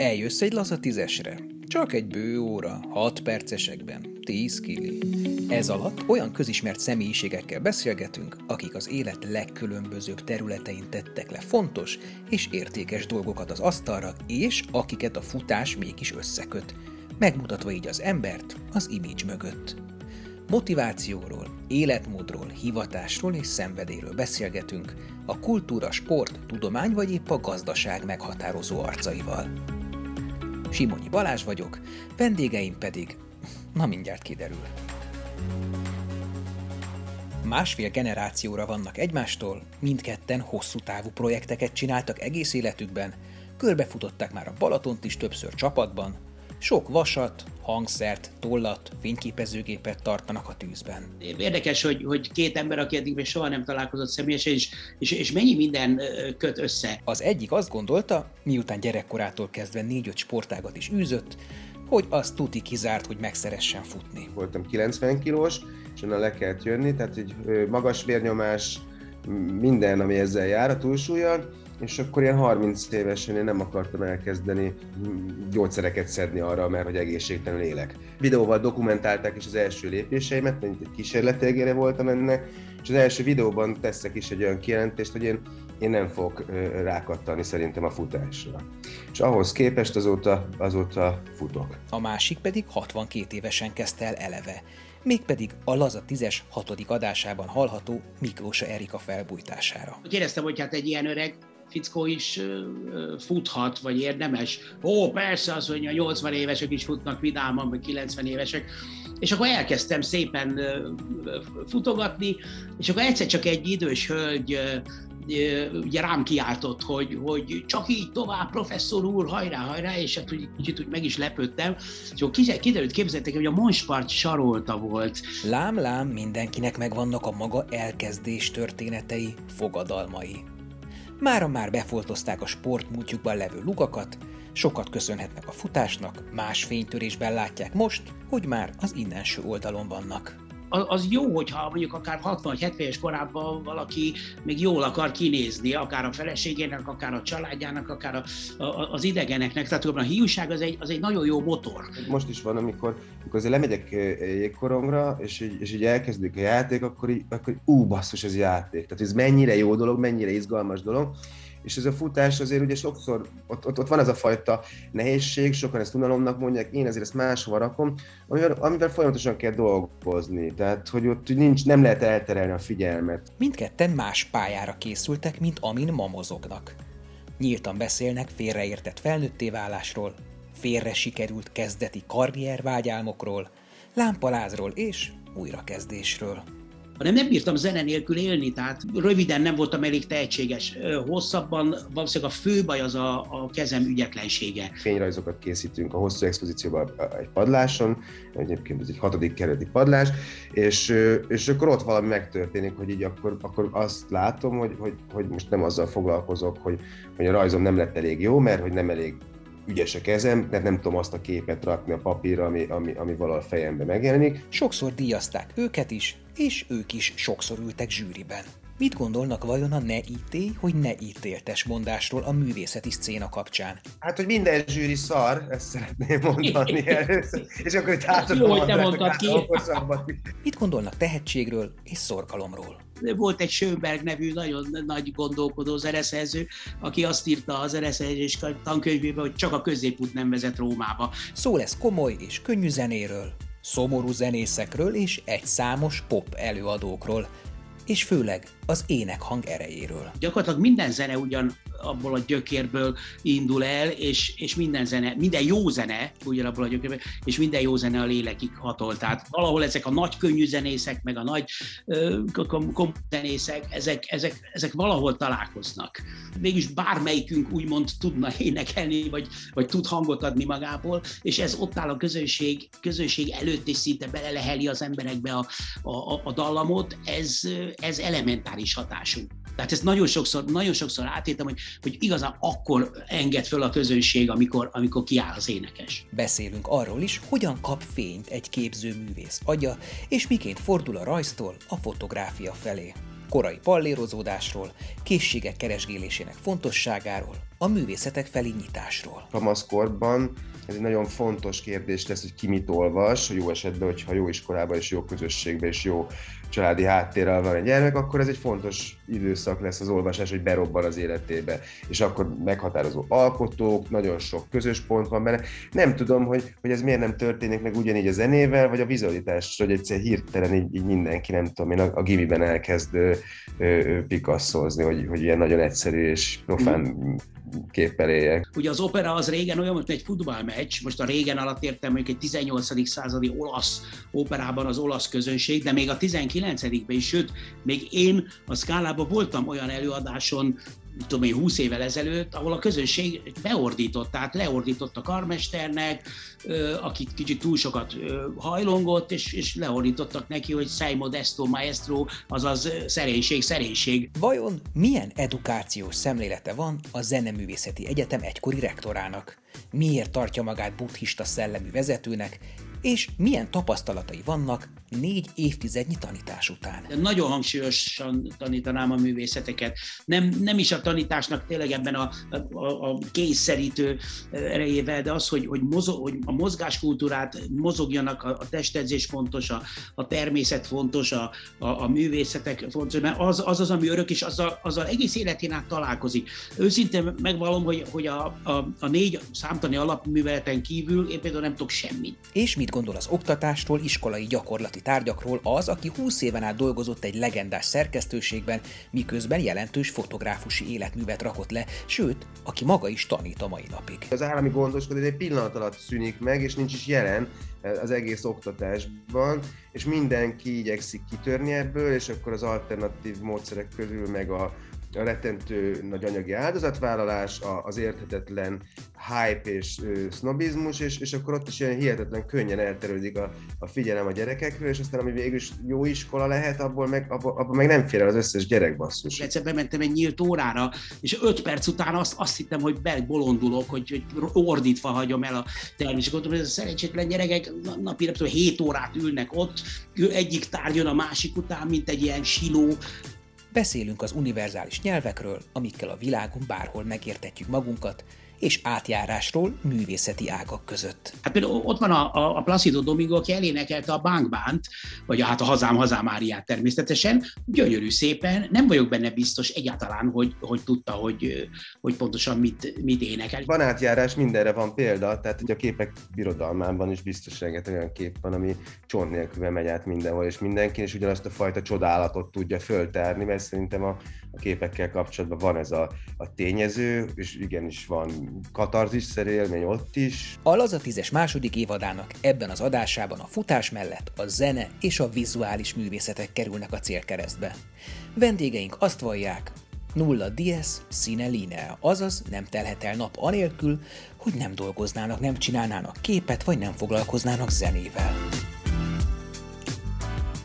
Eljössz egy laza tízesre. Csak egy bő óra, 6 percesekben, 10 kili. Ez alatt olyan közismert személyiségekkel beszélgetünk, akik az élet legkülönbözőbb területein tettek le fontos és értékes dolgokat az asztalra, és akiket a futás mégis összeköt, megmutatva így az embert az image mögött. Motivációról, életmódról, hivatásról és szenvedélyről beszélgetünk a kultúra, sport, tudomány vagy épp a gazdaság meghatározó arcaival. Simonyi Balázs vagyok, vendégeim pedig, na mindjárt kiderül. Másfél generációra vannak egymástól, mindketten hosszú távú projekteket csináltak egész életükben, körbefutották már a Balatont is többször csapatban, sok vasat, hangszert, tollat, fényképezőgépet tartanak a tűzben. Érdekes, hogy, hogy két ember, aki eddig még soha nem találkozott személyesen, és, és, és mennyi minden köt össze. Az egyik azt gondolta, miután gyerekkorától kezdve négy-öt sportágat is űzött, hogy az tuti kizárt, hogy megszeressen futni. Voltam 90 kilós, és onnan le kellett jönni, tehát egy magas vérnyomás, minden, ami ezzel jár, a túlsúlya, és akkor ilyen 30 évesen én nem akartam elkezdeni gyógyszereket szedni arra, mert hogy egészségtelenül élek. Videóval dokumentálták is az első lépéseimet, mint egy kísérletégére voltam ennek, és az első videóban teszek is egy olyan kijelentést, hogy én, én nem fogok rákattani szerintem a futásra. És ahhoz képest azóta, azóta futok. A másik pedig 62 évesen kezdte el eleve, mégpedig a Laza 10-es hatodik adásában hallható Miklósa Erika felbújtására. Éreztem, hogy hát egy ilyen öreg fickó is futhat, vagy érdemes. Ó, persze, az, hogy a 80 évesek is futnak vidáman, vagy 90 évesek. És akkor elkezdtem szépen futogatni, és akkor egyszer csak egy idős hölgy ugye rám kiáltott, hogy, hogy csak így tovább, professzor úr, hajrá, hajrá, és hát úgy, kicsit úgy meg is lepődtem. És akkor kiderült, képzeltek, hogy a Monspart sarolta volt. Lám, lám, mindenkinek megvannak a maga elkezdés történetei, fogadalmai. Mára már befoltozták a sportmúltjukban levő lugakat, sokat köszönhetnek a futásnak, más fénytörésben látják most, hogy már az innenső oldalon vannak az jó, hogyha mondjuk akár 60 70 éves korában valaki még jól akar kinézni, akár a feleségének, akár a családjának, akár a, a, az idegeneknek. Tehát a hiúság az egy, az egy nagyon jó motor. Most is van, amikor, amikor azért lemegyek jégkorongra, és és így elkezdődik a játék, akkor így, akkor ú, basszus, ez játék. Tehát ez mennyire jó dolog, mennyire izgalmas dolog és ez a futás azért ugye sokszor, ott, ott, ott van ez a fajta nehézség, sokan ezt unalomnak mondják, én ezért ezt máshova rakom, amivel, amivel folyamatosan kell dolgozni, tehát hogy ott nincs, nem lehet elterelni a figyelmet. Mindketten más pályára készültek, mint amin mamozognak. Nyíltan beszélnek félreértett felnőtté válásról, félre sikerült kezdeti karriervágyálmokról, lámpalázról és újrakezdésről hanem nem bírtam zene nélkül élni, tehát röviden nem voltam elég tehetséges. Hosszabban valószínűleg a fő baj az a, a kezem ügyetlensége. Fényrajzokat készítünk a hosszú expozícióban egy padláson, egyébként ez egy hatodik kerületi padlás, és, és akkor ott valami megtörténik, hogy így akkor, akkor azt látom, hogy, hogy, hogy most nem azzal foglalkozok, hogy, hogy a rajzom nem lett elég jó, mert hogy nem elég ügyes a kezem, mert nem tudom azt a képet rakni a papírra, ami, ami, ami valahol fejembe megjelenik. Sokszor díjazták őket is, és ők is sokszor ültek zsűriben. Mit gondolnak vajon a ne ítélj, hogy ne ítéltes mondásról a művészeti szcéna kapcsán? Hát, hogy minden zsűri szar, ezt szeretném mondani először, és akkor itt átadom Jó, hogy te mondtad ki. Mit gondolnak tehetségről és szorgalomról? Volt egy Schönberg nevű nagyon nagy gondolkodó zeneszerző, aki azt írta a zeneszerzés tankönyvében, hogy csak a középút nem vezet Rómába. Szó lesz komoly és könnyű zenéről, szomorú zenészekről és egy számos pop előadókról, és főleg az énekhang erejéről. Gyakorlatilag minden zene ugyan abból a gyökérből indul el, és, és minden zene, minden jó zene ugyanabból a gyökérből, és minden jó zene a lélekig hatol. Tehát valahol ezek a nagy könnyű zenészek, meg a nagy kom ezek, ezek, ezek valahol találkoznak. Mégis bármelyikünk úgymond tudna énekelni, vagy, vagy tud hangot adni magából, és ez ott áll a közönség, közönség előtt, és szinte beleleheli az emberekbe a, a, a dallamot, ez, ez elementáris hatású. Tehát ezt nagyon sokszor, nagyon sokszor átéltem, hogy, hogy igazán akkor enged föl a közönség, amikor, amikor kiáll az énekes. Beszélünk arról is, hogyan kap fényt egy képzőművész agya, és miként fordul a rajztól a fotográfia felé. Korai pallérozódásról, készségek keresgélésének fontosságáról, a művészetek felé nyitásról. Kamaszkorban ez egy nagyon fontos kérdés lesz, hogy ki mit olvas, jó esetben, hogyha jó iskolában és jó közösségben és jó családi háttérrel van egy gyermek, akkor ez egy fontos időszak lesz az olvasás, hogy berobban az életébe. És akkor meghatározó alkotók, nagyon sok közös pont van benne. Nem tudom, hogy, hogy ez miért nem történik meg ugyanígy a zenével, vagy a vizualitás, hogy egyszer hirtelen így, így mindenki, nem tudom én, a, a gimiben elkezd pikaszolni, hogy, hogy ilyen nagyon egyszerű és profán képpel. Ugye az opera az régen olyan, mint egy futballmeccs, most a régen alatt értem mondjuk egy 18. századi olasz operában az olasz közönség, de még a 19-ben is, sőt, még én a szkálában voltam olyan előadáson, tudom én, 20 évvel ezelőtt, ahol a közönség beordított, tehát leordított a karmesternek, akit kicsit túl sokat hajlongott, és, és leordítottak neki, hogy sei modesto maestro, azaz szerénység, szerénység. Vajon milyen edukációs szemlélete van a Zeneművészeti Egyetem egykori rektorának? Miért tartja magát buddhista szellemű vezetőnek, és milyen tapasztalatai vannak négy évtizednyi tanítás után. Nagyon hangsúlyosan tanítanám a művészeteket. Nem, nem is a tanításnak tényleg ebben a, a, a kényszerítő erejével, de az, hogy, hogy, mozog, hogy a mozgáskultúrát mozogjanak, a, a testedzés fontos, a, a természet fontos, a, a, a művészetek fontos, mert az, az az, ami örök, és azzal, azzal egész életén át találkozik. Őszintén megvalom, hogy, hogy a, a, a négy számtani alapműveleten kívül én például nem tudok semmit. És mit gondol az oktatásról, iskolai gyakorlati gyakorlati tárgyakról az, aki 20 éven át dolgozott egy legendás szerkesztőségben, miközben jelentős fotográfusi életművet rakott le, sőt, aki maga is tanít a mai napig. Az állami gondoskodás egy pillanat alatt szűnik meg, és nincs is jelen az egész oktatásban, és mindenki igyekszik kitörni ebből, és akkor az alternatív módszerek közül meg a a rettentő nagy anyagi áldozatvállalás, az érthetetlen hype és sznobizmus, és, és akkor ott is ilyen hihetetlen könnyen elterődik a, a figyelem a gyerekekről, és aztán ami végül is jó iskola lehet, abból meg, abból, abból meg nem fér el az összes gyerek basszus. Egyszer bementem egy nyílt órára, és öt perc után azt, azt hittem, hogy bolondulok, hogy, hogy ordítva hagyom el a. Gondolom, hogy ez a szerencsétlen gyerekek napi nem tudom, 7 órát ülnek ott, egyik tárgyon a másik után, mint egy ilyen siló, Beszélünk az univerzális nyelvekről, amikkel a világon bárhol megértetjük magunkat, és átjárásról művészeti ágak között. Hát például ott van a, a, a Placido Domingo, aki elénekelte a Bankbánt, vagy a, hát a Hazám Hazám Máriát természetesen, gyönyörű szépen, nem vagyok benne biztos egyáltalán, hogy, hogy tudta, hogy, hogy pontosan mit, mit énekel. Van átjárás, mindenre van példa, tehát hogy a képek birodalmában is biztos rengeteg olyan kép van, ami csont nélkül megy át mindenhol, és mindenki, és ugyanazt a fajta csodálatot tudja föltárni, mert szerintem a, a képekkel kapcsolatban van ez a, a tényező, és igenis van katarzis-szerű élmény ott is. A Laza 10 második évadának ebben az adásában a futás mellett a zene és a vizuális művészetek kerülnek a célkeresztbe. Vendégeink azt vallják, nulla dies sine linea, azaz nem telhet el nap anélkül, hogy nem dolgoznának, nem csinálnának képet, vagy nem foglalkoznának zenével.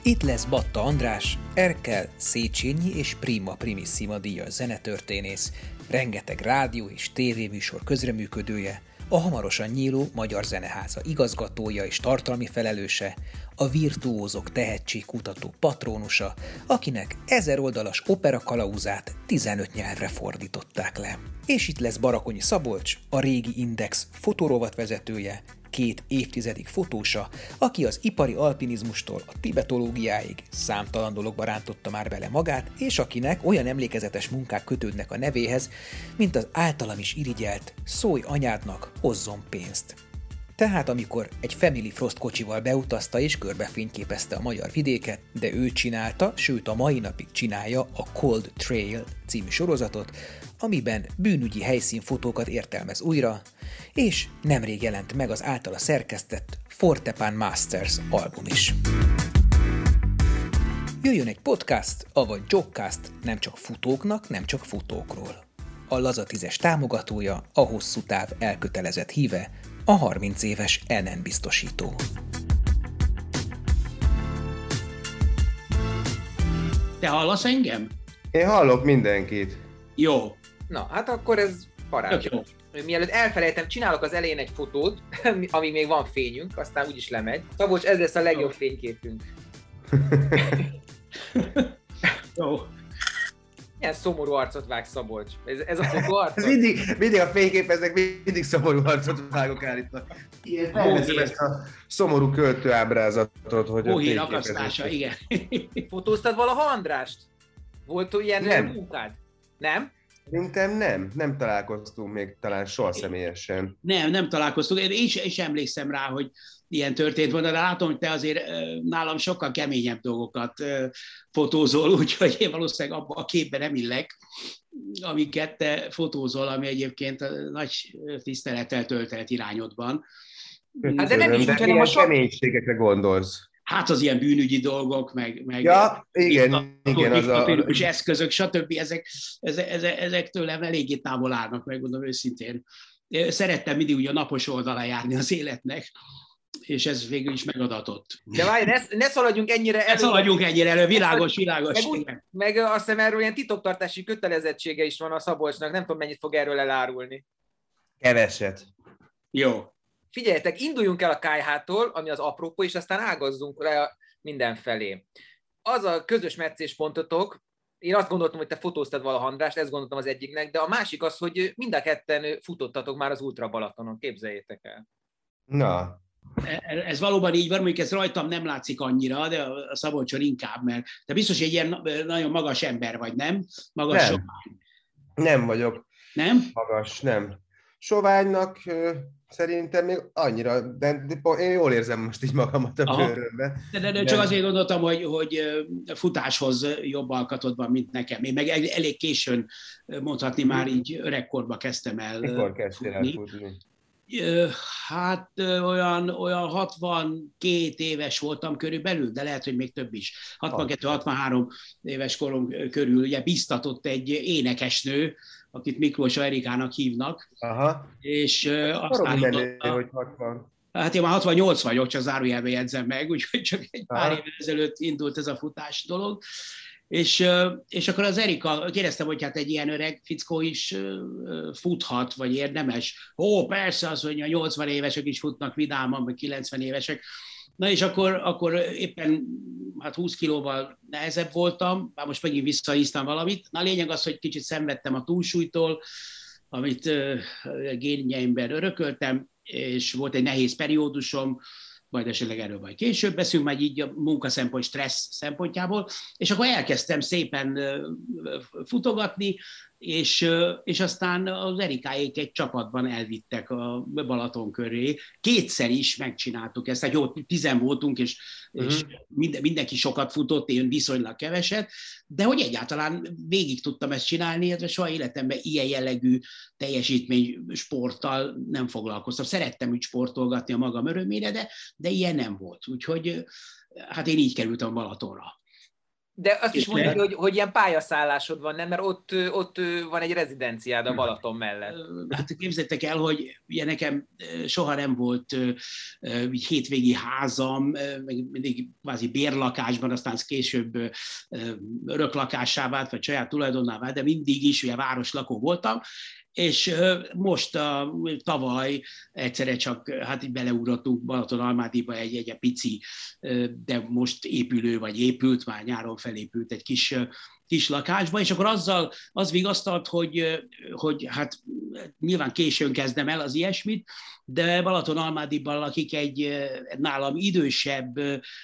Itt lesz Batta András, Erkel, Széchenyi és Prima Primissima díjas zenetörténész, rengeteg rádió és tévéműsor közreműködője, a hamarosan nyíló Magyar Zeneháza igazgatója és tartalmi felelőse, a virtuózok tehetségkutató patrónusa, akinek ezer oldalas opera kalauzát 15 nyelvre fordították le. És itt lesz Barakonyi Szabolcs, a régi Index fotórovat vezetője, két évtizedig fotósa, aki az ipari alpinizmustól a tibetológiáig számtalan dologba rántotta már bele magát, és akinek olyan emlékezetes munkák kötődnek a nevéhez, mint az általam is irigyelt Szólj anyádnak, hozzon pénzt. Tehát amikor egy Family Frost kocsival beutazta és körbefényképezte a magyar vidéket, de ő csinálta, sőt a mai napig csinálja a Cold Trail című sorozatot, amiben bűnügyi helyszínfotókat értelmez újra, és nemrég jelent meg az általa szerkesztett Fortepan Masters album is. Jöjjön egy podcast, avagy jogcast nem csak futóknak, nem csak futókról. A Laza 10 támogatója, a hosszú táv elkötelezett híve, a 30 éves NN biztosító. Te hallasz engem? Én hallok mindenkit. Jó. Na, hát akkor ez parádé. Mielőtt elfelejtem, csinálok az elején egy fotót, amíg még van fényünk, aztán úgyis lemegy. Szabolcs, ez lesz a legjobb fényképünk. Jó. milyen szomorú arcot vág Szabolcs? Ez, ez a fotó arcot? Mindig, mindig a fényképeznek, mindig szomorú arcot vágok állítva. Ilyen felveszem ezt a szomorú költő ábrázatot, hogy Hóhér akasztása, igen. Fotóztad valaha Andrást? Volt ilyen Nem. munkád? Nem? Szerintem nem, nem találkoztunk még talán soha személyesen. Nem, nem találkoztunk. Én is, is emlékszem rá, hogy ilyen történt volna, de látom, hogy te azért nálam sokkal keményebb dolgokat fotózol, úgyhogy én valószínűleg abban a képben nem illek, amiket te fotózol, ami egyébként a nagy tisztelettel töltelt irányodban. Hát de nem is úgy, hanem a sok- keménységekre gondolsz. Hát az ilyen bűnügyi dolgok, meg, meg Ja, igen, igen, az a... eszközök, stb. Ezek, ezek, ezek, ezek tőlem eléggé távol állnak, megmondom őszintén. Szerettem mindig úgy a napos oldalán járni az életnek, és ez végül is megadatott. De várj, ne, ne szaladjunk ennyire Ne elő, szaladjunk ennyire elő, világos, világos. Meg úgy- meg azt hiszem erről ilyen titoktartási kötelezettsége is van a Szabolcsnak, nem tudom mennyit fog erről elárulni. Keveset. Jó. Figyeljetek, induljunk el a KH-tól, ami az apropó, és aztán ágazzunk rá mindenfelé. Az a közös meccéspontotok, én azt gondoltam, hogy te fotóztad valaha Andrást, ezt gondoltam az egyiknek, de a másik az, hogy mind a ketten futottatok már az Ultra Balatonon, képzeljétek el. Na, Ez valóban így van, mondjuk ez rajtam nem látszik annyira, de a Szabolcson inkább, mert te biztos egy ilyen na- nagyon magas ember vagy, nem? Magas Nem. nem vagyok nem? magas, nem. Soványnak szerintem még annyira, de, én jól érzem most így magamat a Aha. De, de, de csak azért gondoltam, hogy, hogy futáshoz jobb alkatod van, mint nekem. Én meg el- elég későn mondhatni már így öregkorba kezdtem el Mikor kezdtél el futni. Hát olyan, olyan 62 éves voltam körülbelül, de lehet, hogy még több is. 62-63 éves korom körül ugye biztatott egy énekesnő, akit Miklós Erikának hívnak, Aha. és ö, azt állította, hogy 60. Hát én már 68 vagyok, csak zárójelbe jegyzem meg, úgyhogy csak egy pár évvel ezelőtt indult ez a futás dolog. És, és akkor az Erika, kérdeztem, hogy hát egy ilyen öreg fickó is futhat, vagy érdemes. Ó, persze, az, hogy a 80 évesek is futnak vidáman, vagy 90 évesek. Na és akkor, akkor éppen hát 20 kilóval nehezebb voltam, már most megint visszaíztam valamit. Na a lényeg az, hogy kicsit szenvedtem a túlsúlytól, amit génjeimben örököltem, és volt egy nehéz periódusom, majd esetleg erről majd később beszélünk, majd így a munkaszempont, stressz szempontjából, és akkor elkezdtem szépen futogatni, és, és aztán az Erikáék egy csapatban elvittek a Balaton köré. Kétszer is megcsináltuk ezt, tehát jó, tizen voltunk, és, és minden, mindenki sokat futott, én viszonylag keveset, de hogy egyáltalán végig tudtam ezt csinálni, illetve soha életemben ilyen jellegű teljesítmény sporttal nem foglalkoztam. Szerettem úgy sportolgatni a magam örömére, de, de ilyen nem volt. Úgyhogy hát én így kerültem Balatonra. De azt is te- hogy, hogy ilyen pályaszállásod van, nem? Mert ott, ott van egy rezidenciád a Balaton mellett. Hát képzeljétek el, hogy ugye nekem soha nem volt így hétvégi házam, meg mindig kvázi bérlakásban, aztán később öröklakásá vált, vagy saját tulajdonná vált, de mindig is ugye városlakó voltam, és most a, tavaly egyszerre csak hát így beleugrottunk Balaton-Almádiba egy, egy pici, de most épülő, vagy épült, már nyáron felépült egy kis, kis lakásba, és akkor azzal az vigasztalt, hogy, hogy hát nyilván későn kezdem el az ilyesmit, de Balaton-Almádiban lakik egy nálam idősebb,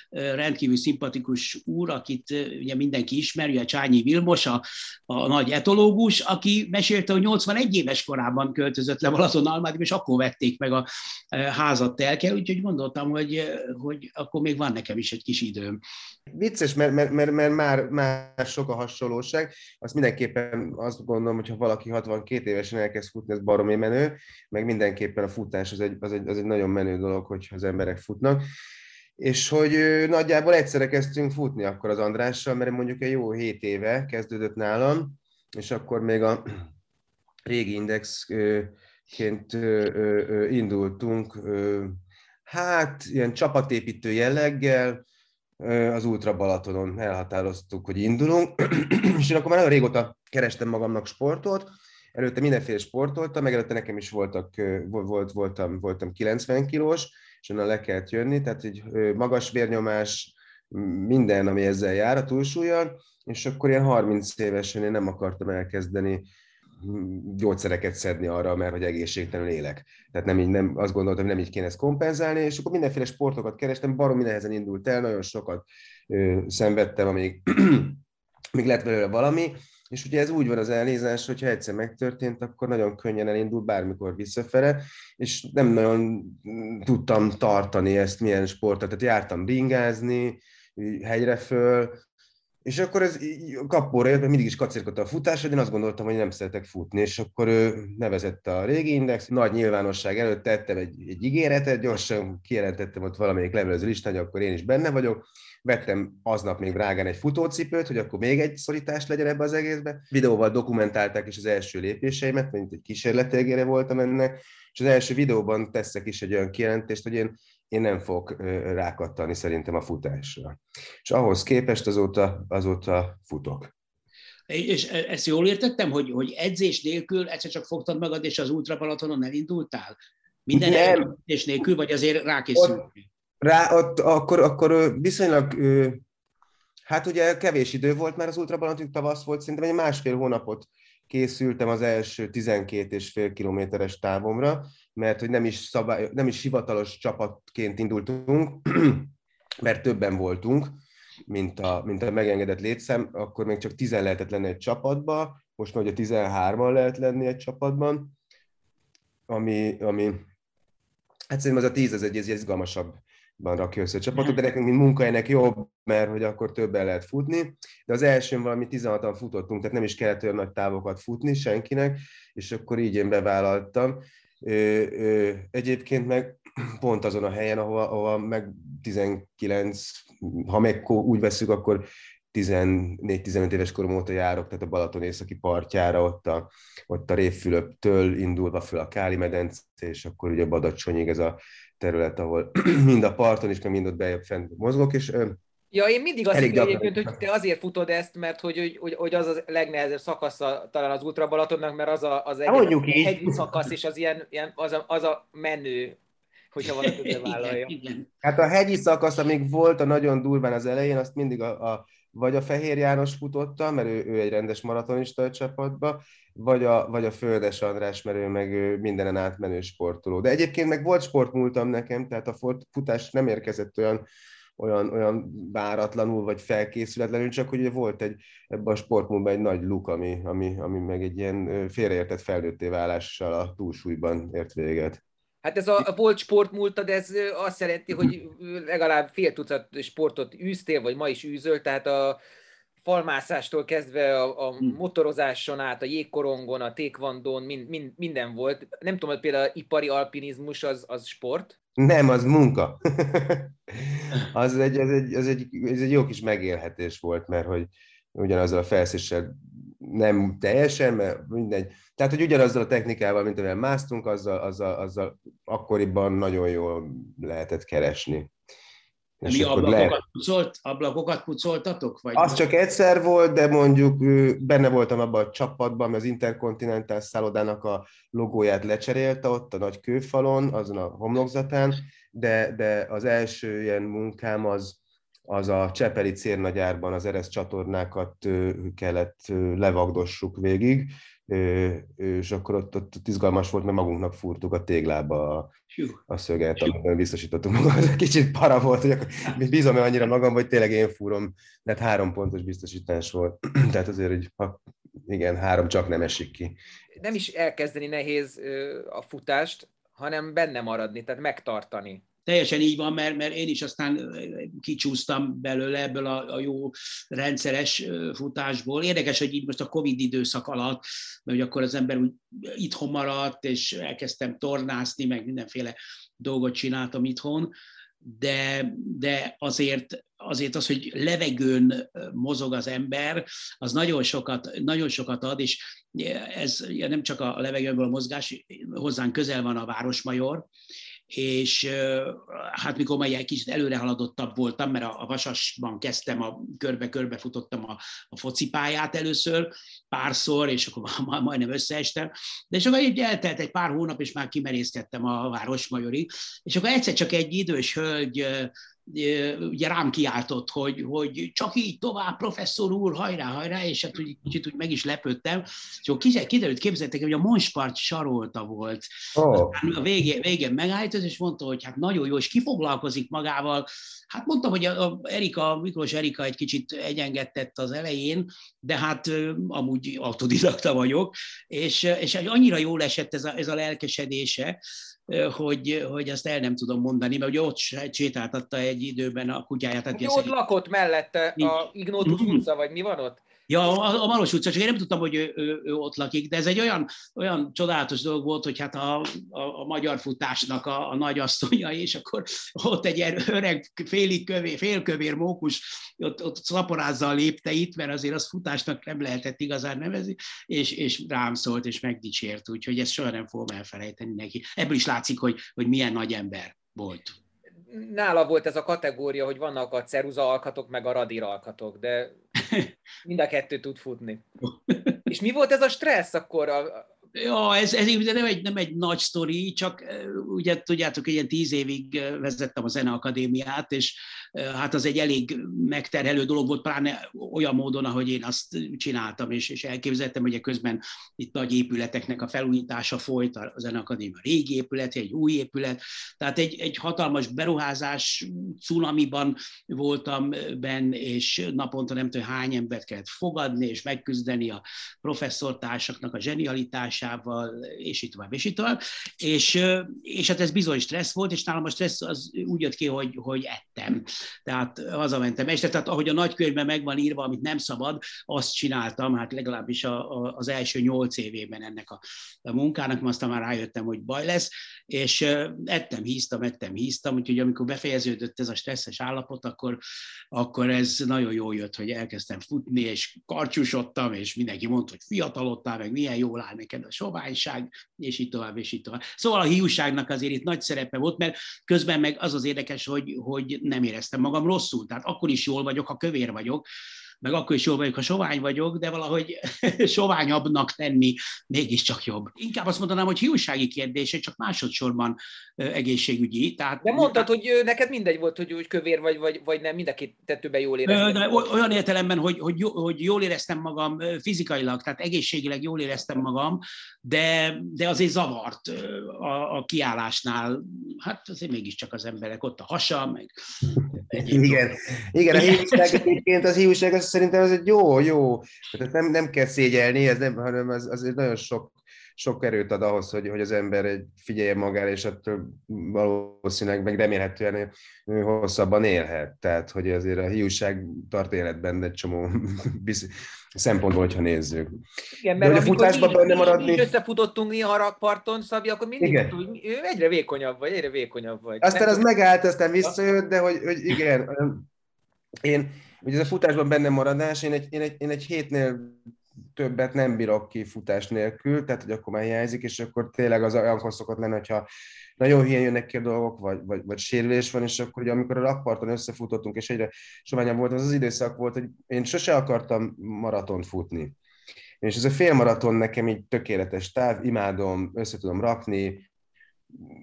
rendkívül szimpatikus úr, akit ugye mindenki ismeri, a Csányi Vilmos, a, a nagy etológus, aki mesélte, hogy 81 éves korában költözött le Balaton-Almádiba, és akkor vették meg a házat telke, úgyhogy gondoltam, hogy, hogy akkor még van nekem is egy kis időm. Vicces, mert, mert, mert, mert már, már sok a hasonlóság. Azt mindenképpen azt gondolom, hogy ha valaki 62 évesen elkezd futni, ez baromi menő, meg mindenképpen a futás az egy, az egy, az egy nagyon menő dolog, hogyha az emberek futnak. És hogy nagyjából egyszerre kezdtünk futni akkor az Andrással, mert mondjuk egy jó 7 éve kezdődött nálam, és akkor még a régi indexként indultunk, hát ilyen csapatépítő jelleggel, az Ultra Balatonon elhatároztuk, hogy indulunk, és én akkor már nagyon régóta kerestem magamnak sportot, előtte mindenféle sportoltam, meg előtte nekem is voltak, volt, voltam, voltam 90 kilós, és onnan le kellett jönni, tehát egy magas vérnyomás, minden, ami ezzel jár a túlsúlyon, és akkor ilyen 30 évesen én nem akartam elkezdeni gyógyszereket szedni arra, mert hogy egészségtelen élek. Tehát nem így, nem, azt gondoltam, hogy nem így kéne ezt kompenzálni, és akkor mindenféle sportokat kerestem, baromi nehezen indult el, nagyon sokat ö, szenvedtem, amíg, még lett belőle valami, és ugye ez úgy van az elnézés, hogyha egyszer megtörtént, akkor nagyon könnyen elindul bármikor visszafele, és nem nagyon tudtam tartani ezt, milyen sportot. Tehát jártam ringázni, hegyre föl, és akkor ez kapóra jött, mindig is kacérkodta a futás, hogy én azt gondoltam, hogy nem szeretek futni, és akkor ő nevezette a régi index, nagy nyilvánosság előtt tettem egy, egy ígéretet, gyorsan kijelentettem ott valamelyik levelező listán, hogy akkor én is benne vagyok, vettem aznap még drágán egy futócipőt, hogy akkor még egy szorítás legyen ebbe az egészbe. Videóval dokumentálták is az első lépéseimet, mint egy kísérletégére voltam ennek, és az első videóban teszek is egy olyan kijelentést, hogy én én nem fogok rákattani szerintem a futásra. És ahhoz képest azóta, azóta futok. És e, ezt jól értettem, hogy, hogy edzés nélkül egyszer csak fogtad magad, és az Ultra Balatonon elindultál? Minden nem. edzés nélkül, vagy azért rákészültél? Rá, ott, akkor, akkor viszonylag, hát ugye kevés idő volt, mert az Ultra Balaton tavasz volt, szerintem egy másfél hónapot készültem az első 12 és fél kilométeres távomra, mert hogy nem is, szabály, nem is hivatalos csapatként indultunk, mert többen voltunk, mint a, mint a megengedett létszám, akkor még csak 10 lehetett lenni egy csapatba, most már ugye 13-an lehet lenni egy csapatban, ami, ami hát szerintem az a 10 ez egy, egy izgalmasabb rakja össze a csapatot, de nekünk, mint munkahelynek jobb, mert hogy akkor többen lehet futni. De az elsőn valami 16-an futottunk, tehát nem is kellett olyan nagy távokat futni senkinek, és akkor így én bevállaltam. Ö, ö, egyébként meg pont azon a helyen, ahova, ahova meg 19, ha meg úgy veszük, akkor 14-15 éves korom óta járok, tehát a Balaton északi partjára, ott a, ott a Révfülöptől indulva föl a Káli medence, és akkor ugye Badacsonyig ez a terület, ahol mind a parton is, mind ott bejebb fent mozgok, és Ja, én mindig azt hittem egyébként, hogy te azért futod ezt, mert hogy, hogy, hogy az a legnehezebb szakasza talán az Ultra Balatonnak, mert az a, az egy hegyi szakasz, és az ilyen, ilyen az, a, az a menő, hogyha valaki vállalja. Hát a hegyi szakasz, amíg volt a nagyon durván az elején, azt mindig a, a vagy a Fehér János futotta, mert ő, ő egy rendes maratonista a csapatba, vagy a, vagy a Földes András, mert ő meg ő mindenen átmenő sportoló. De egyébként meg volt sportmúltam nekem, tehát a futás nem érkezett olyan, olyan, olyan váratlanul, vagy felkészületlenül, csak hogy volt egy, ebben a sportmúltban egy nagy luk, ami, ami, ami meg egy ilyen félreértett felnőtté válással a túlsúlyban ért véget. Hát ez a, volt sportmúltad, ez azt jelenti, hogy legalább fél tucat sportot űztél, vagy ma is űzöl, tehát a falmászástól kezdve a, a hm. motorozáson át, a jégkorongon, a tékvandón, mind, mind, minden volt. Nem tudom, hogy például ipari alpinizmus az, az sport? Nem, az munka. az, egy, az, egy, az egy, ez egy jó kis megélhetés volt, mert hogy ugyanazzal a felszéssel nem teljesen, mert mindegy. Tehát, hogy ugyanazzal a technikával, mint amivel másztunk, azzal, azzal, azzal akkoriban nagyon jól lehetett keresni. És Mi ablakokat, lehet... pucolt, ablakokat pucoltatok? Vagy az csak egyszer volt, de mondjuk benne voltam abban a csapatban, az Interkontinentál szállodának a logóját lecserélte ott a nagy kőfalon, azon a homlokzatán, de, de az első ilyen munkám az, az a Csepeli cérnagyárban az eresz csatornákat kellett levagdossuk végig, és akkor ott, ott, ott izgalmas volt, mert magunknak fúrtuk a téglába a, a szöget, amiben biztosítottunk magam. Kicsit para volt, hogy akkor bízom -e annyira magam, hogy tényleg én fúrom, mert három pontos biztosítás volt. Tehát azért, hogy ha, igen, három csak nem esik ki. Nem is elkezdeni nehéz a futást, hanem benne maradni, tehát megtartani. Teljesen így van, mert, mert én is aztán kicsúsztam belőle ebből a, a jó rendszeres futásból. Érdekes, hogy így most a Covid időszak alatt, mert hogy akkor az ember úgy itthon maradt, és elkezdtem tornászni, meg mindenféle dolgot csináltam itthon, de, de azért, azért az, hogy levegőn mozog az ember, az nagyon sokat, nagyon sokat ad, és ez nem csak a levegőből a mozgás, hozzánk közel van a Városmajor, és hát mikor már egy kicsit előre haladottabb voltam, mert a, a Vasasban kezdtem, a körbe-körbe futottam a, a focipályát először, párszor, és akkor majdnem összeestem, de és akkor így eltelt egy pár hónap, és már kimerészkedtem a Városmajorig, és akkor egyszer csak egy idős hölgy ugye rám kiáltott, hogy, hogy csak így tovább, professzor úr, hajrá, hajrá, és hát úgy, kicsit úgy meg is lepődtem. És akkor kiderült, képzeltek, hogy a Monspart sarolta volt. Oh. a végén, végén megállított, és mondta, hogy hát nagyon jó, és kifoglalkozik magával. Hát mondtam, hogy a, a Erika, Miklós Erika egy kicsit egyengedtett az elején, de hát amúgy autodidakta vagyok, és, és annyira jól esett ez a, ez a lelkesedése, hogy, hogy azt el nem tudom mondani, mert ugye ott sétáltatta egy időben a kutyáját. Ugye ott lakott mellette a Ignotus utca, vagy mi van ott? Ja, a, a Malos utca, csak én nem tudtam, hogy ő, ő, ő ott lakik, de ez egy olyan, olyan csodálatos dolog volt, hogy hát a, a, a magyar futásnak a, a nagyasszonya, és akkor ott egy öreg félig kövér, félkövér mókus ott, ott szaporázza a lépteit, mert azért az futásnak nem lehetett igazán nevezni, és, és rám szólt, és megdicsért, úgyhogy ezt soha nem fogom elfelejteni neki. Ebből is látszik, hogy, hogy milyen nagy ember volt nála volt ez a kategória, hogy vannak a ceruza alkatok, meg a radír alkatok, de mind a kettő tud futni. És mi volt ez a stressz akkor? A... Ja, ez, ez nem egy, nem egy nagy sztori, csak ugye tudjátok, ilyen tíz évig vezettem a Zeneakadémiát, és hát az egy elég megterhelő dolog volt, pláne olyan módon, ahogy én azt csináltam, és, és elképzeltem, hogy közben itt nagy épületeknek a felújítása folyt, a Zeneakadémia régi épület, egy új épület, tehát egy, egy hatalmas beruházás cunamiban voltam benne, és naponta nem tudom hány embert kellett fogadni, és megküzdeni a professzortársaknak a zsenialitásával, és itt tovább, és itt tovább. És, és hát ez bizony stressz volt, és nálam a stressz az úgy jött ki, hogy, hogy ettem tehát hazamentem este, tehát ahogy a nagykönyvben meg van írva, amit nem szabad, azt csináltam, hát legalábbis a, a, az első nyolc évében ennek a, a munkának, aztán már rájöttem, hogy baj lesz, és ettem, híztam, ettem, híztam, úgyhogy amikor befejeződött ez a stresszes állapot, akkor, akkor ez nagyon jó jött, hogy elkezdtem futni, és karcsúsodtam, és mindenki mondta, hogy fiatalodtál, meg milyen jól áll neked a soványság, és így tovább, és így tovább. Szóval a hiúságnak azért itt nagy szerepe volt, mert közben meg az az érdekes, hogy, hogy nem éreztem magam rosszul. Tehát akkor is jól vagyok, ha kövér vagyok, meg akkor is jól vagyok, ha sovány vagyok, de valahogy soványabbnak tenni mégiscsak jobb. Inkább azt mondanám, hogy hiúsági kérdése, csak másodszorban egészségügyi. Tehát, de mondtad, hogy neked mindegy volt, hogy úgy kövér vagy, vagy, vagy nem, mind a két tetőben jól éreztem. De olyan értelemben, hogy, hogy, hogy jól éreztem magam fizikailag, tehát egészségileg jól éreztem magam, de, de azért zavart a, a kiállásnál. Hát azért mégiscsak az emberek, ott a hasa, meg igen, igen, a hiúság egyébként, az hiúság az szerintem az egy jó, jó, tehát nem, nem kell szégyelni, ez nem, hanem az, az nagyon sok, sok erőt ad ahhoz, hogy, hogy az ember egy figyelje magára, és attól valószínűleg meg remélhetően hosszabban élhet. Tehát, hogy azért a hiúság tart életben egy csomó szempontból, hogyha nézzük. Igen, mert De, hogy a futásban benne maradni... Mi összefutottunk néha a rakparton, Szabi, akkor mindig igen. Ő egyre vékonyabb vagy, egyre vékonyabb vagy. Aztán az megállt, aztán visszajött, de hogy, hogy igen, én, ugye ez a futásban benne maradás, én egy, én egy, én egy hétnél többet nem bírok ki futás nélkül, tehát hogy akkor már hiányzik, és akkor tényleg az olyankor szokott lenni, hogyha nagyon hülyen jönnek ki a dolgok, vagy, vagy, vagy sérülés van, és akkor ugye, amikor a rakparton összefutottunk, és egyre soványabb volt, az az időszak volt, hogy én sose akartam maratont futni. És ez a félmaraton nekem így tökéletes táv, imádom, össze tudom rakni,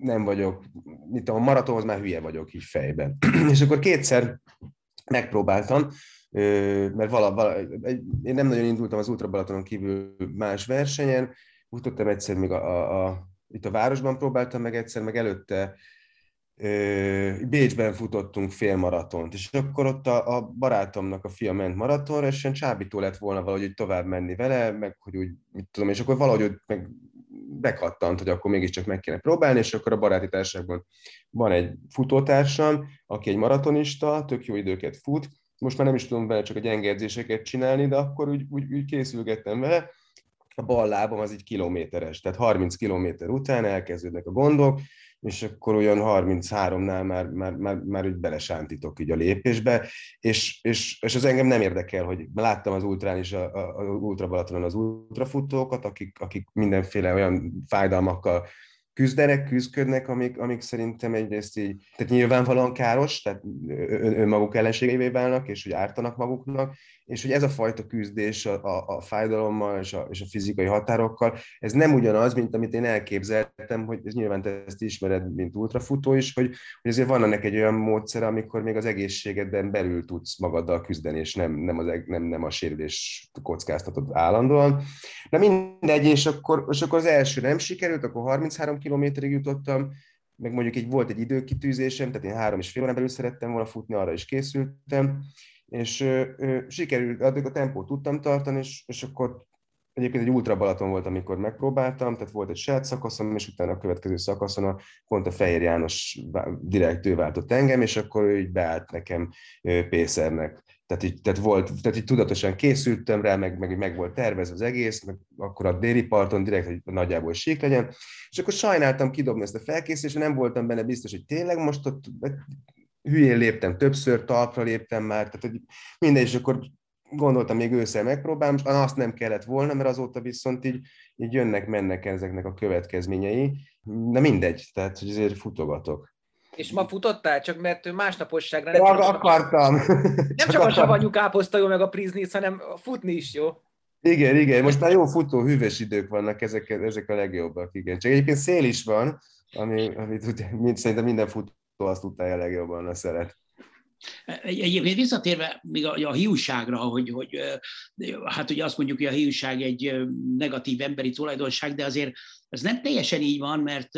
nem vagyok, mit tudom, a maratonhoz már hülye vagyok így fejben. és akkor kétszer megpróbáltam, mert vala, vala, én nem nagyon indultam az Ultra Balatonon kívül más versenyen, futottam egyszer még a, a, a itt a városban próbáltam meg egyszer, meg előtte Bécsben futottunk félmaratont, és akkor ott a, a barátomnak a fia ment maratonra, és ilyen csábító lett volna valahogy hogy tovább menni vele, meg hogy úgy, mit tudom, és akkor valahogy meg bekattant, hogy akkor mégiscsak meg kéne próbálni, és akkor a baráti társaságban van egy futótársam, aki egy maratonista, tök jó időket fut, most már nem is tudom vele csak a gyenge edzéseket csinálni, de akkor úgy, úgy, úgy készülgettem vele, a bal lábam az egy kilométeres, tehát 30 kilométer után elkezdődnek a gondok, és akkor olyan 33-nál már, már, már, már úgy belesántítok így a lépésbe, és, és, és az engem nem érdekel, hogy láttam az ultrán is, a, a, a ultra Balatonon az ultrafutókat, akik, akik mindenféle olyan fájdalmakkal küzdenek, küzdködnek, amik, amik szerintem egyrészt így, tehát nyilvánvalóan káros, tehát ön, önmaguk ellenségeivé válnak, és hogy ártanak maguknak, és hogy ez a fajta küzdés a, a, a fájdalommal és a, és a fizikai határokkal, ez nem ugyanaz, mint amit én elképzeltem, hogy ez nyilván te ezt ismered, mint ultrafutó is, hogy, hogy azért van ennek egy olyan módszer, amikor még az egészségedben belül tudsz magaddal küzdeni, és nem, nem, az, nem, nem a sérülés kockáztatod állandóan. Na mindegy, és akkor, és akkor az első nem sikerült, akkor 33 kilométerig jutottam, meg mondjuk egy, volt egy időkitűzésem, tehát én három és fél órán belül szerettem volna futni, arra is készültem, és ö, ö, sikerült, addig a tempót tudtam tartani, és, és akkor egyébként egy ultra Balaton volt, amikor megpróbáltam, tehát volt egy saját szakaszom, és utána a következő szakaszon a, pont a Fehér János direkt ő váltott engem, és akkor ő így beállt nekem Pészernek. Tehát így, tehát, volt, tehát így tudatosan készültem rá, meg, meg, meg volt tervezve az egész, meg akkor a déli parton direkt, hogy nagyjából sík legyen, és akkor sajnáltam kidobni ezt a felkészítést, nem voltam benne biztos, hogy tényleg most ott hülyén léptem többször, talpra léptem már, tehát hogy mindegy, és akkor gondoltam, még ősszel megpróbálom, és azt nem kellett volna, mert azóta viszont így, így jönnek, mennek ezeknek a következményei. Na mindegy, tehát hogy azért futogatok. És ma futottál? Csak mert másnaposságra nem csak akartam. A, nem csak a savanyú káposzta jó, meg a priznic, hanem futni is jó. Igen, igen, most már jó futó, hűvös idők vannak, ezek, ezek a legjobbak, igen. Csak egyébként szél is van, ami, amit ugye, mind, szerintem minden futó azt utálja legjobban a szeret. Egyébként visszatérve még a, a hiúságra, hogy, hogy hát ugye azt mondjuk, hogy a hiúság egy negatív emberi tulajdonság, de azért ez nem teljesen így van, mert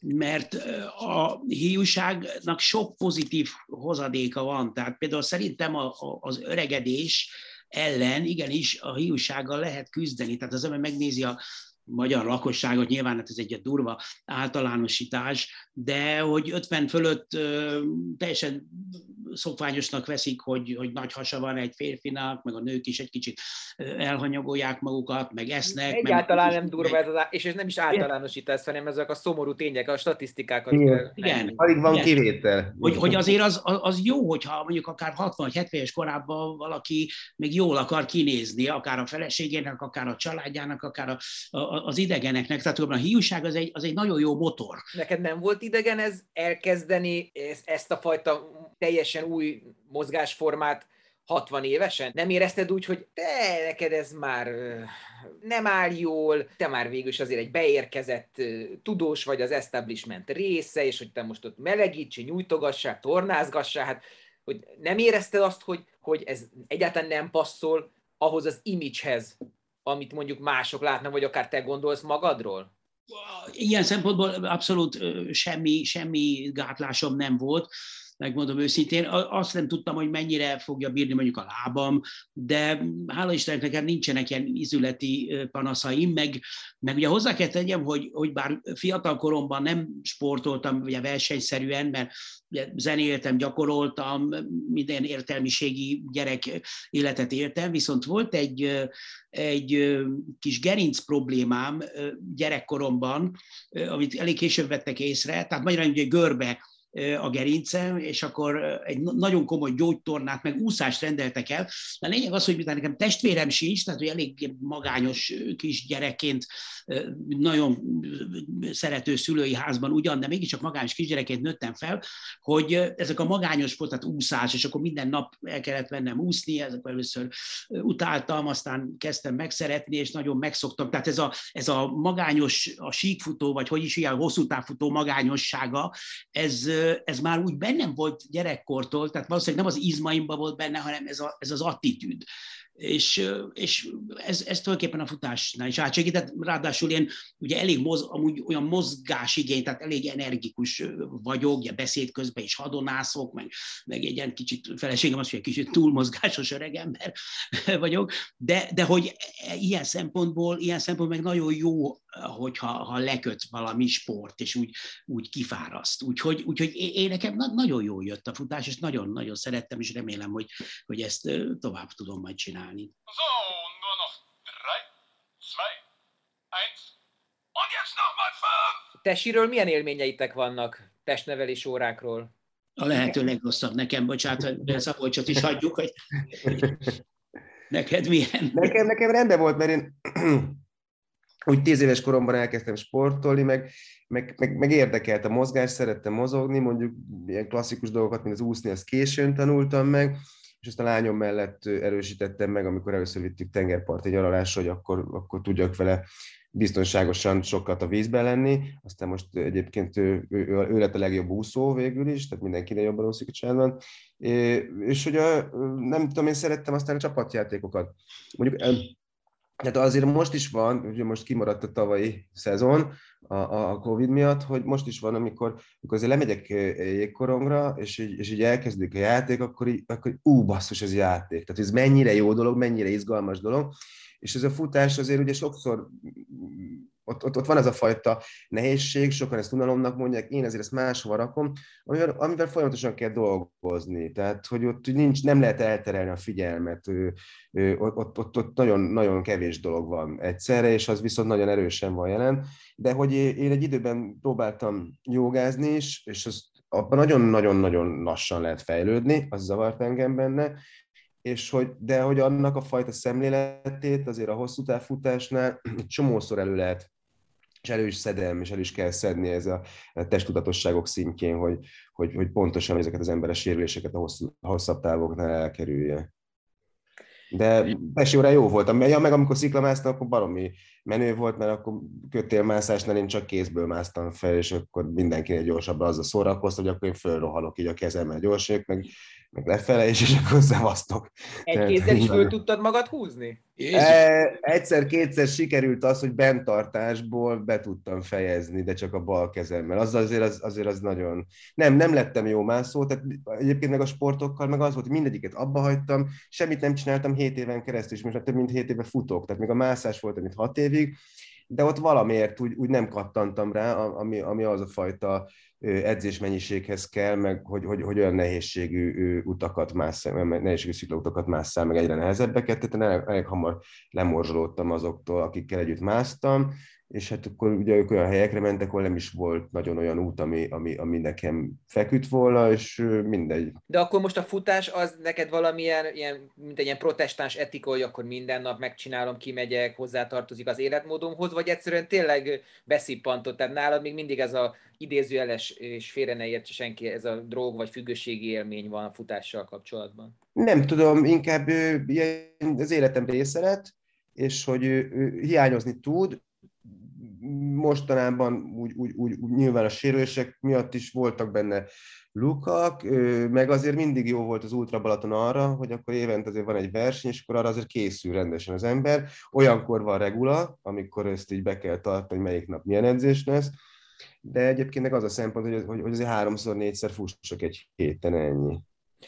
mert a hiúságnak sok pozitív hozadéka van. Tehát például szerintem a, a, az öregedés ellen igenis a hiúsággal lehet küzdeni. Tehát az ember megnézi a, magyar lakosságot, nyilván hát ez egy durva általánosítás, de hogy 50 fölött teljesen szokványosnak veszik, hogy, hogy nagy hasa van egy férfinak, meg a nők is egy kicsit elhanyagolják magukat, meg esznek. Egyáltalán meg, nem durva ez az, és ez nem is általánosítás, hanem ezek a szomorú tények, a statisztikákat. Igen, igen. Alig van igen. kivétel. Hogy, hogy azért az, az jó, hogyha mondjuk akár 60 70 éves korában valaki még jól akar kinézni, akár a feleségének, akár a családjának, akár a, a, az idegeneknek. Tehát a hiúság az egy, az egy nagyon jó motor. Neked nem volt idegen ez elkezdeni ezt a fajta teljesen új mozgásformát 60 évesen? Nem érezted úgy, hogy te, neked ez már nem áll jól, te már végül is azért egy beérkezett tudós vagy az establishment része, és hogy te most ott melegítsi, nyújtogassál, tornázgassál, hát hogy nem érezted azt, hogy, hogy ez egyáltalán nem passzol ahhoz az imidzshez, amit mondjuk mások látnak, vagy akár te gondolsz magadról? Ilyen szempontból abszolút semmi, semmi gátlásom nem volt megmondom őszintén. Azt nem tudtam, hogy mennyire fogja bírni mondjuk a lábam, de hála Istennek nekem nincsenek ilyen izületi panaszaim, meg, meg ugye hozzá kell tegyem, hogy, hogy bár fiatal koromban nem sportoltam ugye versenyszerűen, mert ugye zenéltem, gyakoroltam, minden értelmiségi gyerek életet éltem, viszont volt egy, egy kis gerinc problémám gyerekkoromban, amit elég később vettek észre, tehát magyarán ugye görbe a gerincem, és akkor egy nagyon komoly gyógytornát, meg úszást rendeltek el. De a lényeg az, hogy miután nekem testvérem sincs, tehát hogy elég magányos kis gyerekként, nagyon szerető szülői házban ugyan, de mégiscsak magányos kisgyerekként nőttem fel, hogy ezek a magányos volt, tehát úszás, és akkor minden nap el kellett vennem úszni, ezek először utáltam, aztán kezdtem megszeretni, és nagyon megszoktam. Tehát ez a, ez a magányos, a síkfutó, vagy hogy is ilyen hosszú távfutó magányossága, ez, ez már úgy bennem volt gyerekkortól, tehát valószínűleg nem az izmaimban volt benne, hanem ez, a, ez az attitűd és, és ez, ez tulajdonképpen a futásnál is átsegített, ráadásul én ugye elég moz, amúgy olyan mozgásigény, tehát elég energikus vagyok, ugye beszéd közben is hadonászok, meg, meg egy ilyen kicsit, feleségem az, hogy egy kicsit túlmozgásos öreg ember vagyok, de, de hogy ilyen szempontból, ilyen szempontból meg nagyon jó, hogyha ha leköt valami sport, és úgy, úgy kifáraszt. Úgyhogy, úgyhogy én nekem nagyon jó jött a futás, és nagyon-nagyon szerettem, és remélem, hogy, hogy ezt tovább tudom majd csinálni csinálni. So, nur noch 3, 2, 1, und jetzt nochmal 5! Tesiről milyen élményeitek vannak testnevelés órákról? A lehető legrosszabb nekem, bocsánat, hogy Szabolcsot is hagyjuk, hogy neked milyen? Nekem, nekem rendben volt, mert én úgy tíz éves koromban elkezdtem sportolni, meg, meg, meg, meg érdekelt a mozgás, szerettem mozogni, mondjuk ilyen klasszikus dolgokat, mint az úszni, azt későn tanultam meg, és ezt a lányom mellett erősítettem meg, amikor először vittük tengerparti nyaralásra, hogy akkor, akkor tudjak vele biztonságosan sokat a vízben lenni. Aztán most egyébként ő, ő, ő lett a legjobb úszó végül is, tehát mindenkinek jobban úszik a családban. És hogy a, nem tudom, én szerettem aztán a csapatjátékokat. Mondjuk tehát azért most is van, ugye most kimaradt a tavalyi szezon a, a Covid miatt, hogy most is van, amikor, amikor azért lemegyek jégkoromra, és így, és így elkezdődik a játék, akkor így, akkor így, ú, basszus, ez játék. Tehát ez mennyire jó dolog, mennyire izgalmas dolog, és ez a futás azért ugye sokszor ott, ott, ott van ez a fajta nehézség, sokan ezt unalomnak mondják, én ezért ezt máshova rakom, amivel, amivel folyamatosan kell dolgozni. Tehát, hogy ott nincs, nem lehet elterelni a figyelmet, ott, ott, ott, ott nagyon, nagyon kevés dolog van egyszerre, és az viszont nagyon erősen van jelen. De hogy én egy időben próbáltam jogázni is, és az abban nagyon-nagyon-nagyon lassan lehet fejlődni, az zavart engem benne, és hogy, de hogy annak a fajta szemléletét azért a hosszú távfutásnál csomószor elő lehet és elő is szedem, és el is kell szedni ez a testudatosságok szintjén, hogy, hogy, hogy pontosan ezeket az emberes sérüléseket a hosszú, hosszabb távoknál elkerülje. De Pesi jó volt. Ja, meg amikor sziklamásztam, akkor baromi menő volt, mert akkor kötélmászásnál én csak kézből másztam fel, és akkor mindenkinek gyorsabban az a szórakozta, hogy akkor én fölrohanok így a kezemmel gyorsan, meg meg lefele, és, és akkor szevasztok. Egy kézzel is föl tudtad magad húzni? E, egyszer-kétszer sikerült az, hogy bentartásból be tudtam fejezni, de csak a bal kezemmel. Az azért az, azért az nagyon... Nem, nem lettem jó mászó, tehát egyébként meg a sportokkal meg az volt, hogy mindegyiket abba hagytam, semmit nem csináltam 7 éven keresztül, és most több mint 7 éve futok, tehát még a mászás volt, amit 6 évig, de ott valamiért úgy, úgy nem kattantam rá, ami, ami az a fajta edzésmennyiséghez kell, meg hogy, hogy, hogy olyan nehézségű utakat másszál, nehézségű sziklautakat másszál, meg egyre nehezebbeket, tehát elég, elég hamar lemorzsolódtam azoktól, akikkel együtt másztam, és hát akkor ugye ők olyan helyekre mentek, ahol nem is volt nagyon olyan út, ami, ami, ami nekem feküdt volna, és mindegy. De akkor most a futás az neked valamilyen, ilyen, mint egy ilyen protestáns etika, hogy akkor minden nap megcsinálom, kimegyek, hozzátartozik az életmódomhoz, vagy egyszerűen tényleg beszippantott, tehát nálad még mindig ez a idézőjeles, és félre ne értse senki, ez a drog vagy függőségi élmény van a futással kapcsolatban? Nem tudom, inkább az életem része lett, és hogy ő hiányozni tud, mostanában úgy, úgy, úgy, úgy nyilván a sérülések miatt is voltak benne lukak, meg azért mindig jó volt az Ultra Balaton arra, hogy akkor évente azért van egy verseny, és akkor arra azért készül rendesen az ember. Olyankor van regula, amikor ezt így be kell tartani, hogy melyik nap milyen edzés lesz, de egyébként meg az a szempont, hogy, hogy, hogy azért háromszor, négyszer fussak egy héten ennyi.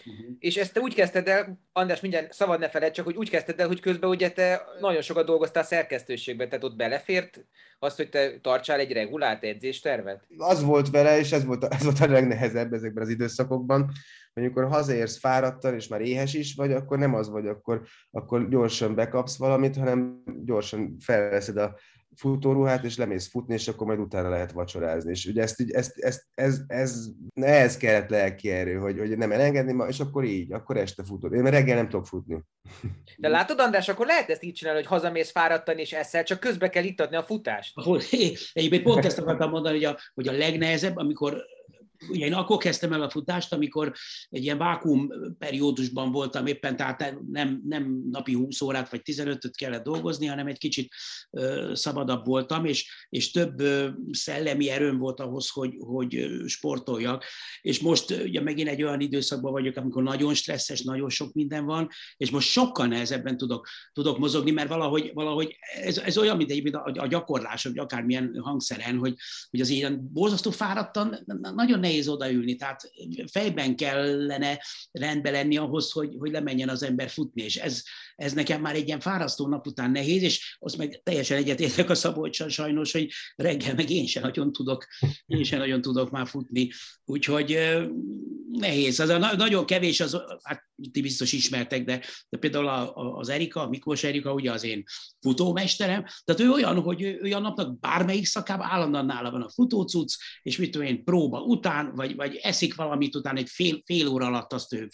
Uh-huh. És ezt te úgy kezdted el, András, mindjárt szabad ne feled, csak hogy úgy kezdted el, hogy közben ugye te nagyon sokat dolgoztál szerkesztőségben, tehát ott belefért az, hogy te tartsál egy regulált edzéstervet? Az volt vele, és ez volt, a, ez volt a legnehezebb ezekben az időszakokban, hogy amikor hazaérsz fáradtan, és már éhes is vagy, akkor nem az vagy, akkor, akkor gyorsan bekapsz valamit, hanem gyorsan felveszed a, futóruhát, és lemész futni, és akkor majd utána lehet vacsorázni. És ugye ezt, ezt, ezt, ez, ez, ez kellett lelki erő, hogy, hogy nem elengedni ma, és akkor így, akkor este futod. Én reggel nem tudok futni. De látod, András, akkor lehet ezt így csinálni, hogy hazamész fáradtan és eszel, csak közbe kell adni a futást. Ahol, egyébként pont ezt akartam mondani, hogy a, hogy a legnehezebb, amikor ugye én akkor kezdtem el a futást, amikor egy ilyen vákum periódusban voltam éppen, tehát nem, nem napi 20 órát vagy 15-öt kellett dolgozni, hanem egy kicsit uh, szabadabb voltam, és, és több uh, szellemi erőm volt ahhoz, hogy, hogy sportoljak. És most ugye megint egy olyan időszakban vagyok, amikor nagyon stresszes, nagyon sok minden van, és most sokkal nehezebben tudok, tudok mozogni, mert valahogy, valahogy ez, ez olyan, mint, egy, mint a, a gyakorlás, vagy akármilyen hangszeren, hogy, hogy az ilyen borzasztó fáradtan, nagyon nehéz odaülni, tehát fejben kellene rendbe lenni ahhoz, hogy, hogy lemenjen az ember futni, és ez, ez nekem már egy ilyen fárasztó nap után nehéz, és azt meg teljesen egyetértek a Szabolcsan sajnos, hogy reggel meg én sem nagyon tudok, én sem nagyon tudok már futni. Úgyhogy nehéz. Az a, nagyon kevés, az, hát ti biztos ismertek, de, de például a, a, az Erika, Miklós Erika, ugye az én futómesterem, tehát ő olyan, hogy ő, ő a napnak bármelyik szakában állandóan nála van a futócuc, és mit tudom én, próba után, vagy, vagy eszik valamit után, egy fél, fél óra alatt azt ő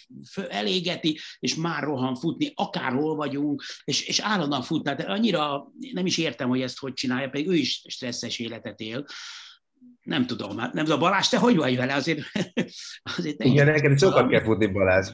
elégeti, és már rohan futni, akárhol vagyunk, és, és állandóan fut. Tehát annyira nem is értem, hogy ezt hogy csinálja, pedig ő is stresszes életet él nem tudom, hát nem tudom, Balázs, te hogy vagy vele? Azért, azért te Igen, neked sokat kell futni, Balázs.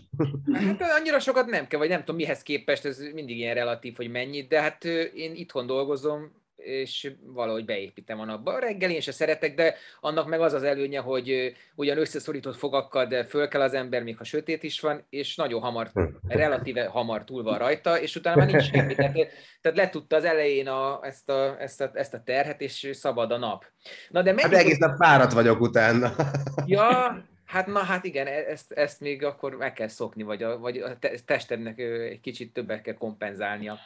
Hát, annyira sokat nem kell, vagy nem tudom mihez képest, ez mindig ilyen relatív, hogy mennyit, de hát én itthon dolgozom, és valahogy beépítem a napba. A reggel én se szeretek, de annak meg az az előnye, hogy ugyan összeszorított fogakkal, de föl kell az ember, még ha sötét is van, és nagyon hamar, relatíve hamar túl van rajta, és utána már nincs semmi. Tehát, tehát letudta az elején a, ezt, a, ezt, a, ezt a terhet, és szabad a nap. Na de hát egész nap fáradt vagyok utána. Ja, Hát na, hát igen, e- ezt, ezt még akkor meg kell szokni, vagy a, vagy a testednek egy kicsit többet kell kompenzálnia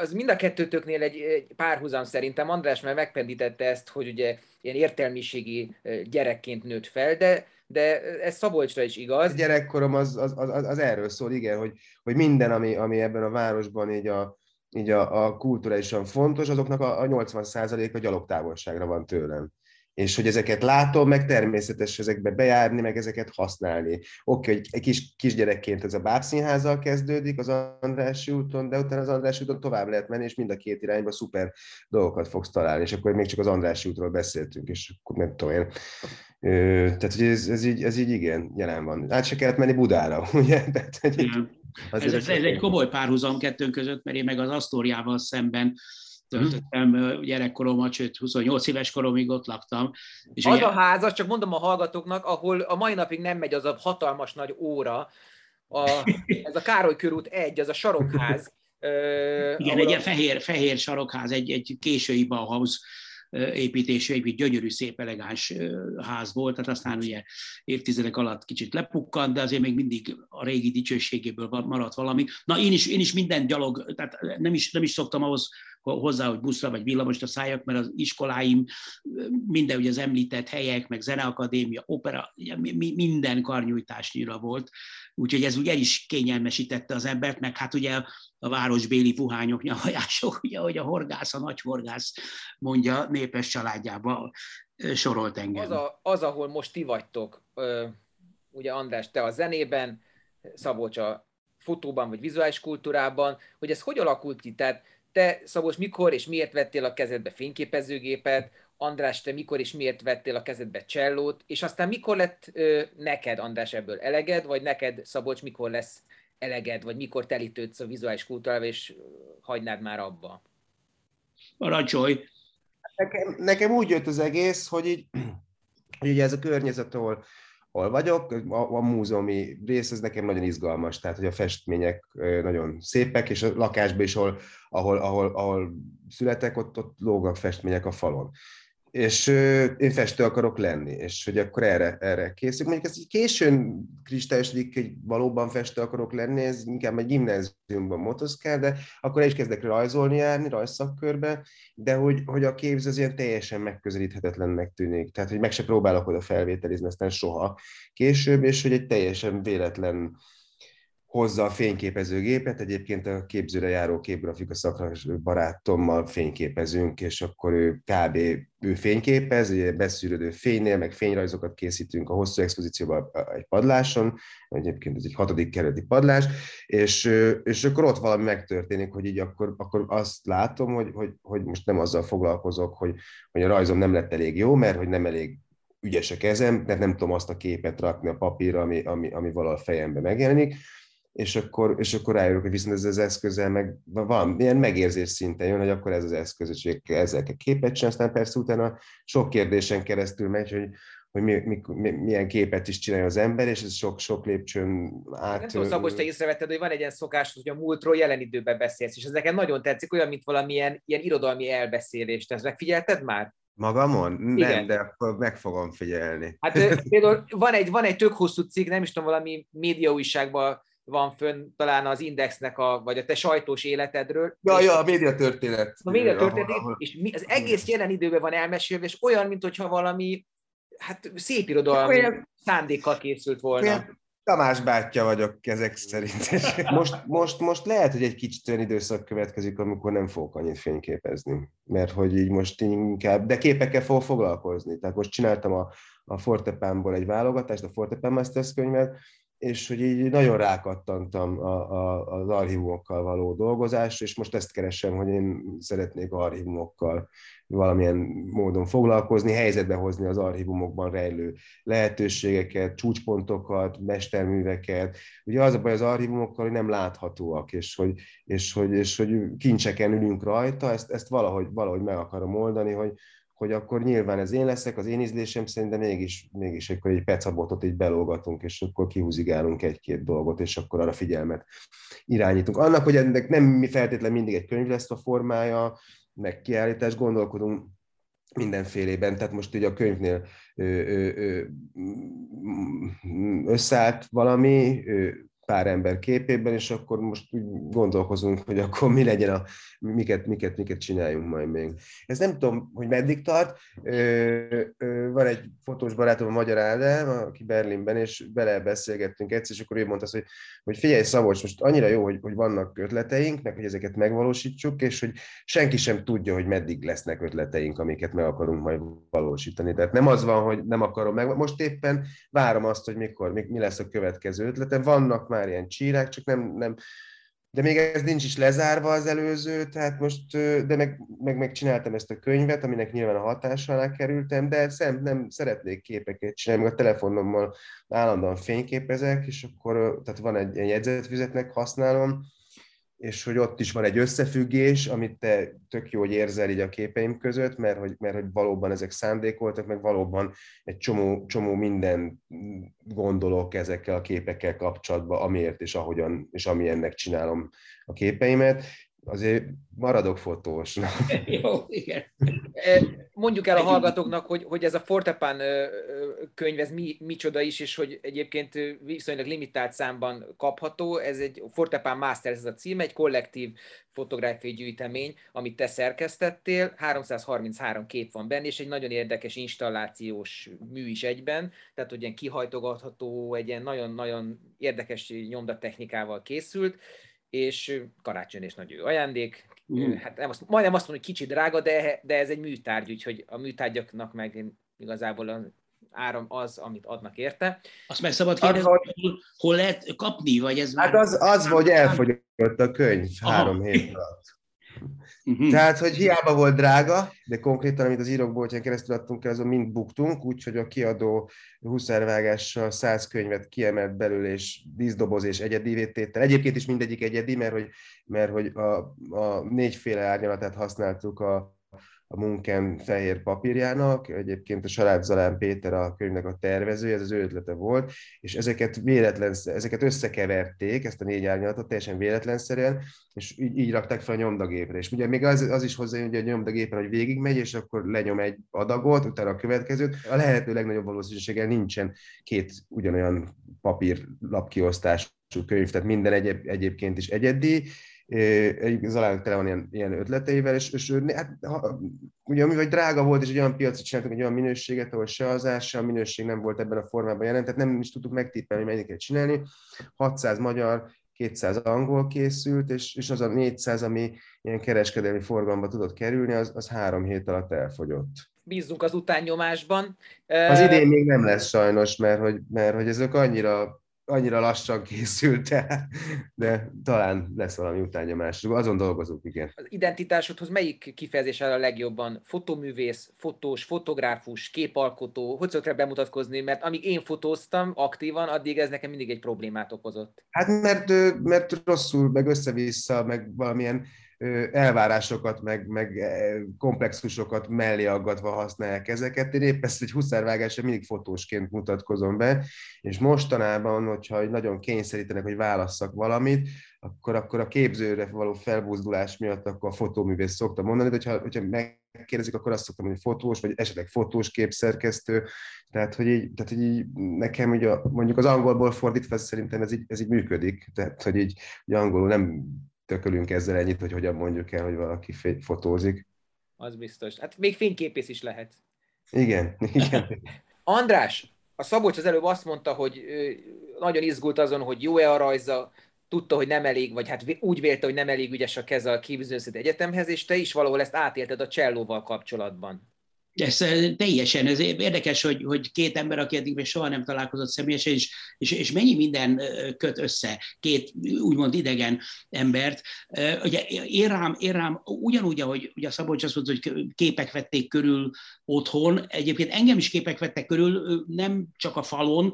az mind a kettőtöknél egy, egy párhuzam szerintem. András már megpendítette ezt, hogy ugye ilyen értelmiségi gyerekként nőtt fel, de, de ez Szabolcsra is igaz. A gyerekkorom az, az, az, az erről szól, igen, hogy, hogy minden, ami, ami ebben a városban így a, így a, a kulturálisan fontos, azoknak a, a 80%-a gyalogtávolságra van tőlem és hogy ezeket látom, meg természetes ezekbe bejárni, meg ezeket használni. Oké, okay, hogy egy kis, kisgyerekként ez a bábszínházzal kezdődik az Andrássy úton, de utána az Andrássy úton tovább lehet menni, és mind a két irányba szuper dolgokat fogsz találni, és akkor még csak az Andrássy útról beszéltünk, és akkor nem tudom én. Ö, tehát, hogy ez, ez, így, ez így igen, jelen van. Át se kellett menni Budára, ugye? Tehát, hogy így, ez, ez, ez egy komoly párhuzam kettőnk között, mert én meg az Asztóriával szemben töltöttem gyerekkoromat, sőt 28 éves koromig ott laktam. És az ugye... a ház, azt csak mondom a hallgatóknak, ahol a mai napig nem megy az a hatalmas nagy óra, a, ez a Károly körút egy, az a sarokház. Igen, egy ilyen fehér, fehér sarokház, egy, egy késői Bauhaus építésű, egy gyönyörű, szép, elegáns ház volt, tehát aztán ugye évtizedek alatt kicsit lepukkant, de azért még mindig a régi dicsőségéből maradt valami. Na én is, én is minden gyalog, tehát nem is, nem is szoktam ahhoz hozzá, hogy buszra vagy villamosra szálljak, mert az iskoláim minden ugye az említett helyek, meg zeneakadémia, opera, minden karnyújtásnyira volt, úgyhogy ez ugye el is kényelmesítette az embert, meg hát ugye a városbéli fuhányok, nyavajások, ugye, hogy a horgász, a nagy horgász mondja, népes családjába sorolt engem. Az, a, az ahol most ti vagytok, ugye András, te a zenében, Szabolcs a fotóban vagy vizuális kultúrában, hogy ez hogy alakult ki? Tehát te, Szabolcs, mikor és miért vettél a kezedbe fényképezőgépet, András, te mikor és miért vettél a kezedbe csellót, és aztán mikor lett ö, neked, András, ebből eleged, vagy neked, Szabolcs, mikor lesz eleged, vagy mikor telítődsz a vizuális kultúrával, és hagynád már abba? Parancsolj! Nekem, nekem úgy jött az egész, hogy így, hogy ugye ez a környezet, ahol, ahol vagyok, a, a múzeumi rész, ez nekem nagyon izgalmas, tehát hogy a festmények nagyon szépek, és a lakásban is, ahol, ahol, ahol, ahol születek, ott, ott lógnak festmények a falon és én festő akarok lenni, és hogy akkor erre, erre készülök. Mondjuk ez így későn kristályosodik, hogy valóban festő akarok lenni, ez inkább egy gimnáziumban motoszkál, de akkor is kezdek rajzolni járni, rajzszakkörbe, de hogy, hogy a képző az ilyen teljesen megközelíthetetlennek tűnik. Tehát, hogy meg se próbálok oda felvételizni, aztán soha később, és hogy egy teljesen véletlen hozza a fényképezőgépet, egyébként a képzőre járó képgrafika szakras barátommal fényképezünk, és akkor ő kb. ő fényképez, ugye beszűrődő fénynél, meg fényrajzokat készítünk a hosszú expozícióban egy padláson, egyébként ez egy hatodik kerületi padlás, és, és akkor ott valami megtörténik, hogy így akkor, akkor azt látom, hogy, hogy, hogy most nem azzal foglalkozok, hogy, hogy a rajzom nem lett elég jó, mert hogy nem elég ügyes a kezem, tehát nem tudom azt a képet rakni a papírra, ami, ami, ami valahol fejembe megjelenik, és akkor, és akkor rájövök, hogy viszont ez az eszközzel meg van, ilyen megérzés szinten jön, hogy akkor ez az eszköz, és ezzel kell képet csinálni, aztán persze utána sok kérdésen keresztül megy, hogy, hogy mi, mi, mi, milyen képet is csinálja az ember, és ez sok-sok lépcsőn át... Nem tudom, Szabos, te észrevetted, hogy van egy ilyen szokás, hogy a múltról jelen időben beszélsz, és ez nekem nagyon tetszik, olyan, mint valamilyen ilyen irodalmi elbeszélés. Te ezt megfigyelted már? Magamon? Nem, Igen. de akkor meg fogom figyelni. Hát például van egy, van egy tök hosszú cikk, nem is tudom, valami média újságban van fönn talán az Indexnek, a, vagy a te sajtós életedről. Ja, ja, a média történet. A média történet, ahol, ahol... és mi, az egész jelen időben van elmesélve, és olyan, mintha valami hát szép irodalmi szándékkal készült volna. Tamás bátyja vagyok ezek szerint. Most, most, most lehet, hogy egy kicsit olyan időszak következik, amikor nem fogok annyit fényképezni, mert hogy így most inkább, de képekkel fogok foglalkozni. Tehát most csináltam a, a Fortepánból egy válogatást, a Fortepán Masters könyvet, és hogy így nagyon rákattantam a, a, az archívumokkal való dolgozásra, és most ezt keresem, hogy én szeretnék archívumokkal valamilyen módon foglalkozni, helyzetbe hozni az archívumokban rejlő lehetőségeket, csúcspontokat, mesterműveket. Ugye az a baj az archívumokkal, hogy nem láthatóak, és hogy, és hogy, és hogy kincseken ülünk rajta, ezt, ezt valahogy, valahogy meg akarom oldani, hogy, hogy akkor nyilván ez én leszek, az én ízlésem szerint, de mégis, mégis akkor egy pecabotot így belógatunk, és akkor kihúzigálunk egy-két dolgot, és akkor arra figyelmet irányítunk. Annak, hogy ennek nem feltétlenül mindig egy könyv lesz a formája, meg kiállítás, gondolkodunk mindenfélében, tehát most ugye a könyvnél összeállt valami, pár ember képében, és akkor most úgy gondolkozunk, hogy akkor mi legyen a, miket, miket, miket csináljunk majd még. Ez nem tudom, hogy meddig tart. Van egy fotós barátom, a Magyar Ádám, aki Berlinben, és bele beszélgettünk egyszer, és akkor ő mondta hogy, hogy figyelj Szabolcs, most annyira jó, hogy, hogy vannak ötleteink, meg hogy ezeket megvalósítsuk, és hogy senki sem tudja, hogy meddig lesznek ötleteink, amiket meg akarunk majd valósítani. Tehát nem az van, hogy nem akarom meg. Most éppen várom azt, hogy mikor, mi lesz a következő ötlete. Vannak már ilyen csírák, csak nem, nem. De még ez nincs is lezárva az előző, tehát most, de meg, meg, meg csináltam ezt a könyvet, aminek nyilván a hatása alá kerültem, de szem, nem szeretnék képeket csinálni, meg a telefonommal állandóan fényképezek, és akkor, tehát van egy, egy jegyzetfüzetnek használom, és hogy ott is van egy összefüggés, amit te tök jó, hogy érzel így a képeim között, mert hogy, mert hogy valóban ezek szándékoltak, meg valóban egy csomó, csomó minden gondolok ezekkel a képekkel kapcsolatban, amiért és ahogyan és ami ennek csinálom a képeimet, azért maradok fotós. Jó, igen. E, mondjuk el a hallgatóknak, hogy, hogy ez a Fortepán könyv, ez mi, micsoda is, és hogy egyébként viszonylag limitált számban kapható. Ez egy Fortepán Masters ez a cím, egy kollektív fotográfiai gyűjtemény, amit te szerkesztettél. 333 kép van benne, és egy nagyon érdekes installációs mű is egyben, tehát hogy ilyen kihajtogatható, egy ilyen nagyon-nagyon érdekes nyomdatechnikával készült és karácsony és nagy ajándék. Mm. Hát nem azt, majdnem azt mondom, hogy kicsi drága, de, de ez egy műtárgy, úgyhogy a műtárgyaknak meg igazából a áram az, amit adnak érte. Azt meg szabad kérdezni, hogy hol, hol lehet kapni, vagy ez... Hát az, az hogy elfogyott a könyv Aha. három hét alatt. Uh-huh. Tehát, hogy hiába volt drága, de konkrétan, amit az írókboltján keresztül adtunk el, azon mind buktunk, úgyhogy a kiadó huszárvágással száz könyvet kiemelt belőle, és díszdoboz és egyedi tétel. Egyébként is mindegyik egyedi, mert hogy, mert hogy a, a négyféle árnyalatát használtuk a, a Munken fehér papírjának, egyébként a Salád Zalán Péter a könyvnek a tervezője, ez az ő ötlete volt, és ezeket véletlen, ezeket összekeverték, ezt a négy árnyalatot teljesen véletlenszerűen, és így, így rakták fel a nyomdagépre. És ugye még az, az is hozzá, hogy a nyomdagépen, hogy végigmegy, és akkor lenyom egy adagot, utána a következőt. A lehető legnagyobb valószínűséggel nincsen két ugyanolyan papírlapkiosztású könyv, tehát minden egyéb, egyébként is egyedi, Zalán tele van ilyen, ilyen ötleteivel, és, és hát, ha, ugye ami vagy drága volt, és egy olyan piacot csináltunk, egy olyan minőséget, ahol se az se a minőség nem volt ebben a formában jelen, tehát nem is tudtuk megtippelni, hogy mennyit kell csinálni. 600 magyar, 200 angol készült, és, és az a 400, ami ilyen kereskedelmi forgalomba tudott kerülni, az, az három hét alatt elfogyott. Bízzunk az utánnyomásban. Az idén még nem lesz sajnos, mert hogy, mert hogy ezek annyira annyira lassan készült, de, de talán lesz valami utánnyomás. Azon dolgozunk, igen. Az identitásodhoz melyik kifejezés áll a legjobban? Fotoművész, fotós, fotográfus, képalkotó? Hogy szoktál bemutatkozni? Mert amíg én fotóztam aktívan, addig ez nekem mindig egy problémát okozott. Hát mert, mert rosszul, meg össze-vissza, meg valamilyen elvárásokat, meg, meg komplexusokat mellé aggatva használják ezeket. Én épp ezt egy huszárvágásra mindig fotósként mutatkozom be, és mostanában, hogyha nagyon kényszerítenek, hogy válasszak valamit, akkor, akkor a képzőre való felbuzdulás miatt akkor a fotóművész szoktam mondani, de hogyha, hogyha megkérdezik, akkor azt szoktam hogy fotós, vagy esetleg fotós képszerkesztő, tehát hogy így, tehát, hogy így nekem ugye mondjuk az angolból fordítva szerintem ez így, ez így működik, tehát hogy így hogy angolul nem tökölünk ezzel ennyit, hogy hogyan mondjuk el, hogy valaki fotózik. Az biztos. Hát még fényképész is lehet. Igen, igen. András, a Szabolcs az előbb azt mondta, hogy nagyon izgult azon, hogy jó-e a rajza, tudta, hogy nem elég, vagy hát úgy vélte, hogy nem elég ügyes a keze a képzőszét egyetemhez, és te is valahol ezt átélted a csellóval kapcsolatban. Ez teljesen, ez érdekes, hogy, hogy két ember, aki eddig még soha nem találkozott személyesen, és, és, és mennyi minden köt össze két úgymond idegen embert. Ugye én rám, én rám ugyanúgy, ahogy ugye a Szabolcs azt mondta, hogy képek vették körül otthon, egyébként engem is képek vettek körül, nem csak a falon,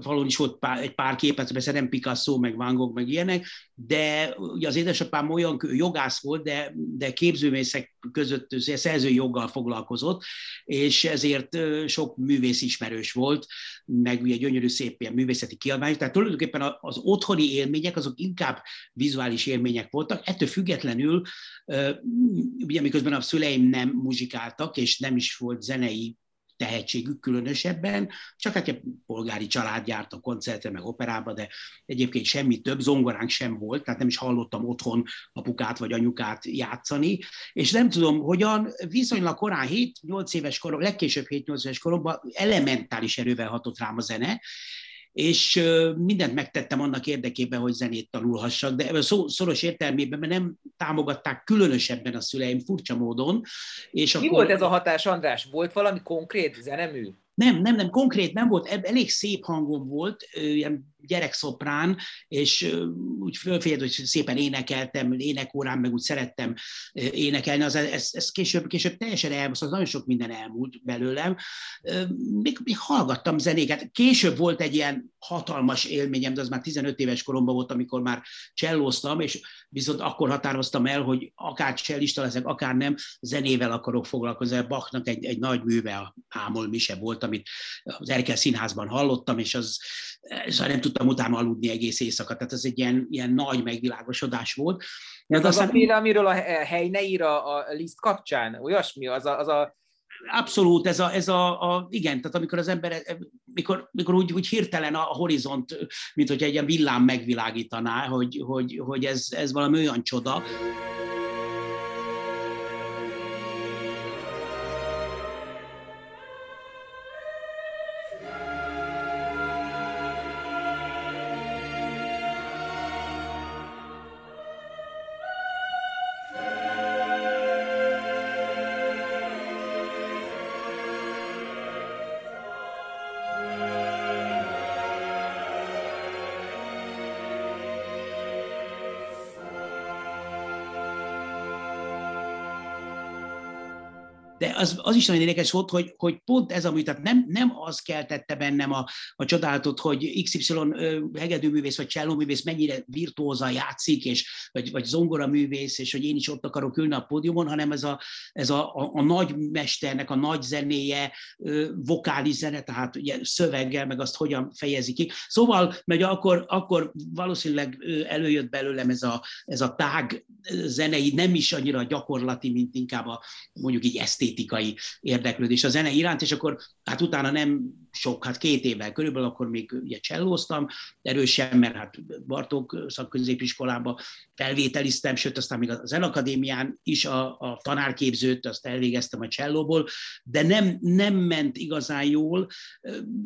falon is volt pár, egy pár képet, persze nem Picasso, meg Van Gogh, meg ilyenek, de ugye az édesapám olyan jogász volt, de, de képzőmészek között szerzői joggal foglalkozott, és ezért sok művész ismerős volt, meg ugye gyönyörű szép ilyen művészeti kiadvány, tehát tulajdonképpen az otthoni élmények azok inkább vizuális élmények voltak, ettől függetlenül, ugye miközben a szüleim nem muzsikáltak, és nem is volt zenei tehetségük különösebben, csak hát egy polgári család járt a koncertre, meg operába, de egyébként semmi több, zongoránk sem volt, tehát nem is hallottam otthon apukát vagy anyukát játszani, és nem tudom, hogyan viszonylag korán 7-8 éves korom, legkésőbb 7-8 éves koromban elementális erővel hatott rám a zene, és mindent megtettem annak érdekében, hogy zenét tanulhassak, de ebben szó, szoros értelmében, mert nem támogatták különösebben a szüleim furcsa módon. És Mi akkor... volt ez a hatás, András? Volt valami konkrét zenemű? Nem, nem, nem, konkrét nem volt, elég szép hangom volt, ilyen gyerekszoprán, és úgy fölfélt, hogy szépen énekeltem, énekórán, meg úgy szerettem énekelni, az, ez, ez később, később teljesen elmúlt, az nagyon sok minden elmúlt belőlem. Még, még hallgattam zenéket. Később volt egy ilyen hatalmas élményem, de az már 15 éves koromban volt, amikor már csellóztam, és viszont akkor határoztam el, hogy akár csellista leszek, akár nem, zenével akarok foglalkozni. Bachnak egy, egy nagy műve, a Hámol Mise volt, amit az Erkel Színházban hallottam, és az, és nem tudtam utána aludni egész éjszaka, tehát ez egy ilyen, ilyen nagy megvilágosodás volt. Ez az aztán... a amiről a hely ne ír a, a liszt kapcsán, olyasmi, az a, az a Abszolút, ez a, ez a, a, igen, tehát amikor az ember, mikor, mikor úgy, úgy hirtelen a horizont, mint hogy egy ilyen villám megvilágítaná, hogy, hogy, hogy ez, ez valami olyan csoda. Az, az is nagyon érdekes volt, hogy, hogy pont ez, amit tehát nem, nem az keltette bennem a, a csodálatot, hogy XY hegedűművész vagy csellóművész mennyire virtuózan játszik, és, vagy, vagy zongoraművész, és hogy én is ott akarok ülni a pódiumon, hanem ez a, ez a, a, a nagy mesternek a nagy zenéje, vokális zene, tehát ugye szöveggel, meg azt hogyan fejezi ki. Szóval, meg akkor, akkor valószínűleg előjött belőlem ez a, ez a tág zenei, nem is annyira gyakorlati, mint inkább a mondjuk így esztétikai esztétikai érdeklődés a zene iránt, és akkor hát utána nem sok, hát két évvel körülbelül, akkor még ugye csellóztam erősen, mert hát Bartók szakközépiskolába felvételiztem, sőt aztán még az Akadémián is a, a tanárképzőt, azt elvégeztem a csellóból, de nem, nem ment igazán jól,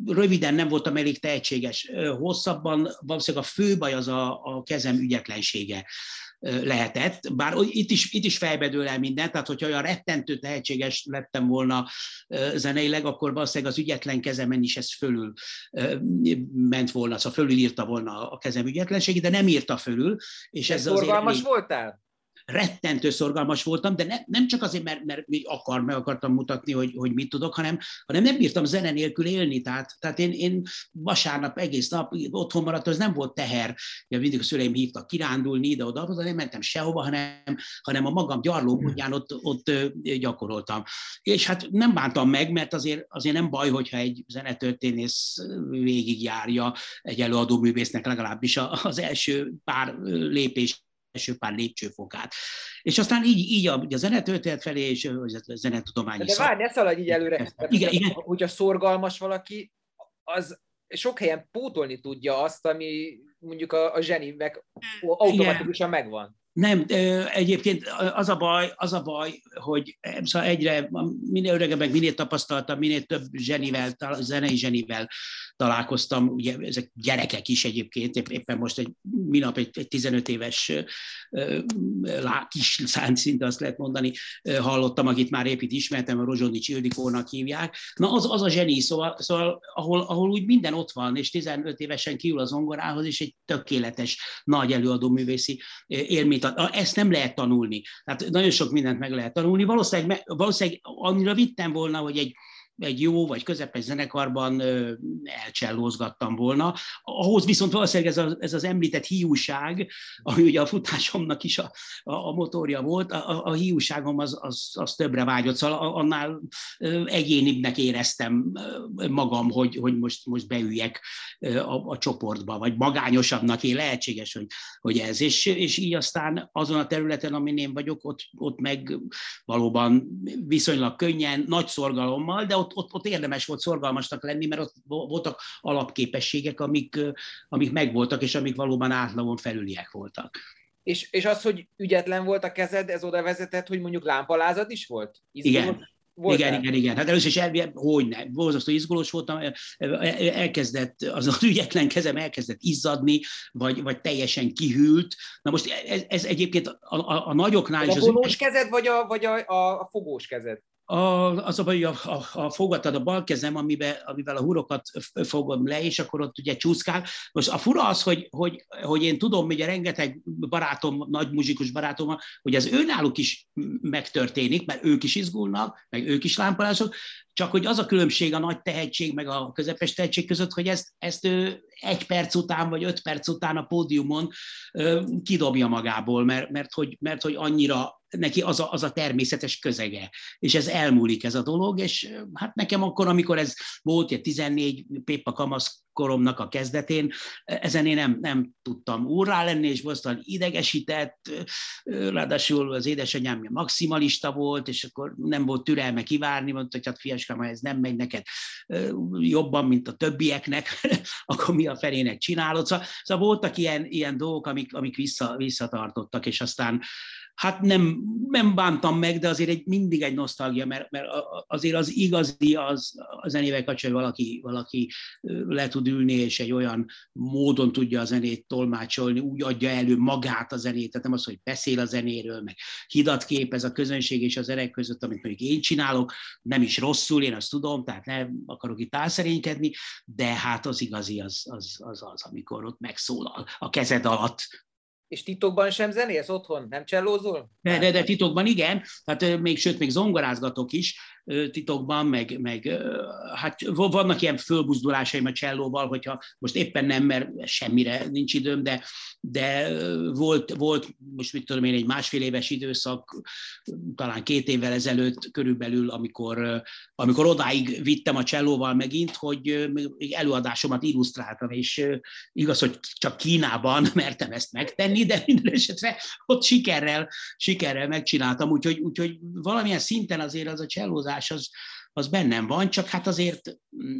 röviden nem voltam elég tehetséges, hosszabban valószínűleg a fő baj az a, a kezem ügyetlensége lehetett, bár itt is, itt is fejbedől el minden, tehát hogyha olyan rettentő tehetséges lettem volna zeneileg, akkor valószínűleg az ügyetlen kezemen is ez fölül ment volna, szóval fölül írta volna a kezem ügyetlenségét, de nem írta fölül. És ez azért elég... voltál? Rettentő szorgalmas voltam, de ne, nem csak azért, mert, mert akar, meg akartam mutatni, hogy, hogy mit tudok, hanem, hanem nem bírtam zene nélkül élni. Tehát, tehát én, én vasárnap egész nap otthon maradtam, ez nem volt teher. Ja, mindig a szüleim hívtak kirándulni ide-oda, de nem mentem sehova, hanem, hanem a magam gyarló módján ott, ott gyakoroltam. És hát nem bántam meg, mert azért, azért nem baj, hogyha egy zenetörténész végigjárja egy előadó művésznek legalábbis az első pár lépés első pár lépcsőfokát. És aztán így, így a, a zenetörténet felé, és a zenetudományi De várj, ne szaladj így előre. Igen, igen. Hogyha szorgalmas valaki, az sok helyen pótolni tudja azt, ami mondjuk a, a zseni meg automatikusan megvan. Nem, egyébként az a baj, az a baj, hogy szóval egyre, minél öregebbek, minél tapasztaltam, minél több zsenivel, zenei zsenivel találkoztam, ugye ezek gyerekek is egyébként, éppen most egy minap egy, egy 15 éves kis szánt szinte azt lehet mondani, hallottam, akit már épp itt ismertem, a Rozsonics Ildikónak hívják. Na az, az a zseni, szóval, szóval ahol, ahol úgy minden ott van, és 15 évesen kiül az zongorához, és egy tökéletes, nagy előadó művészi élményt ad. Ezt nem lehet tanulni. Tehát nagyon sok mindent meg lehet tanulni. Valószínűleg, valószínűleg annyira vittem volna, hogy egy egy jó vagy közepes zenekarban elcsellózgattam volna. Ahhoz viszont valószínűleg ez, a, ez az említett hiúság, ami ugye a futásomnak is a, a, a motorja volt, a, a hiúságom az, az, az többre vágyott, szóval annál egyénibbnek éreztem magam, hogy, hogy most, most beüljek a, a csoportba, vagy magányosabbnak én lehetséges, hogy, hogy ez. És, és így aztán azon a területen, amin én vagyok, ott, ott meg valóban viszonylag könnyen, nagy szorgalommal, de ott, ott, ott érdemes volt szorgalmasnak lenni, mert ott voltak alapképességek, amik, amik megvoltak, és amik valóban átlagon felüliek voltak. És, és az, hogy ügyetlen volt a kezed, ez oda vezetett, hogy mondjuk lámpalázat is volt? Izgulott? Igen. Voltál? Igen, igen, igen. Hát először is elvi, hogy ne, borzasztó izgulós voltam, elkezdett, az, az ügyetlen kezem elkezdett izzadni, vagy, vagy teljesen kihűlt. Na most ez, ez egyébként a, a, a nagyoknál is... A vonós kezed, vagy a, vagy a, a, a fogós kezed? A, az a baj, a, a, a fogatad a bal kezem, amivel, amivel a hurokat fogom le, és akkor ott ugye csúszkál. Most a fura az, hogy, hogy, hogy én tudom, a rengeteg barátom, nagy muzsikus barátom, hogy ez őnáluk is megtörténik, mert ők is izgulnak, meg ők is lámpalások, csak hogy az a különbség a nagy tehetség meg a közepes tehetség között, hogy ezt, ezt ő egy perc után vagy öt perc után a pódiumon kidobja magából, mert, mert, hogy, mert hogy annyira neki az a, az a természetes közege, és ez elmúlik ez a dolog, és hát nekem akkor, amikor ez volt, egy 14 Pépa Kamasz koromnak a kezdetén, ezen én nem, nem tudtam úrrá lenni, és borzasztóan idegesített, ráadásul az édesanyám maximalista volt, és akkor nem volt türelme kivárni, mondta, hogy hát fiaskám, ha ez nem megy neked jobban, mint a többieknek, akkor mi a felének csinálod. Szóval, szóval voltak ilyen, ilyen dolgok, amik, amik vissza, visszatartottak, és aztán hát nem, nem bántam meg, de azért egy, mindig egy nosztalgia, mert, mert azért az igazi az a zenével kapcsolatban, valaki, valaki le tud ülni, és egy olyan módon tudja a zenét tolmácsolni, úgy adja elő magát a zenét, tehát nem az, hogy beszél a zenéről, meg hidat képez a közönség és az erek között, amit mondjuk én csinálok, nem is rosszul, én azt tudom, tehát nem akarok itt álszerénykedni, de hát az igazi az az, az, az amikor ott megszólal a kezed alatt és titokban sem zenélsz otthon? Nem csellózol? De, de, de titokban igen, hát még sőt, még zongorázgatok is, titokban, meg, meg hát vannak ilyen fölbuzdulásaim a csellóval, hogyha most éppen nem, mert semmire nincs időm, de, de volt, volt most mit tudom én, egy másfél éves időszak, talán két évvel ezelőtt körülbelül, amikor, amikor odáig vittem a csellóval megint, hogy előadásomat illusztráltam, és igaz, hogy csak Kínában mertem ezt megtenni, de minden esetre ott sikerrel, sikerrel megcsináltam, úgyhogy, úgyhogy valamilyen szinten azért az a csellózás tudás az, az bennem van, csak hát azért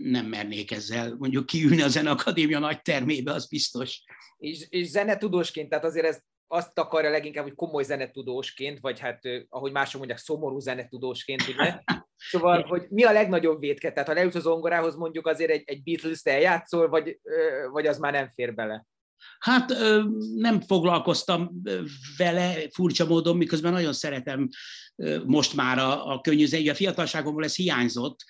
nem mernék ezzel mondjuk kiülni a Zeneakadémia nagy termébe, az biztos. És, és zenetudósként, tehát azért ez azt akarja leginkább, hogy komoly zenetudósként, vagy hát, ahogy mások mondják, szomorú zenetudósként, ugye? Szóval, hogy mi a legnagyobb védke? Tehát ha leülsz az zongorához, mondjuk azért egy, egy Beatles-t eljátszol, vagy, vagy az már nem fér bele? Hát nem foglalkoztam vele furcsa módon, miközben nagyon szeretem most már a, a könnyű a fiatalságomból ez hiányzott,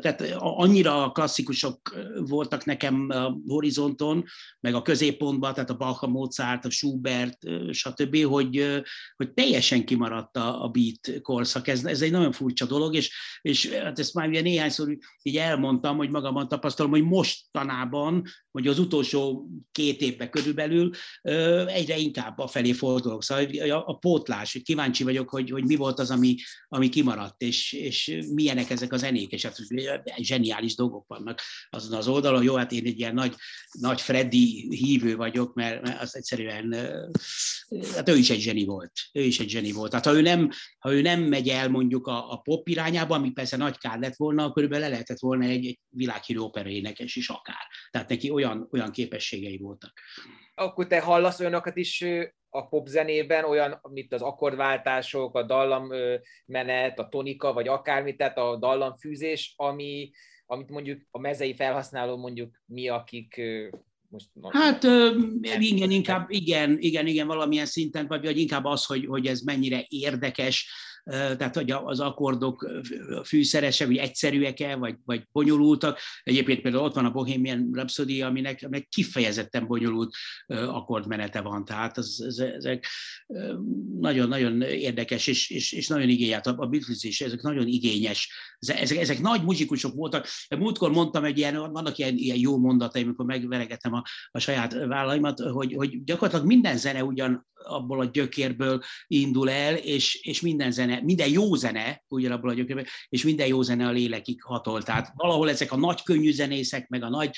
tehát annyira klasszikusok voltak nekem a horizonton, meg a középpontban, tehát a Bach, a Mozart, a Schubert, stb., hogy, hogy teljesen kimaradt a, beat korszak. Ez, ez egy nagyon furcsa dolog, és, és hát ezt már ugye néhányszor így elmondtam, hogy magamban tapasztalom, hogy mostanában, vagy az utolsó két évben körülbelül egyre inkább a felé fordulok. Szóval a, a pótlás, kíváncsi vagyok, hogy, hogy mi volt az, ami, ami kimaradt, és, és milyenek ezek a zenék, és zseniális dolgok vannak azon az oldalon. Jó, hát én egy ilyen nagy, nagy Freddy hívő vagyok, mert, az egyszerűen, hát ő is egy zseni volt. Ő is egy zseni volt. Tehát ha ő nem, ha ő nem megy el mondjuk a, a pop irányába, ami persze nagy kár lett volna, körülbelül le lehetett volna egy, egy világhírű opera énekes is akár. Tehát neki olyan, olyan képességei voltak. Akkor te hallasz olyanokat is a popzenében, olyan, mint az akkordváltások, a dallammenet, a tonika, vagy akármi, tehát a dallamfűzés, ami, amit mondjuk a mezei felhasználó mondjuk mi, akik most hát igen, inkább igen, igen, igen, valamilyen szinten, vagy, vagy inkább az, hogy, hogy ez mennyire érdekes, tehát hogy az akkordok fűszeresek, vagy egyszerűek-e, vagy, vagy bonyolultak. Egyébként például ott van a Bohemian Rhapsody, aminek, aminek kifejezetten bonyolult akkordmenete van, tehát az, ez, ezek nagyon-nagyon érdekes, és, és, és nagyon igényelt, a Beatles is, ezek nagyon igényes, ezek, ezek nagy muzsikusok voltak. Múltkor mondtam egy ilyen, vannak ilyen, ilyen jó mondataim, amikor megveregetem a, a saját vállaimat, hogy, hogy gyakorlatilag minden zene ugyan abból a gyökérből indul el, és, és minden zene, minden jó zene, ugyanabból a gyökérből, és minden jó zene a lélekig hatol. Tehát valahol ezek a nagy könnyű zenészek, meg a nagy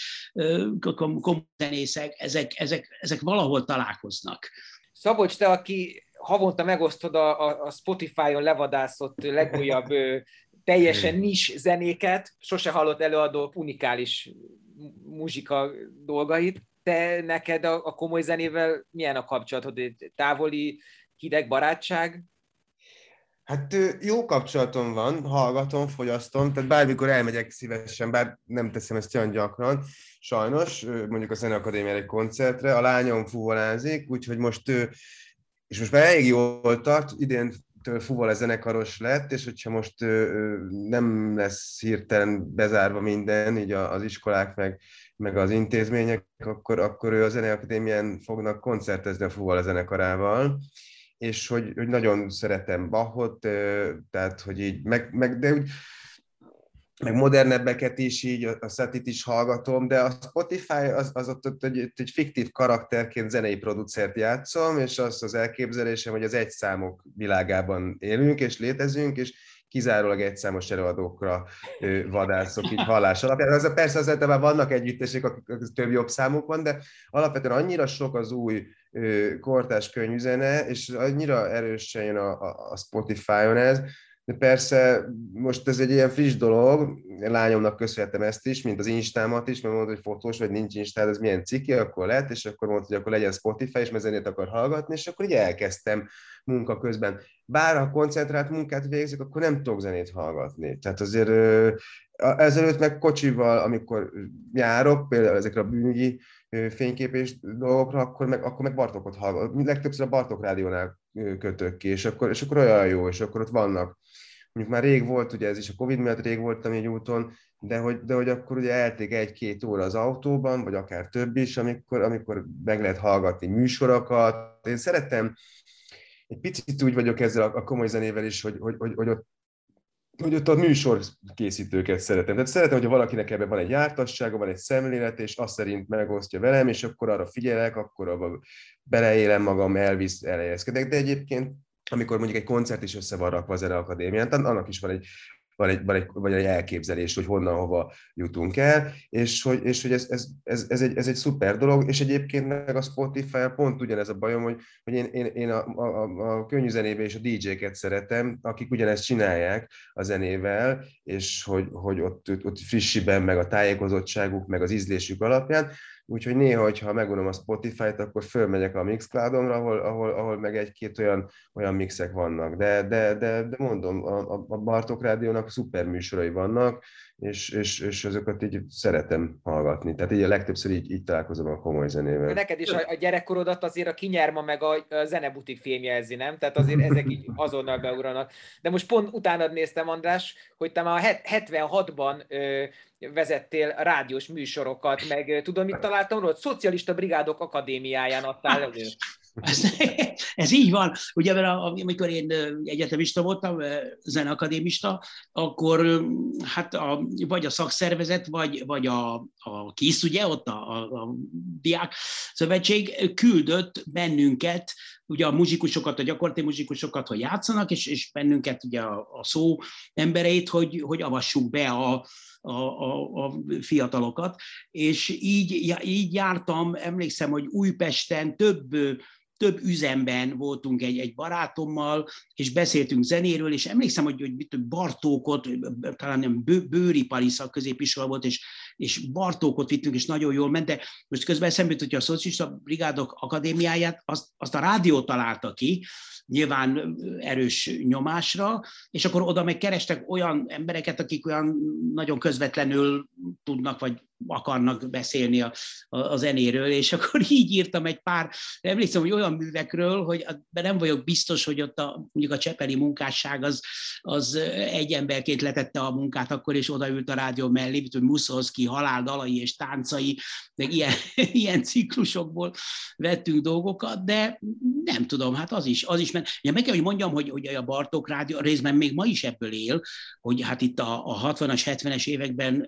komoly zenészek, ezek, ezek, ezek valahol találkoznak. Szabolcs, te, aki havonta megosztod a, a Spotify-on levadászott legújabb teljesen nis zenéket, sose hallott előadók unikális muzsika dolgait te neked a, a komoly zenével milyen a kapcsolatod? Távoli, hideg barátság? Hát jó kapcsolatom van, hallgatom, fogyasztom, tehát bármikor elmegyek szívesen, bár nem teszem ezt olyan gyakran, sajnos, mondjuk a Zeneakadémiára egy koncertre, a lányom fuvolázik, úgyhogy most, és most már elég jól tart, idén fuval a zenekaros lett, és hogyha most nem lesz hirtelen bezárva minden, így az iskolák meg meg az intézmények, akkor, akkor ő a Zeneakadémián fognak koncertezni a Fúval a zenekarával, és hogy, hogy nagyon szeretem Bachot, tehát hogy így, meg, meg de úgy, meg modernebbeket is, így a szetit is hallgatom, de a Spotify az, az ott, ott egy, egy fiktív karakterként zenei producert játszom, és az az elképzelésem, hogy az egyszámok világában élünk és létezünk, és kizárólag egyszámos előadókra vadászok így hallás alapján. Az, persze azért már vannak együttesek, akik több jobb számuk van, de alapvetően annyira sok az új kortás könyvzene, és annyira erősen jön a, a Spotify-on ez, de persze most ez egy ilyen friss dolog, lányomnak köszönhetem ezt is, mint az Instámat is, mert mondta, hogy fotós vagy nincs Instá, ez milyen ciki, akkor lett, és akkor mondta, hogy akkor legyen Spotify, és mert akar hallgatni, és akkor így elkezdtem munka közben. Bár ha koncentrált munkát végzik, akkor nem tudok zenét hallgatni. Tehát azért ezelőtt meg kocsival, amikor járok, például ezekre a bűnügyi fényképés dolgokra, akkor meg, akkor meg Bartokot hallgatok. Legtöbbször a Bartok rádiónál kötök ki, és akkor, és akkor olyan jó, és akkor ott vannak. Mondjuk már rég volt, ugye ez is a Covid miatt rég voltam egy úton, de hogy, de hogy akkor ugye elték egy-két óra az autóban, vagy akár több is, amikor, amikor meg lehet hallgatni műsorokat. Én szeretem, egy picit úgy vagyok ezzel a, a komoly zenével is, hogy, hogy, hogy, hogy ott hogy ott a műsor készítőket szeretem. Tehát szeretem, hogyha valakinek ebben van egy jártassága, van egy szemlélet, és azt szerint megosztja velem, és akkor arra figyelek, akkor abba beleélem magam, elvisz, elhelyezkedek. De egyébként amikor mondjuk egy koncert is össze van rakva az Akadémián, annak is van egy van egy, van egy, vagy egy elképzelés, hogy honnan, hova jutunk el, és hogy, és hogy ez, ez, ez, ez, egy, ez egy szuper dolog, és egyébként meg a Spotify pont ugyanez a bajom, hogy, hogy én, én, én a, a, a könnyű zenébe és a DJ-ket szeretem, akik ugyanezt csinálják a zenével, és hogy, hogy ott, ott frissiben, meg a tájékozottságuk, meg az ízlésük alapján, Úgyhogy néha, ha megunom a Spotify-t, akkor fölmegyek a Mixcloud-omra, ahol, ahol, ahol meg egy-két olyan, olyan mixek vannak. De, de, de, de mondom, a, a Bartok Rádiónak szuper műsorai vannak, és, és, és azokat így szeretem hallgatni. Tehát így a legtöbbször így, így találkozom a komoly zenével. Neked is a, a gyerekkorodat azért a kinyerma meg a, a zenebutik filmjelzi, nem? Tehát azért ezek így azonnal beugranak. De most pont utána néztem, András, hogy te már 76-ban ö, vezettél rádiós műsorokat, meg tudom, mit találtam róla? Szocialista Brigádok Akadémiáján adtál elő. Ez, ez így van. Ugye, mert amikor én egyetemista voltam, zeneakadémista, akkor hát a, vagy a szakszervezet, vagy, vagy a, a KISZ, ugye, ott a, a, a diák szövetség küldött bennünket, ugye a muzsikusokat, a gyakorlati muzsikusokat, hogy játszanak, és, és bennünket ugye a, a szó embereit, hogy, hogy avassuk be a, a, a, a fiatalokat, és így, így jártam, emlékszem, hogy Újpesten több több üzemben voltunk egy, egy barátommal, és beszéltünk zenéről, és emlékszem, hogy, hogy Bartókot, talán nem bő, Bőripari szakközépiskola volt, és, és Bartókot vittünk, és nagyon jól ment, de most közben eszembe hogy a Szocialista Brigádok Akadémiáját azt, azt a rádió találta ki, nyilván erős nyomásra, és akkor oda meg kerestek olyan embereket, akik olyan nagyon közvetlenül tudnak, vagy akarnak beszélni a, a, a zenéről, és akkor így írtam egy pár, emlékszem, hogy olyan művekről, hogy nem vagyok biztos, hogy ott a, mondjuk a csepeli munkásság az, az egy emberként letette a munkát akkor, és odaült a rádió mellé, mint hogy Muszolszki halál dalai és táncai, meg ilyen, ilyen ciklusokból vettünk dolgokat, de nem tudom, hát az is, az is, mert ja, meg kell, hogy mondjam, hogy, hogy a Bartók rádió részben még ma is ebből él, hogy hát itt a, a 60-as, 70-es években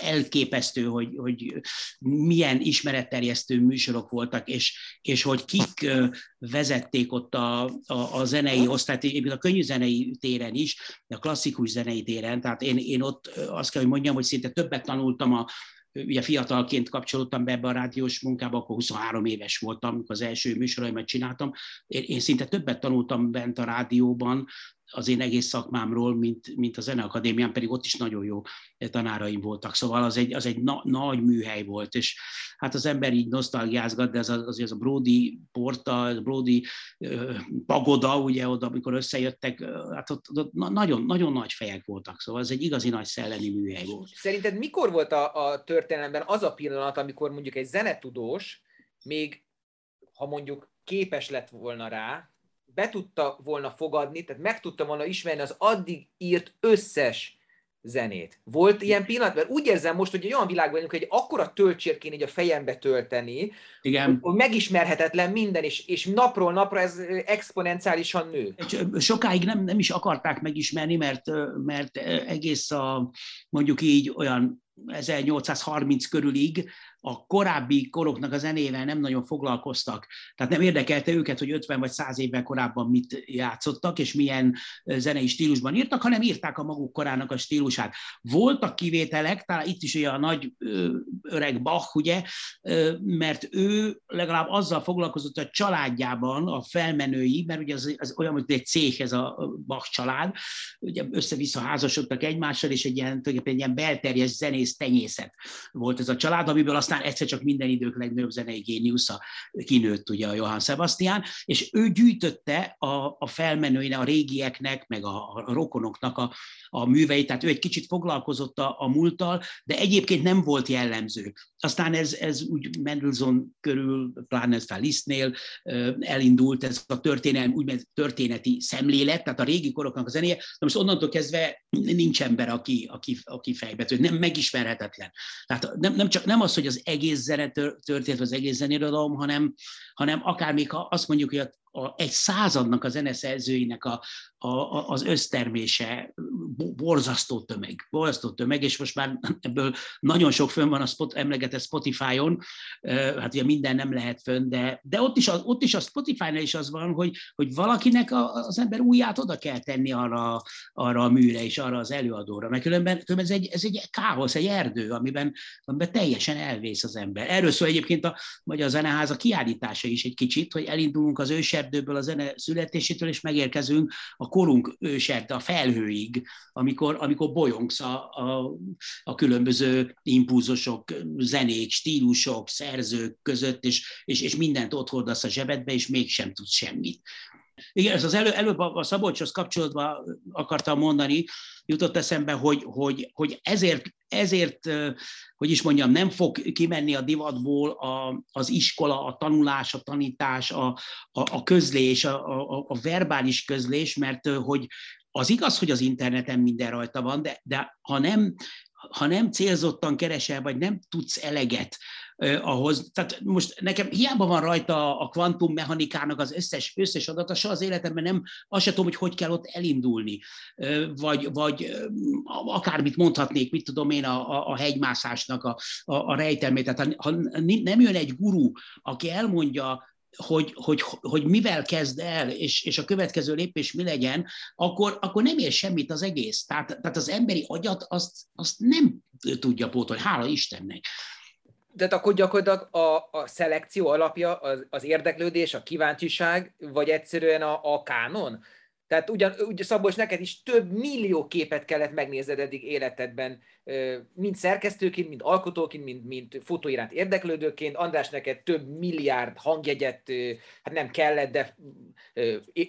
elképesztő, hogy, hogy milyen ismeretterjesztő műsorok voltak, és, és hogy kik vezették ott a, a, a zenei osztályt, a könnyű zenei téren is, a klasszikus zenei téren, tehát én, én ott azt kell, hogy mondjam, hogy szinte többet tanultam a, ugye fiatalként kapcsolódtam be ebbe a rádiós munkába, akkor 23 éves voltam, amikor az első műsoraimat csináltam. Én, én szinte többet tanultam bent a rádióban, az én egész szakmámról, mint, mint a Zeneakadémián, pedig ott is nagyon jó tanáraim voltak. Szóval az egy, az egy na, nagy műhely volt, és hát az ember így nosztalgiázgat, de ez az, az, az a Brody porta, a Brody pagoda, ugye oda, amikor összejöttek, hát ott, ott nagyon, nagyon nagy fejek voltak, szóval ez egy igazi nagy szellemi műhely volt. Szerinted mikor volt a, a történelemben az a pillanat, amikor mondjuk egy zenetudós még, ha mondjuk képes lett volna rá, be tudta volna fogadni, tehát meg tudta volna ismerni az addig írt összes zenét. Volt ilyen pillanat? Mert úgy érzem most, hogy egy olyan világban vagyunk, hogy egy akkora töltsér kéne így a fejembe tölteni, Igen. hogy megismerhetetlen minden, és, és napról napra ez exponenciálisan nő. Sokáig nem, nem is akarták megismerni, mert, mert egész a, mondjuk így olyan 1830 körülig a korábbi koroknak a zenével nem nagyon foglalkoztak. Tehát nem érdekelte őket, hogy 50 vagy 100 évvel korábban mit játszottak, és milyen zenei stílusban írtak, hanem írták a maguk korának a stílusát. Voltak kivételek, talán itt is ugye a nagy öreg Bach, ugye, mert ő legalább azzal foglalkozott a családjában, a felmenői, mert ugye az, az olyan, hogy egy cég ez a Bach család, ugye össze-vissza házasodtak egymással, és egy ilyen, egy ilyen belterjes zenész tenyészet volt ez a család, amiből aztán aztán egyszer csak minden idők legnagyobb zenei géniusza kinőtt ugye a Johann Sebastian, és ő gyűjtötte a, a felmenőinek, a régieknek, meg a, a rokonoknak a, a műveit, tehát ő egy kicsit foglalkozott a, a múlttal, de egyébként nem volt jellemző. Aztán ez, ez úgy Mendelssohn körül, pláne ez Lisztnél elindult ez a történelem, úgymond történeti szemlélet, tehát a régi koroknak a zenéje, de most onnantól kezdve nincs ember, aki, aki, aki fejbe nem megismerhetetlen. Tehát nem, nem, csak, nem az, hogy az egész zene történet, az egész zenérodalom, hanem, hanem akár még ha azt mondjuk, hogy a a, egy századnak a zeneszerzőinek a, a, a, az össztermése borzasztó tömeg, borzasztó tömeg, és most már ebből nagyon sok fönn van a spot, emlegetett Spotify-on, hát ugye minden nem lehet fönn, de, de ott, is, ott is a Spotify-nál is az van, hogy, hogy valakinek a, az ember újját oda kell tenni arra, arra a műre és arra az előadóra, mert különben, különben ez, egy, ez egy káosz, egy erdő, amiben, amiben teljesen elvész az ember. Erről szól egyébként a Magyar Zeneháza kiállítása is egy kicsit, hogy elindulunk az őser őserdőből a zene születésétől, és megérkezünk a korunk őserde, a felhőig, amikor, amikor bolyongsz a, a, a különböző impulzusok, zenék, stílusok, szerzők között, és, és, és mindent ott hordasz a zsebedbe, és mégsem tudsz semmit. Igen, ez az elő, előbb a Szabolcshoz kapcsolatban akartam mondani, jutott eszembe, hogy, hogy, hogy ezért, ezért, hogy is mondjam, nem fog kimenni a divatból a, az iskola, a tanulás, a tanítás, a, a, a közlés, a, a, a verbális közlés, mert hogy az igaz, hogy az interneten minden rajta van, de, de ha nem ha nem célzottan keresel, vagy nem tudsz eleget ahhoz, tehát most nekem hiába van rajta a kvantummechanikának az összes, összes adata, se az életemben nem, azt sem tudom, hogy hogy kell ott elindulni, vagy, vagy akármit mondhatnék, mit tudom én, a, a, a hegymászásnak a, a, a rejtelmét. Tehát ha nem jön egy guru, aki elmondja, hogy, hogy, hogy mivel kezd el, és, és a következő lépés mi legyen, akkor, akkor nem ér semmit az egész. Tehát, tehát az emberi agyat azt, azt nem tudja pótolni, hála Istennek. Tehát akkor gyakorlatilag a, a szelekció alapja az, az érdeklődés, a kíváncsiság, vagy egyszerűen a, a kánon? Tehát ugyan, ugye Szabolcs, neked is több millió képet kellett megnézned eddig életedben, mind szerkesztőként, mind alkotóként, mind, mind fotóiránt érdeklődőként. András, neked több milliárd hangjegyet, hát nem kellett, de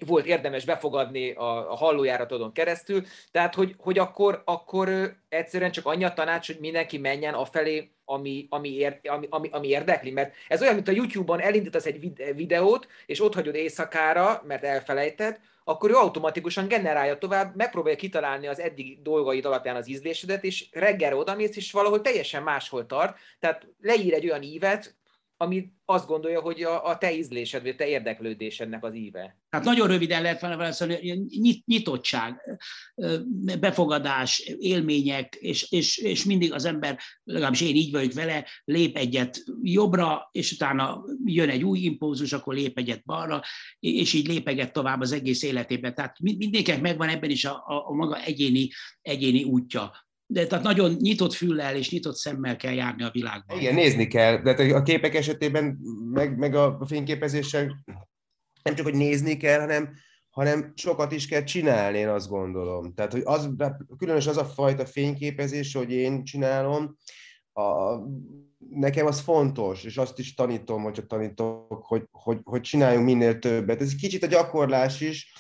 volt érdemes befogadni a, a hallójáratodon keresztül. Tehát, hogy, hogy akkor, akkor egyszerűen csak annyi a tanács, hogy mindenki menjen afelé, ami, ami, ér, ami, ami, ami érdekli. Mert ez olyan, mint a YouTube-on elindítasz egy videót, és ott hagyod éjszakára, mert elfelejted, akkor ő automatikusan generálja tovább, megpróbálja kitalálni az eddig dolgaid alapján az ízlésedet, és reggelre odamész, és valahol teljesen máshol tart. Tehát leír egy olyan ívet, ami azt gondolja, hogy a, a te ízlésed, vagy a te érdeklődésednek az íve. Tehát nagyon röviden lehet válaszolni, nyit, nyitottság, befogadás, élmények, és, és, és mindig az ember, legalábbis én így vagyok vele, lép egyet jobbra, és utána jön egy új impulzus, akkor lép egyet balra, és így lépeget tovább az egész életében. Tehát mindenkinek megvan ebben is a, a, a maga egyéni, egyéni útja de tehát nagyon nyitott füllel és nyitott szemmel kell járni a világban. Igen, nézni kell, de a képek esetében, meg, meg a fényképezéssel nem csak, hogy nézni kell, hanem, hanem sokat is kell csinálni, én azt gondolom. Tehát, hogy az, különös az a fajta fényképezés, hogy én csinálom, a, nekem az fontos, és azt is tanítom, hogyha tanítok, hogy, hogy, hogy csináljunk minél többet. Ez kicsit a gyakorlás is,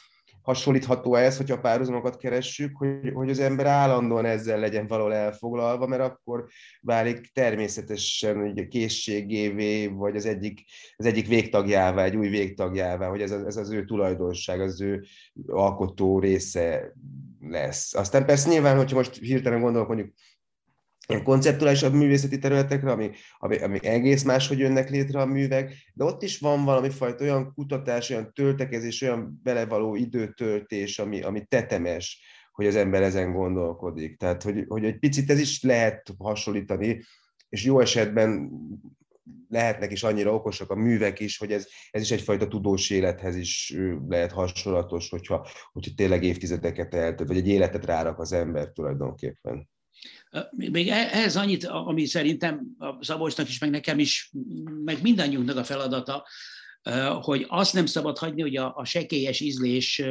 hasonlítható ez, hogyha párhuzamokat keressük, hogy, hogy az ember állandóan ezzel legyen valahol elfoglalva, mert akkor válik természetesen ugye készségévé, vagy az egyik, az egyik végtagjává, egy új végtagjává, hogy ez, ez az ő tulajdonság, az ő alkotó része lesz. Aztán persze nyilván, hogyha most hirtelen gondolok mondjuk ilyen konceptuálisabb művészeti területekre, ami, ami, ami egész máshogy jönnek létre a művek, de ott is van valami fajta olyan kutatás, olyan töltekezés, olyan belevaló időtöltés, ami, ami tetemes, hogy az ember ezen gondolkodik. Tehát, hogy, hogy egy picit ez is lehet hasonlítani, és jó esetben lehetnek is annyira okosak a művek is, hogy ez, ez is egyfajta tudós élethez is lehet hasonlatos, hogyha, hogyha tényleg évtizedeket eltölt, vagy egy életet rárak az ember tulajdonképpen. Még e-, ehhez annyit, ami szerintem a Szabolcsnak is, meg nekem is, meg mindannyiunknak a feladata, hogy azt nem szabad hagyni, hogy a, a sekélyes ízlés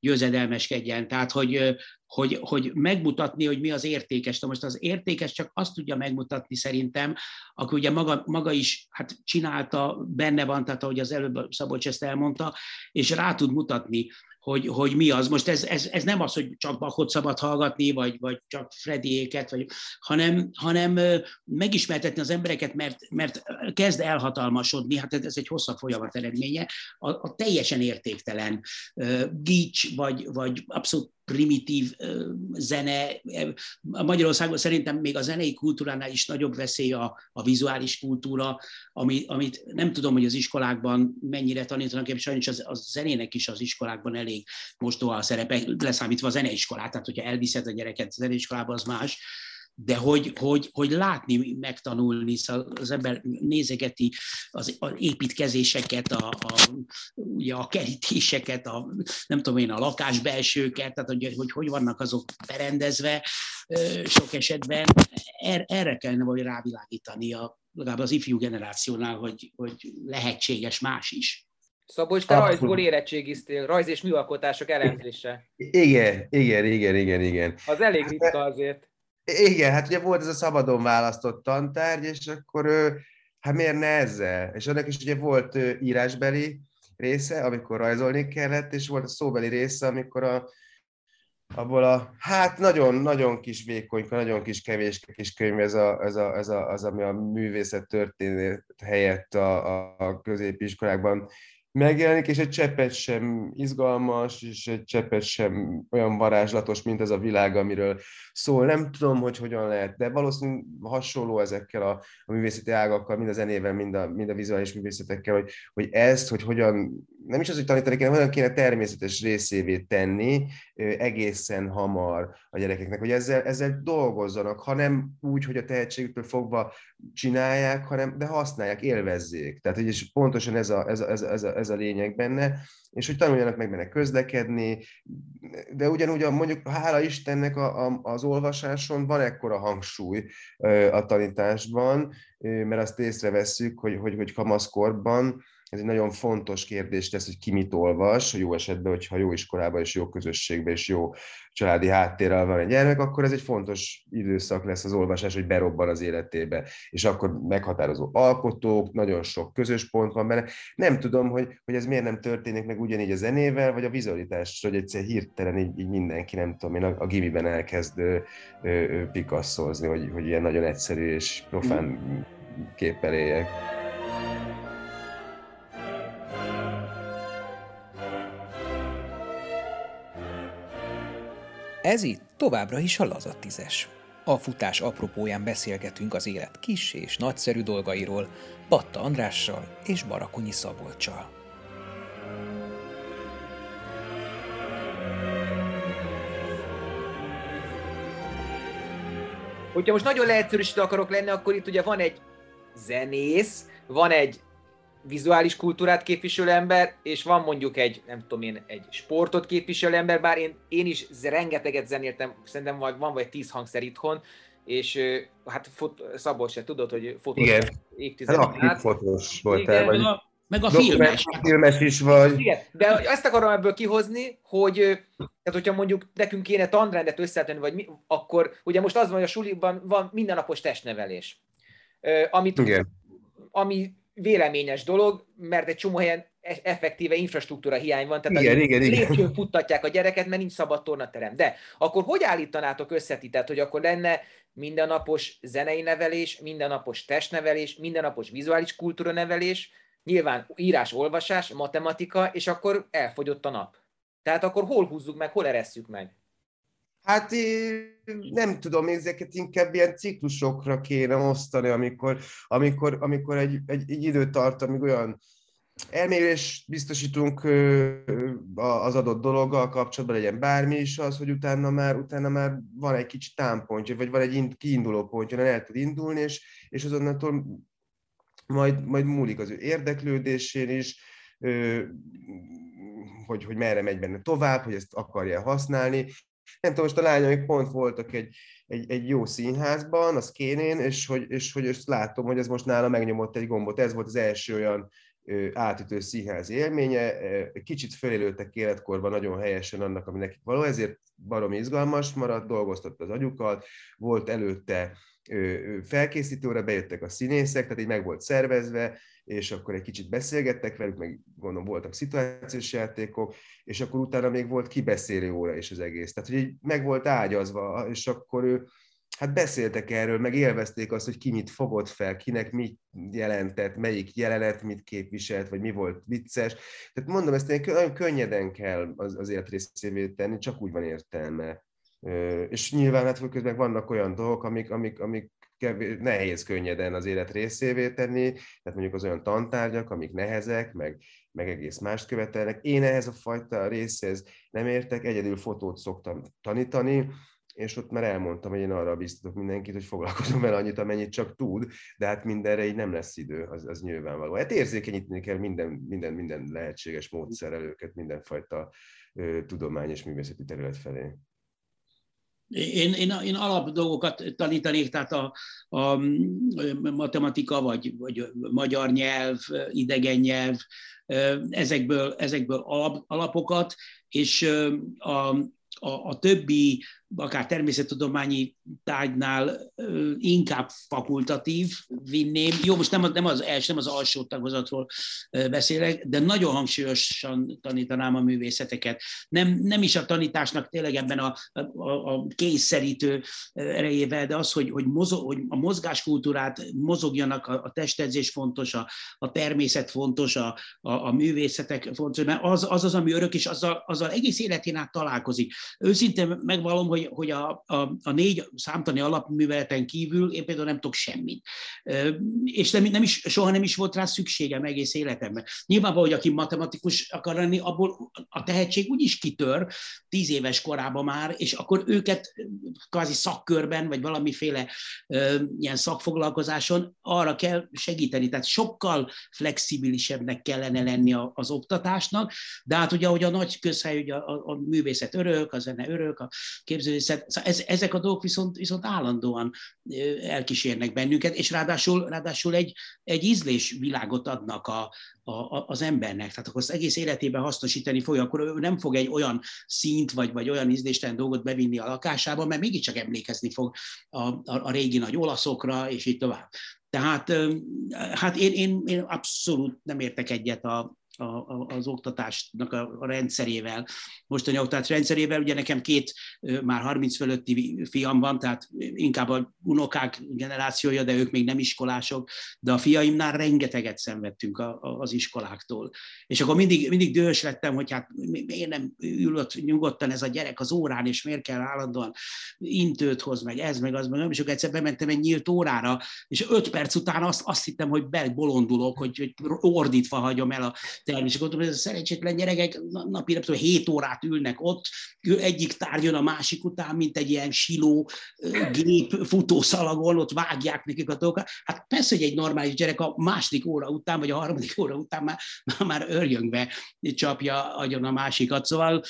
győzedelmeskedjen. Tehát, hogy, hogy, hogy megmutatni, hogy mi az értékes. Na most az értékes csak azt tudja megmutatni szerintem, aki ugye maga, maga is hát csinálta, benne van, tehát ahogy az előbb Szabolcs ezt elmondta, és rá tud mutatni hogy, hogy mi az. Most ez, ez, ez nem az, hogy csak Bachot szabad hallgatni, vagy, vagy csak Frediéket, vagy, hanem, hanem megismertetni az embereket, mert, mert kezd elhatalmasodni, hát ez egy hosszabb folyamat eredménye, a, a teljesen értéktelen gics, vagy, vagy abszolút primitív zene. Magyarországon szerintem még a zenei kultúránál is nagyobb veszély a, a vizuális kultúra, ami, amit nem tudom, hogy az iskolákban mennyire tanítanak, és sajnos az, a zenének is az iskolákban elég mostoha a szerepe, leszámítva a zeneiskolát, tehát hogyha elviszed a gyereket a zeneiskolába, az más, de hogy, hogy, hogy látni, megtanulni, szóval az ember nézegeti az, az építkezéseket, a, a, ugye a kerítéseket, a, nem tudom én, a lakásbelsőket, tehát hogy, hogy hogy vannak azok berendezve sok esetben, er, erre kellene vagy rávilágítani a, legalább az ifjú generációnál, hogy, hogy lehetséges más is. Szabolcs, te rajzból érettségiztél, rajz és műalkotások elemzése. Igen, igen, igen, igen, igen. Az elég ritka azért. Igen, hát ugye volt ez a szabadon választott tantárgy, és akkor ő, hát miért ne ezzel? És annak is ugye volt írásbeli része, amikor rajzolni kellett, és volt a szóbeli része, amikor a, abból a, hát nagyon-nagyon kis vékonyka, nagyon kis kevés kis könyv ez, a, ez, a, ez a, az, ami a művészet történet helyett a, a, középiskolákban megjelenik, és egy cseppet sem izgalmas, és egy cseppet sem olyan varázslatos, mint ez a világ, amiről szól. Nem tudom, hogy hogyan lehet, de valószínűleg hasonló ezekkel a, a művészeti ágakkal, mind a zenével, mind a, mind a vizuális művészetekkel, hogy, hogy ezt, hogy hogyan, nem is az, hogy tanítani kéne, hanem kéne természetes részévé tenni egészen hamar a gyerekeknek, hogy ezzel, ezzel dolgozzanak, ha nem úgy, hogy a tehetségüktől fogva csinálják, hanem de használják, élvezzék. Tehát, és pontosan ez a, ez a, ez a, ez a ez a lényeg benne, és hogy tanuljanak meg benne közlekedni, de ugyanúgy mondjuk hála Istennek a, a, az olvasáson van ekkora hangsúly a tanításban, mert azt észrevesszük, hogy, hogy, hogy kamaszkorban ez egy nagyon fontos kérdés tesz, hogy ki mit olvas, jó esetben, hogyha jó iskolában és jó közösségben és jó családi háttérrel van egy gyermek, akkor ez egy fontos időszak lesz az olvasás, hogy berobban az életébe, és akkor meghatározó alkotók, nagyon sok közös pont van benne. Nem tudom, hogy, hogy ez miért nem történik meg ugyanígy a zenével, vagy a vizualitás, hogy egyszer hirtelen így, így mindenki, nem tudom én, a, a gimiben elkezd pikasszozni, hogy, hogy ilyen nagyon egyszerű és profán képpel éljek. Ez itt továbbra is a lazatizes. A futás apropóján beszélgetünk az élet kis és nagyszerű dolgairól, Batta Andrással és Barakonyi Szabolcsal. Hogyha most nagyon leegyszerűsítő akarok lenni, akkor itt ugye van egy zenész, van egy vizuális kultúrát képviselő ember, és van mondjuk egy, nem tudom én, egy sportot képviselő ember, bár én, én is rengeteget zenéltem, szerintem vagy, van vagy tíz hangszer itthon, és hát fot, Szabolcs se tudod, hogy fotós Igen. évtizedek hát, át. fotós voltál, vagy... Meg a, meg a filmes. filmes is vagy. Igen, de ezt akarom ebből kihozni, hogy tehát hogyha mondjuk nekünk kéne tanrendet összetenni, vagy mi, akkor ugye most az van, hogy a suliban van mindennapos testnevelés. Amit, Igen. ami véleményes dolog, mert egy csomó helyen e- effektíve infrastruktúra hiány van, tehát igen, igen, igen. futtatják a gyereket, mert nincs szabad tornaterem. De akkor hogy állítanátok összetített, hogy akkor lenne mindennapos zenei nevelés, mindennapos testnevelés, mindennapos vizuális kultúra nevelés, nyilván írás, olvasás, matematika, és akkor elfogyott a nap. Tehát akkor hol húzzuk meg, hol eresszük meg? Hát nem tudom, ezeket inkább ilyen ciklusokra kéne osztani, amikor, amikor, amikor egy, egy, egy idő tart, amíg olyan elmérés biztosítunk az adott dologgal kapcsolatban, legyen bármi is az, hogy utána már, utána már van egy kicsi támpontja, vagy van egy kiinduló pontja, el tud indulni, és, és azonnantól majd, majd múlik az ő érdeklődésén is, hogy, hogy merre megy benne tovább, hogy ezt akarja használni, nem tudom, most a lányaik pont voltak egy, egy, egy jó színházban, az kénén, és hogy, és hogy ezt látom, hogy ez most nála megnyomott egy gombot. Ez volt az első olyan átütő színház élménye, kicsit felélődtek életkorban nagyon helyesen annak, ami nekik való, ezért baromi izgalmas maradt, dolgoztatta az agyukat, volt előtte felkészítőre, bejöttek a színészek, tehát így meg volt szervezve, és akkor egy kicsit beszélgettek velük, meg gondolom voltak szituációs játékok, és akkor utána még volt kibeszélő óra is az egész. Tehát, hogy így meg volt ágyazva, és akkor ő, hát beszéltek erről, meg élvezték azt, hogy ki mit fogott fel, kinek mit jelentett, melyik jelenet mit képviselt, vagy mi volt vicces. Tehát mondom, ezt nagyon könnyeden kell az, az élet részévé tenni, csak úgy van értelme. És nyilván hát közben vannak olyan dolgok, amik, amik, amik kevés, nehéz könnyeden az élet részévé tenni, tehát mondjuk az olyan tantárgyak, amik nehezek, meg, meg egész mást követelnek. Én ehhez a fajta részhez nem értek, egyedül fotót szoktam tanítani, és ott már elmondtam, hogy én arra biztatok mindenkit, hogy foglalkozom vele annyit, amennyit csak tud, de hát mindenre így nem lesz idő, az, az nyilvánvaló. Hát érzékenyíteni kell minden, minden, minden lehetséges módszerrel őket, mindenfajta ö, tudomány és művészeti terület felé. Én, én, én alap dolgokat tanítanék, tehát a, a matematika, vagy, vagy magyar nyelv, idegen nyelv, ezekből, ezekből alap, alapokat, és a, a, a többi akár természettudományi tárgynál inkább fakultatív vinném. Jó, most nem, nem az első, nem az alsó tagozatról beszélek, de nagyon hangsúlyosan tanítanám a művészeteket. Nem, nem is a tanításnak tényleg ebben a, a, a kényszerítő erejével, de az, hogy, hogy, mozog, hogy a mozgáskultúrát mozogjanak, a, a testedzés fontos, a, a természet fontos, a, a, a művészetek fontos, mert az, az az, ami örök, és azzal, azzal egész életén át találkozik. Őszintén megvalom, hogy hogy, hogy a, a, a négy számtani alapműveleten kívül én például nem tudok semmit. És nem, nem is, soha nem is volt rá szükségem egész életemben. Nyilvánvaló, hogy aki matematikus akar lenni, abból a tehetség úgyis kitör tíz éves korában már, és akkor őket kvázi szakkörben, vagy valamiféle ilyen szakfoglalkozáson arra kell segíteni. Tehát sokkal flexibilisebbnek kellene lenni az oktatásnak, de hát ugye, hogy a nagy közhely, ugye a, a művészet örök, a zene örök, a képzőszet, szóval ez, ezek a dolgok viszont, viszont állandóan elkísérnek bennünket, és ráadásul, ráadásul egy, egy ízlésvilágot adnak a, a, az embernek. Tehát akkor az egész életében hasznosítani fogja, akkor ő nem fog egy olyan szint, vagy, vagy olyan ízléstelen dolgot bevinni a lakásába, mert mégiscsak emlékezni fog a, a, a régi nagy olaszokra, és így tovább. Tehát hát én, én, én abszolút nem értek egyet a, a, az oktatásnak a, a rendszerével, mostani oktatás rendszerével. Ugye nekem két már 30 fölötti fiam van, tehát inkább a unokák generációja, de ők még nem iskolások, de a fiaimnál rengeteget szenvedtünk a, a, az iskoláktól. És akkor mindig, mindig dühös lettem, hogy hát miért nem ülött nyugodtan ez a gyerek az órán, és miért kell állandóan intőt hoz, meg ez, meg az, meg nem, és akkor egyszer bementem egy nyílt órára, és öt perc után azt, azt hittem, hogy bolondulok, hogy, hogy ordítva hagyom el a termés. És gondolom, ez a szerencsétlen gyerekek napi nem tudom, 7 órát ülnek ott, egyik tárgyon a másik után, mint egy ilyen siló gép futószalagon, ott vágják nekik a dolgokat. Hát persze, hogy egy normális gyerek a második óra után, vagy a harmadik óra után már, már örjöngve csapja agyon a másikat. Szóval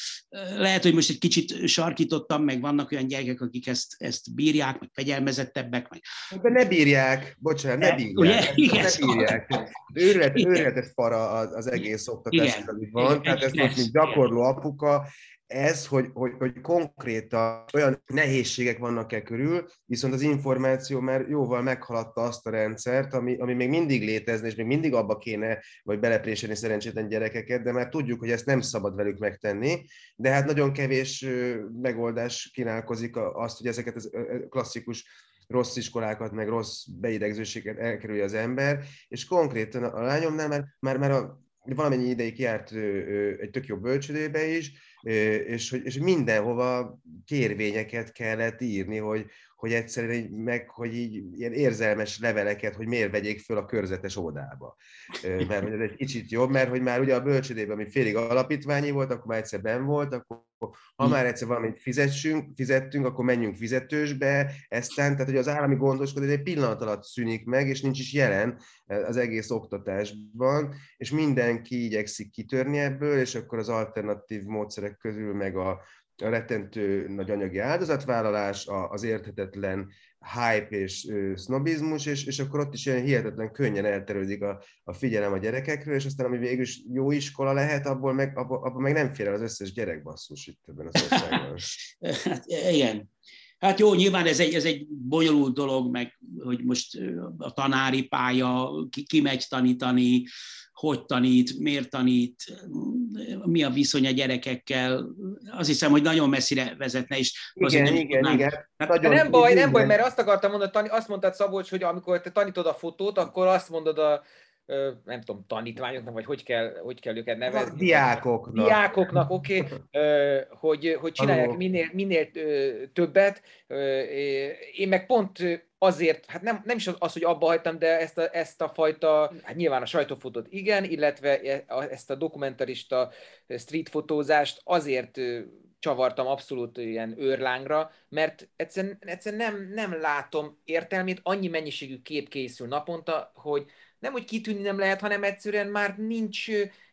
lehet, hogy most egy kicsit sarkítottam, meg vannak olyan gyerekek, akik ezt, ezt bírják, meg fegyelmezettebbek. Meg... De ne bírják, bocsánat, ne bírják. Ugye? Ne bírják. Őrület, őrületes para az, az egész egész oktatás, amit van. Igen, Tehát ez most, mint gyakorló apuka, ez, hogy, hogy, hogy konkrétan olyan nehézségek vannak-e körül, viszont az információ már jóval meghaladta azt a rendszert, ami, ami még mindig létezne, és még mindig abba kéne, vagy belepréselni szerencsétlen gyerekeket, de már tudjuk, hogy ezt nem szabad velük megtenni, de hát nagyon kevés megoldás kínálkozik azt, hogy ezeket a klasszikus rossz iskolákat, meg rossz beidegzőséget elkerülje az ember, és konkrétan a lányomnál már, már, már a valamennyi ideig járt egy tök jó bölcsödébe is, és hogy és mindenhova kérvényeket kellett írni, hogy, hogy egyszerűen így, meg, hogy így ilyen érzelmes leveleket, hogy miért vegyék föl a körzetes ódába. Mert hogy ez egy kicsit jobb, mert hogy már ugye a bölcsödében, ami félig alapítványi volt, akkor már egyszer ben volt, akkor ha már egyszer valamit fizessünk, fizettünk, akkor menjünk fizetősbe, eztán, tehát hogy az állami gondoskodás egy pillanat alatt szűnik meg, és nincs is jelen az egész oktatásban, és mindenki igyekszik kitörni ebből, és akkor az alternatív módszerek közül meg a, a rettentő nagy anyagi áldozatvállalás, az érthetetlen hype és sznobizmus, és, és akkor ott is ilyen hihetetlen könnyen elterődik a, a figyelem a gyerekekről, és aztán ami végül is jó iskola lehet, abból meg, abból, abból meg nem fér el az összes gyerek basszus itt ebben az országban. hát igen. Hát jó, nyilván ez egy, ez egy bonyolult dolog, meg hogy most a tanári pálya, ki, ki megy tanítani, hogy tanít, miért tanít, mi a viszony a gyerekekkel. Azt hiszem, hogy nagyon messzire vezetne is. Igen, nem igen, tudnánk. igen. Hát, nagyon, nem baj, nem baj, mert azt akartam mondani, azt mondtad Szabolcs, hogy amikor te tanítod a fotót, akkor azt mondod a nem tudom, tanítványoknak, vagy hogy kell, hogy kell őket nevezni? A diákoknak. Diákoknak, oké, okay, hogy, hogy csinálják minél, minél többet. Én meg pont azért, hát nem, nem is az, hogy abba hagytam, de ezt a, ezt a fajta, hát nyilván a sajtófotót igen, illetve e, ezt a dokumentarista streetfotózást azért csavartam abszolút ilyen őrlángra, mert egyszerűen, egyszerűen nem, nem látom értelmét, annyi mennyiségű kép készül naponta, hogy nem úgy kitűnni nem lehet, hanem egyszerűen már nincs,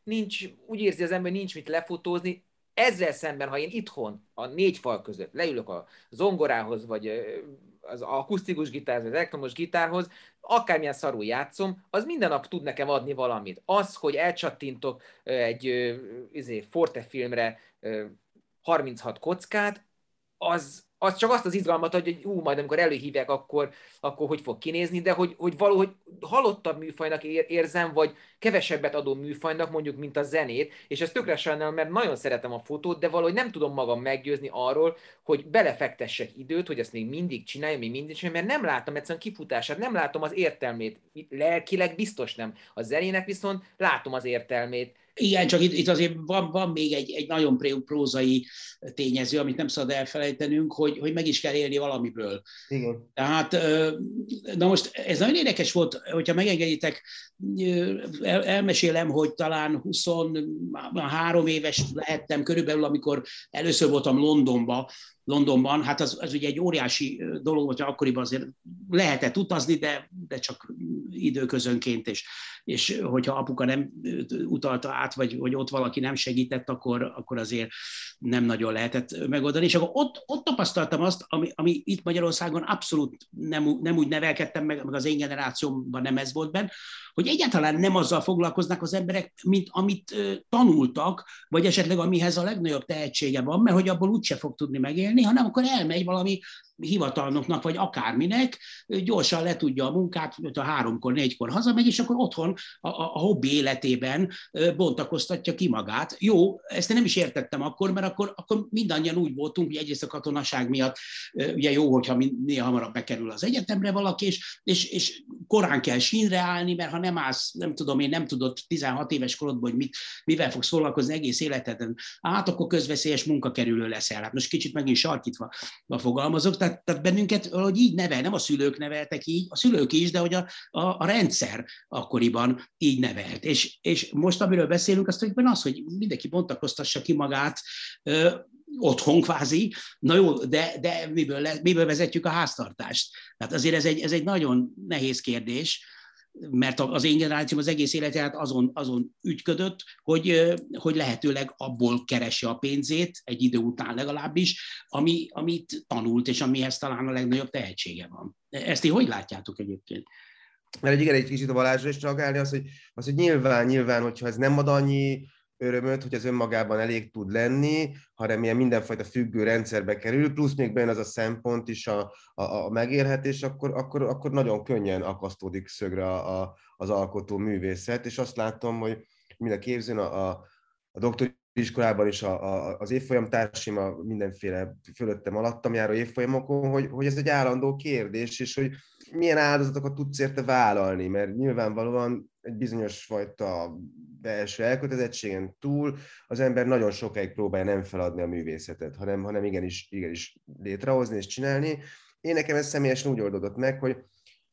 nincs úgy érzi az ember, nincs mit lefotózni. Ezzel szemben, ha én itthon, a négy fal között leülök a zongorához, vagy az akusztikus gitárhoz, az elektromos gitárhoz, akármilyen szarul játszom, az minden nap tud nekem adni valamit. Az, hogy elcsattintok egy izé, Forte filmre 36 kockát, az, az csak azt az izgalmat, hogy ú, majd amikor előhívják, akkor, akkor hogy fog kinézni, de hogy, hogy valahogy halottabb műfajnak ér, érzem, vagy kevesebbet adó műfajnak, mondjuk, mint a zenét, és ez tökre sajnálom, mert nagyon szeretem a fotót, de valahogy nem tudom magam meggyőzni arról, hogy belefektessek időt, hogy ezt még mindig csináljam, még mindig csináljam, mert nem látom egyszerűen kifutását, nem látom az értelmét. Lelkileg biztos nem. A zenének viszont látom az értelmét, Igen, csak itt, itt azért van, van még egy, egy nagyon prózai tényező, amit nem szabad elfelejtenünk, hogy, hogy meg is kell élni valamiből. Igen. Tehát, na most ez nagyon érdekes volt, hogyha megengeditek, el, elmesélem, hogy talán 23 éves lehettem körülbelül, amikor először voltam Londonba, Londonban, hát az, az ugye egy óriási dolog volt, hogy akkoriban azért lehetett utazni, de, de csak időközönként, és, és hogyha apuka nem utalta át, vagy, vagy ott valaki nem segített, akkor, akkor azért nem nagyon lehetett megoldani. És akkor ott, ott tapasztaltam azt, ami, ami itt Magyarországon abszolút nem, nem úgy nevelkedtem, meg, meg az én generációmban nem ez volt benne, hogy egyáltalán nem azzal foglalkoznak az emberek, mint amit tanultak, vagy esetleg amihez a legnagyobb tehetsége van, mert hogy abból úgyse fog tudni megélni, hanem akkor elmegy valami hivatalnoknak, vagy akárminek, gyorsan letudja a munkát, a háromkor, négykor hazamegy, és akkor otthon a, a, a hobbi életében bontakoztatja ki magát. Jó, ezt nem is értettem akkor, mert akkor, akkor mindannyian úgy voltunk, hogy egyrészt a katonaság miatt ugye jó, hogyha minél hamarabb bekerül az egyetemre valaki, és, és, és korán kell sínre állni, mert ha nem állsz, nem tudom én, nem tudod 16 éves korodban, hogy mit, mivel fogsz foglalkozni egész életeden, hát akkor közveszélyes munkakerülő leszel. Hát most kicsit megint sarkítva fogalmazok, tehát, tehát bennünket hogy így nevel, nem a szülők neveltek így, a szülők is, de hogy a, a, a rendszer akkoriban így nevelt. És, és most, amiről beszélünk, azt hogy az, hogy mindenki bontakoztassa ki magát, otthon kvázi, na jó, de, de miből, le, miből vezetjük a háztartást? Tehát azért ez egy, ez egy nagyon nehéz kérdés, mert az én generációm az egész életet azon, azon ügyködött, hogy, hogy lehetőleg abból keresse a pénzét, egy idő után legalábbis, ami, amit tanult, és amihez talán a legnagyobb tehetsége van. Ezt ti hogy látjátok egyébként? Mert igen, egy kicsit a Balázsra is reagálni, az, hogy, az, hogy nyilván, nyilván, hogyha ez nem ad annyi örömöt, hogy az önmagában elég tud lenni, hanem ilyen mindenfajta függő rendszerbe kerül, plusz még benne az a szempont is a, a, a megélhetés, akkor, akkor, akkor nagyon könnyen akasztódik szögre a, a, az alkotó művészet, és azt látom, hogy mind a képzőn, a, a, a doktori iskolában is a, a, az évfolyam társaim a mindenféle fölöttem alattam járó évfolyamokon, hogy, hogy ez egy állandó kérdés, és hogy milyen áldozatokat tudsz érte vállalni, mert nyilvánvalóan egy bizonyos fajta belső elkötelezettségen túl az ember nagyon sokáig próbálja nem feladni a művészetet, hanem, hanem igenis, igenis létrehozni és csinálni. Én nekem ez személyesen úgy oldódott meg, hogy,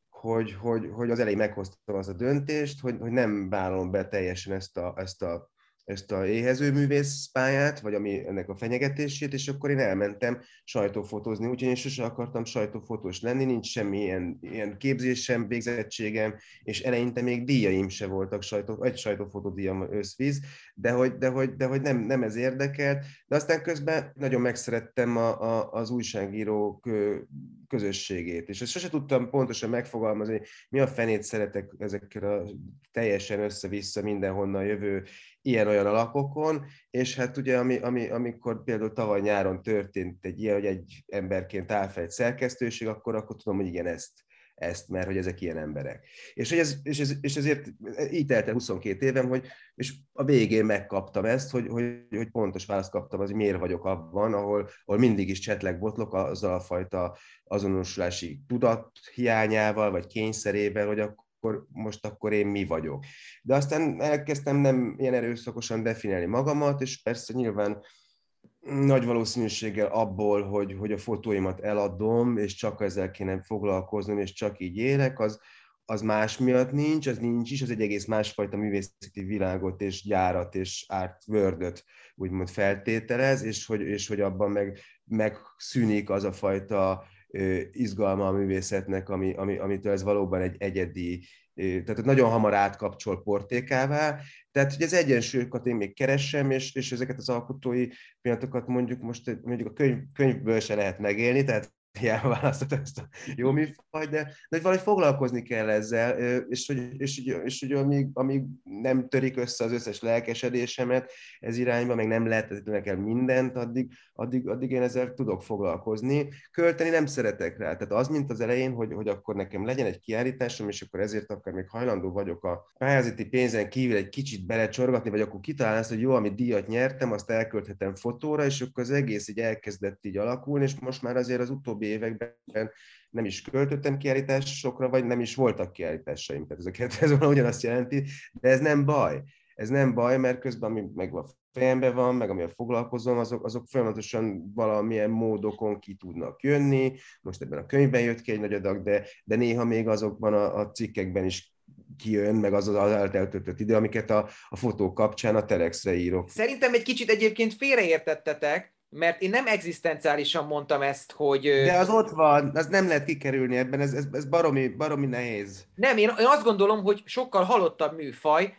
hogy, hogy, hogy az elején meghoztam az a döntést, hogy, hogy nem vállalom be teljesen ezt a, ezt a ezt a éhező művész pályát, vagy ami ennek a fenyegetését, és akkor én elmentem sajtófotózni, úgyhogy én sose akartam sajtófotós lenni, nincs semmi ilyen, ilyen képzésem, végzettségem, és eleinte még díjaim se voltak, sajtó, egy sajtófotó díjam összvíz, de hogy, de hogy, de hogy nem, nem ez érdekelt, de aztán közben nagyon megszerettem a, a, az újságírók közösségét, és ezt sose tudtam pontosan megfogalmazni, mi a fenét szeretek ezekkel a teljesen össze-vissza mindenhonnan jövő ilyen-olyan alakokon, és hát ugye ami, ami, amikor például tavaly nyáron történt egy ilyen, hogy egy emberként áll fel egy szerkesztőség, akkor, akkor tudom, hogy igen, ezt, ezt, mert hogy ezek ilyen emberek. És, hogy ez, és, ez, és ezért így telt el 22 évem, hogy, és a végén megkaptam ezt, hogy, hogy, hogy pontos választ kaptam az, hogy miért vagyok abban, ahol, ahol mindig is csetleg botlok azzal a fajta azonosulási tudat hiányával, vagy kényszerével, hogy akkor akkor most akkor én mi vagyok. De aztán elkezdtem nem ilyen erőszakosan definiálni magamat, és persze nyilván nagy valószínűséggel abból, hogy, hogy a fotóimat eladom, és csak ezzel kéne foglalkoznom, és csak így élek, az, az más miatt nincs, az nincs is, az egy egész másfajta művészeti világot és gyárat és árt vördöt úgymond feltételez, és hogy, és hogy abban meg, megszűnik az a fajta izgalma a művészetnek, ami, ami, amitől ez valóban egy egyedi, tehát nagyon hamar átkapcsol portékává, tehát hogy az egyensúlyokat én még keresem, és, és ezeket az alkotói pillanatokat mondjuk most mondjuk a könyv, könyvből se lehet megélni, tehát hiába választott ezt a jó műfaj, de, de hogy valahogy foglalkozni kell ezzel, és hogy, és, és, és hogy amíg, amíg nem törik össze az összes lelkesedésemet ez irányba, meg nem lehet nekem mindent, addig, addig, addig én ezzel tudok foglalkozni. Költeni nem szeretek rá, tehát az, mint az elején, hogy, hogy akkor nekem legyen egy kiállításom, és akkor ezért akár még hajlandó vagyok a pályázati pénzen kívül egy kicsit belecsorgatni, vagy akkor kitalálni azt, hogy jó, amit díjat nyertem, azt elkölthetem fotóra, és akkor az egész így elkezdett így alakulni, és most már azért az utóbbi utóbbi években nem is költöttem kiállításokra, vagy nem is voltak kiállításaim. Tehát ez a kettő ez ugyanazt jelenti, de ez nem baj. ez nem baj, mert közben, ami meg a fejemben van, meg amivel foglalkozom, azok, azok folyamatosan valamilyen módokon ki tudnak jönni. Most ebben a könyvben jött ki egy nagy adag, de, de néha még azokban a, a cikkekben is kijön, meg az az eltöltött idő, amiket a, a fotók kapcsán a Telexre írok. Szerintem egy kicsit egyébként félreértettetek, mert én nem egzisztenciálisan mondtam ezt, hogy... De az ott van, az nem lehet kikerülni ebben, ez, ez, ez baromi, baromi nehéz. Nem, én, én azt gondolom, hogy sokkal halottabb műfaj,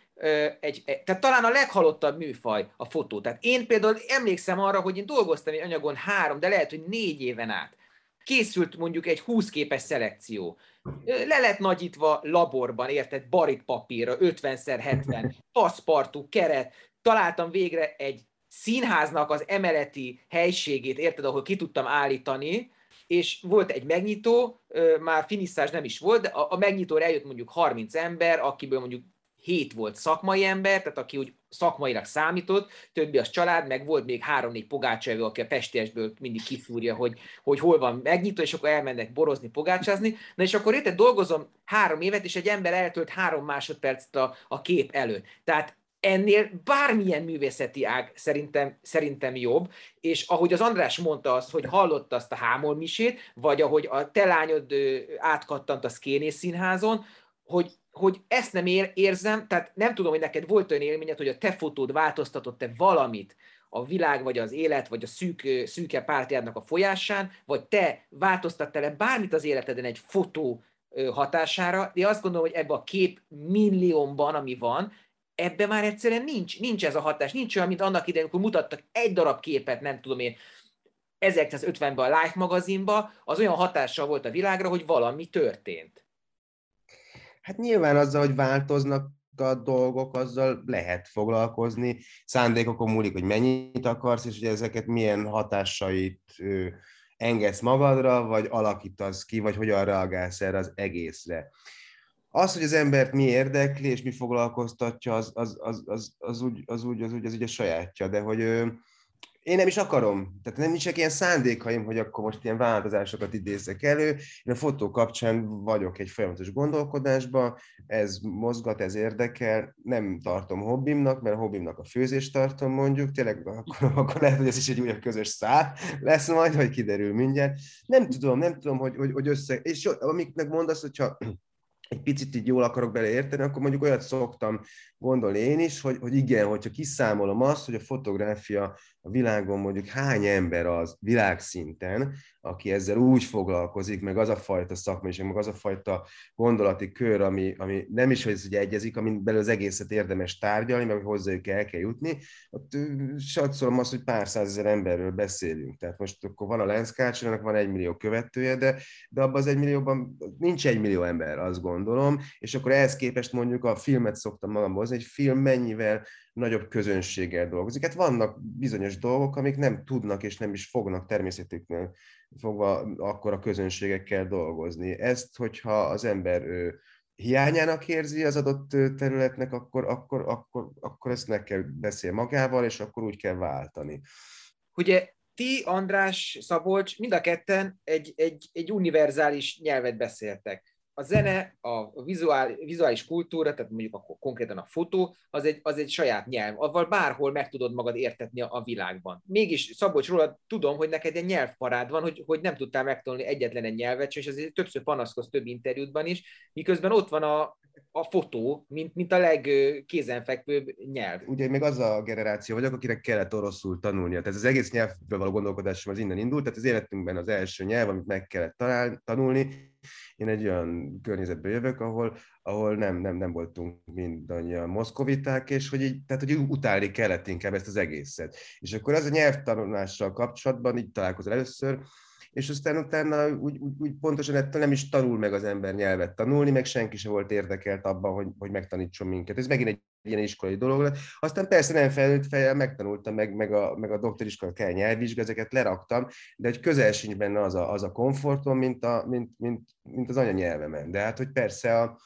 egy, tehát talán a leghalottabb műfaj a fotó. Tehát én például emlékszem arra, hogy én dolgoztam egy anyagon három, de lehet, hogy négy éven át. Készült mondjuk egy 20 képes szelekció. Le lett nagyítva laborban, érted, barit papírra, 50x70, paszpartú, keret. Találtam végre egy színháznak az emeleti helységét, érted, ahol ki tudtam állítani, és volt egy megnyitó, már finisszás nem is volt, de a megnyitóra eljött mondjuk 30 ember, akiből mondjuk 7 volt szakmai ember, tehát aki úgy szakmailag számított, többi az család, meg volt még három-négy pogácsevő, aki a pestiesből mindig kifúrja, hogy, hogy hol van megnyitó, és akkor elmennek borozni, pogácsázni. Na és akkor érted, dolgozom három évet, és egy ember eltölt három másodpercet a, a kép előtt. Tehát ennél bármilyen művészeti ág szerintem, szerintem jobb, és ahogy az András mondta azt, hogy hallotta azt a hámolmisét, vagy ahogy a te lányod átkattant a Szkénész színházon, hogy, hogy ezt nem ér, érzem, tehát nem tudom, hogy neked volt olyan élményed, hogy a te fotód változtatott-e valamit a világ, vagy az élet, vagy a szűk, szűke pártjádnak a folyásán, vagy te változtattál-e bármit az életeden egy fotó hatására, de azt gondolom, hogy ebbe a kép milliómban, ami van, ebbe már egyszerűen nincs, nincs ez a hatás, nincs olyan, mint annak idején, amikor mutattak egy darab képet, nem tudom én, 1950-ben a Life magazinba, az olyan hatással volt a világra, hogy valami történt. Hát nyilván azzal, hogy változnak a dolgok, azzal lehet foglalkozni. Szándékokon múlik, hogy mennyit akarsz, és hogy ezeket milyen hatásait engedsz magadra, vagy alakítasz ki, vagy hogyan reagálsz erre az egészre. Az, hogy az embert mi érdekli, és mi foglalkoztatja, az, az, az, az, az, úgy, az, úgy, az, úgy, az úgy a sajátja, de hogy én nem is akarom, tehát nem is ilyen szándékaim, hogy akkor most ilyen változásokat idézzek elő. Én a fotó kapcsán vagyok egy folyamatos gondolkodásban, ez mozgat, ez érdekel, nem tartom hobbimnak, mert a hobbimnak a főzést tartom mondjuk, tényleg akkor, akkor lehet, hogy ez is egy újabb közös szál lesz majd, hogy kiderül mindjárt. Nem tudom, nem tudom, hogy, hogy, hogy össze... És amiknek mondasz, hogyha egy picit így jól akarok bele érteni, akkor mondjuk olyat szoktam gondolni én is, hogy, hogy igen, hogyha kiszámolom azt, hogy a fotográfia a világon mondjuk hány ember az világszinten, aki ezzel úgy foglalkozik, meg az a fajta szakmaiság, meg az a fajta gondolati kör, ami, ami nem is, hogy ez ugye egyezik, amin belül az egészet érdemes tárgyalni, meg hozzájuk el kell jutni, ott satszolom azt, hogy pár százezer emberről beszélünk. Tehát most akkor van a Lenszkácsának, van egy millió követője, de, de abban az egy millióban nincs egy millió ember, azt gondolom, és akkor ehhez képest mondjuk a filmet szoktam magamhoz, egy film mennyivel nagyobb közönséggel dolgozik. Hát vannak bizonyos dolgok, amik nem tudnak és nem is fognak természetüknél fogva akkor a közönségekkel dolgozni. Ezt, hogyha az ember ő, hiányának érzi az adott területnek, akkor, akkor, akkor, akkor ezt meg kell beszél magával, és akkor úgy kell váltani. Ugye ti, András, Szabolcs, mind a ketten egy, egy, egy univerzális nyelvet beszéltek a zene, a vizuál, vizuális kultúra, tehát mondjuk a, konkrétan a fotó, az egy, az egy saját nyelv, avval bárhol meg tudod magad értetni a, világban. Mégis, Szabolcs, róla tudom, hogy neked egy nyelvparád van, hogy, hogy nem tudtál megtanulni egyetlen egy nyelvet, és azért többször panaszkodsz több interjútban is, miközben ott van a, a fotó, mint, mint a legkézenfekvőbb nyelv. Ugye még az a generáció vagyok, akinek kellett oroszul tanulnia. Tehát az egész nyelvről való gondolkodásom az innen indult, tehát az életünkben az első nyelv, amit meg kellett talál, tanulni. Én egy olyan környezetből jövök, ahol, ahol nem, nem, nem voltunk mindannyian moszkoviták, és hogy így, tehát, hogy utálni kellett inkább ezt az egészet. És akkor ez a nyelvtanulással kapcsolatban így találkozol először, és aztán utána úgy, úgy, úgy pontosan ettől nem is tanul meg az ember nyelvet tanulni, meg senki sem volt érdekelt abban, hogy, hogy megtanítson minket. Ez megint egy ilyen iskolai dolog lett. Aztán persze nem felnőtt fejjel megtanultam, meg, meg a, meg a doktoriskola kell nyelvvizsga, ezeket leraktam, de hogy közel sincs benne az a, az a komfortom, mint, a, mint, mint, mint az anyanyelvemen. De hát, hogy persze a,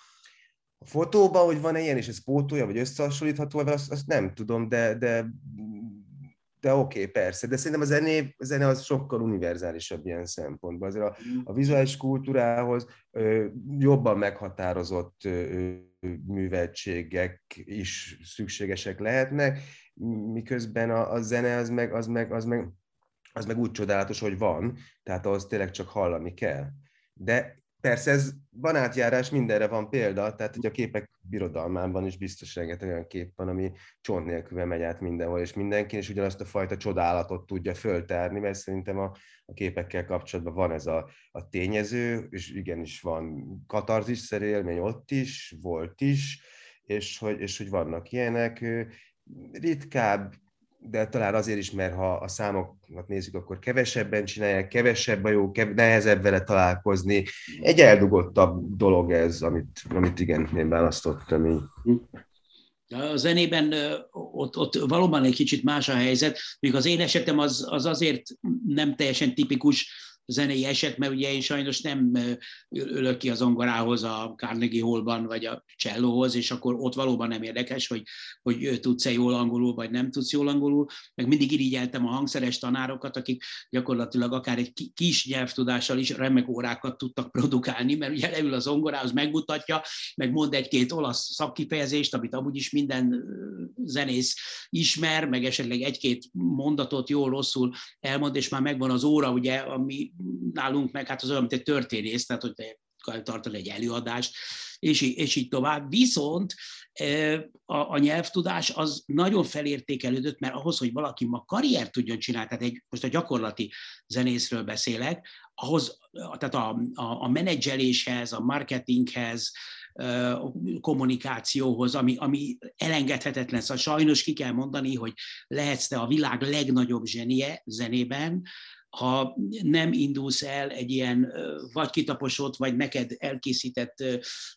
a fotóban, hogy van-e ilyen, és ez pótolja, vagy összehasonlítható, azt, azt nem tudom, de, de oké, okay, persze, de szerintem a zené, a zene az sokkal univerzálisabb ilyen szempontból. Azért a, a vizuális kultúrához ö, jobban meghatározott ö, műveltségek is szükségesek lehetnek, miközben a, a zene az meg, az, meg, az, meg, az meg úgy csodálatos, hogy van, tehát ahhoz tényleg csak hallani kell. De Persze ez van átjárás, mindenre van példa, tehát hogy a képek birodalmában is biztos rengeteg olyan kép van, ami csont nélkül megy át mindenhol, és mindenki, és ugyanazt a fajta csodálatot tudja föltárni, mert szerintem a, a képekkel kapcsolatban van ez a, a tényező, és igenis van katarzis élmény ott is, volt is, és hogy, és hogy vannak ilyenek, ritkább, de talán azért is, mert ha a számokat nézzük, akkor kevesebben csinálják, kevesebb a jó, kev- nehezebb vele találkozni. Egy eldugottabb dolog ez, amit, amit igen, én választottam. A zenében ott, ott valóban egy kicsit más a helyzet, még az én esetem az, az azért nem teljesen tipikus, zenei eset, mert ugye én sajnos nem ülök ki az zongorához a Carnegie Hallban, vagy a csellóhoz, és akkor ott valóban nem érdekes, hogy, hogy tudsz-e jól angolul, vagy nem tudsz jól angolul, meg mindig irigyeltem a hangszeres tanárokat, akik gyakorlatilag akár egy kis nyelvtudással is remek órákat tudtak produkálni, mert ugye leül az zongorához, megmutatja, meg mond egy-két olasz szakkifejezést, amit amúgy is minden zenész ismer, meg esetleg egy-két mondatot jól rosszul elmond, és már megvan az óra, ugye, ami nálunk meg hát az olyan, mint egy történész, tehát hogy te tartani egy előadást, és, és így tovább. Viszont a, a nyelvtudás az nagyon felértékelődött, mert ahhoz, hogy valaki ma karriert tudjon csinálni, tehát egy, most a gyakorlati zenészről beszélek, ahhoz, tehát a, a, a menedzseléshez, a marketinghez, kommunikációhoz, ami, ami elengedhetetlen. Szóval sajnos ki kell mondani, hogy lehetsz te a világ legnagyobb zsenie zenében, ha nem indulsz el egy ilyen vagy kitaposott, vagy neked elkészített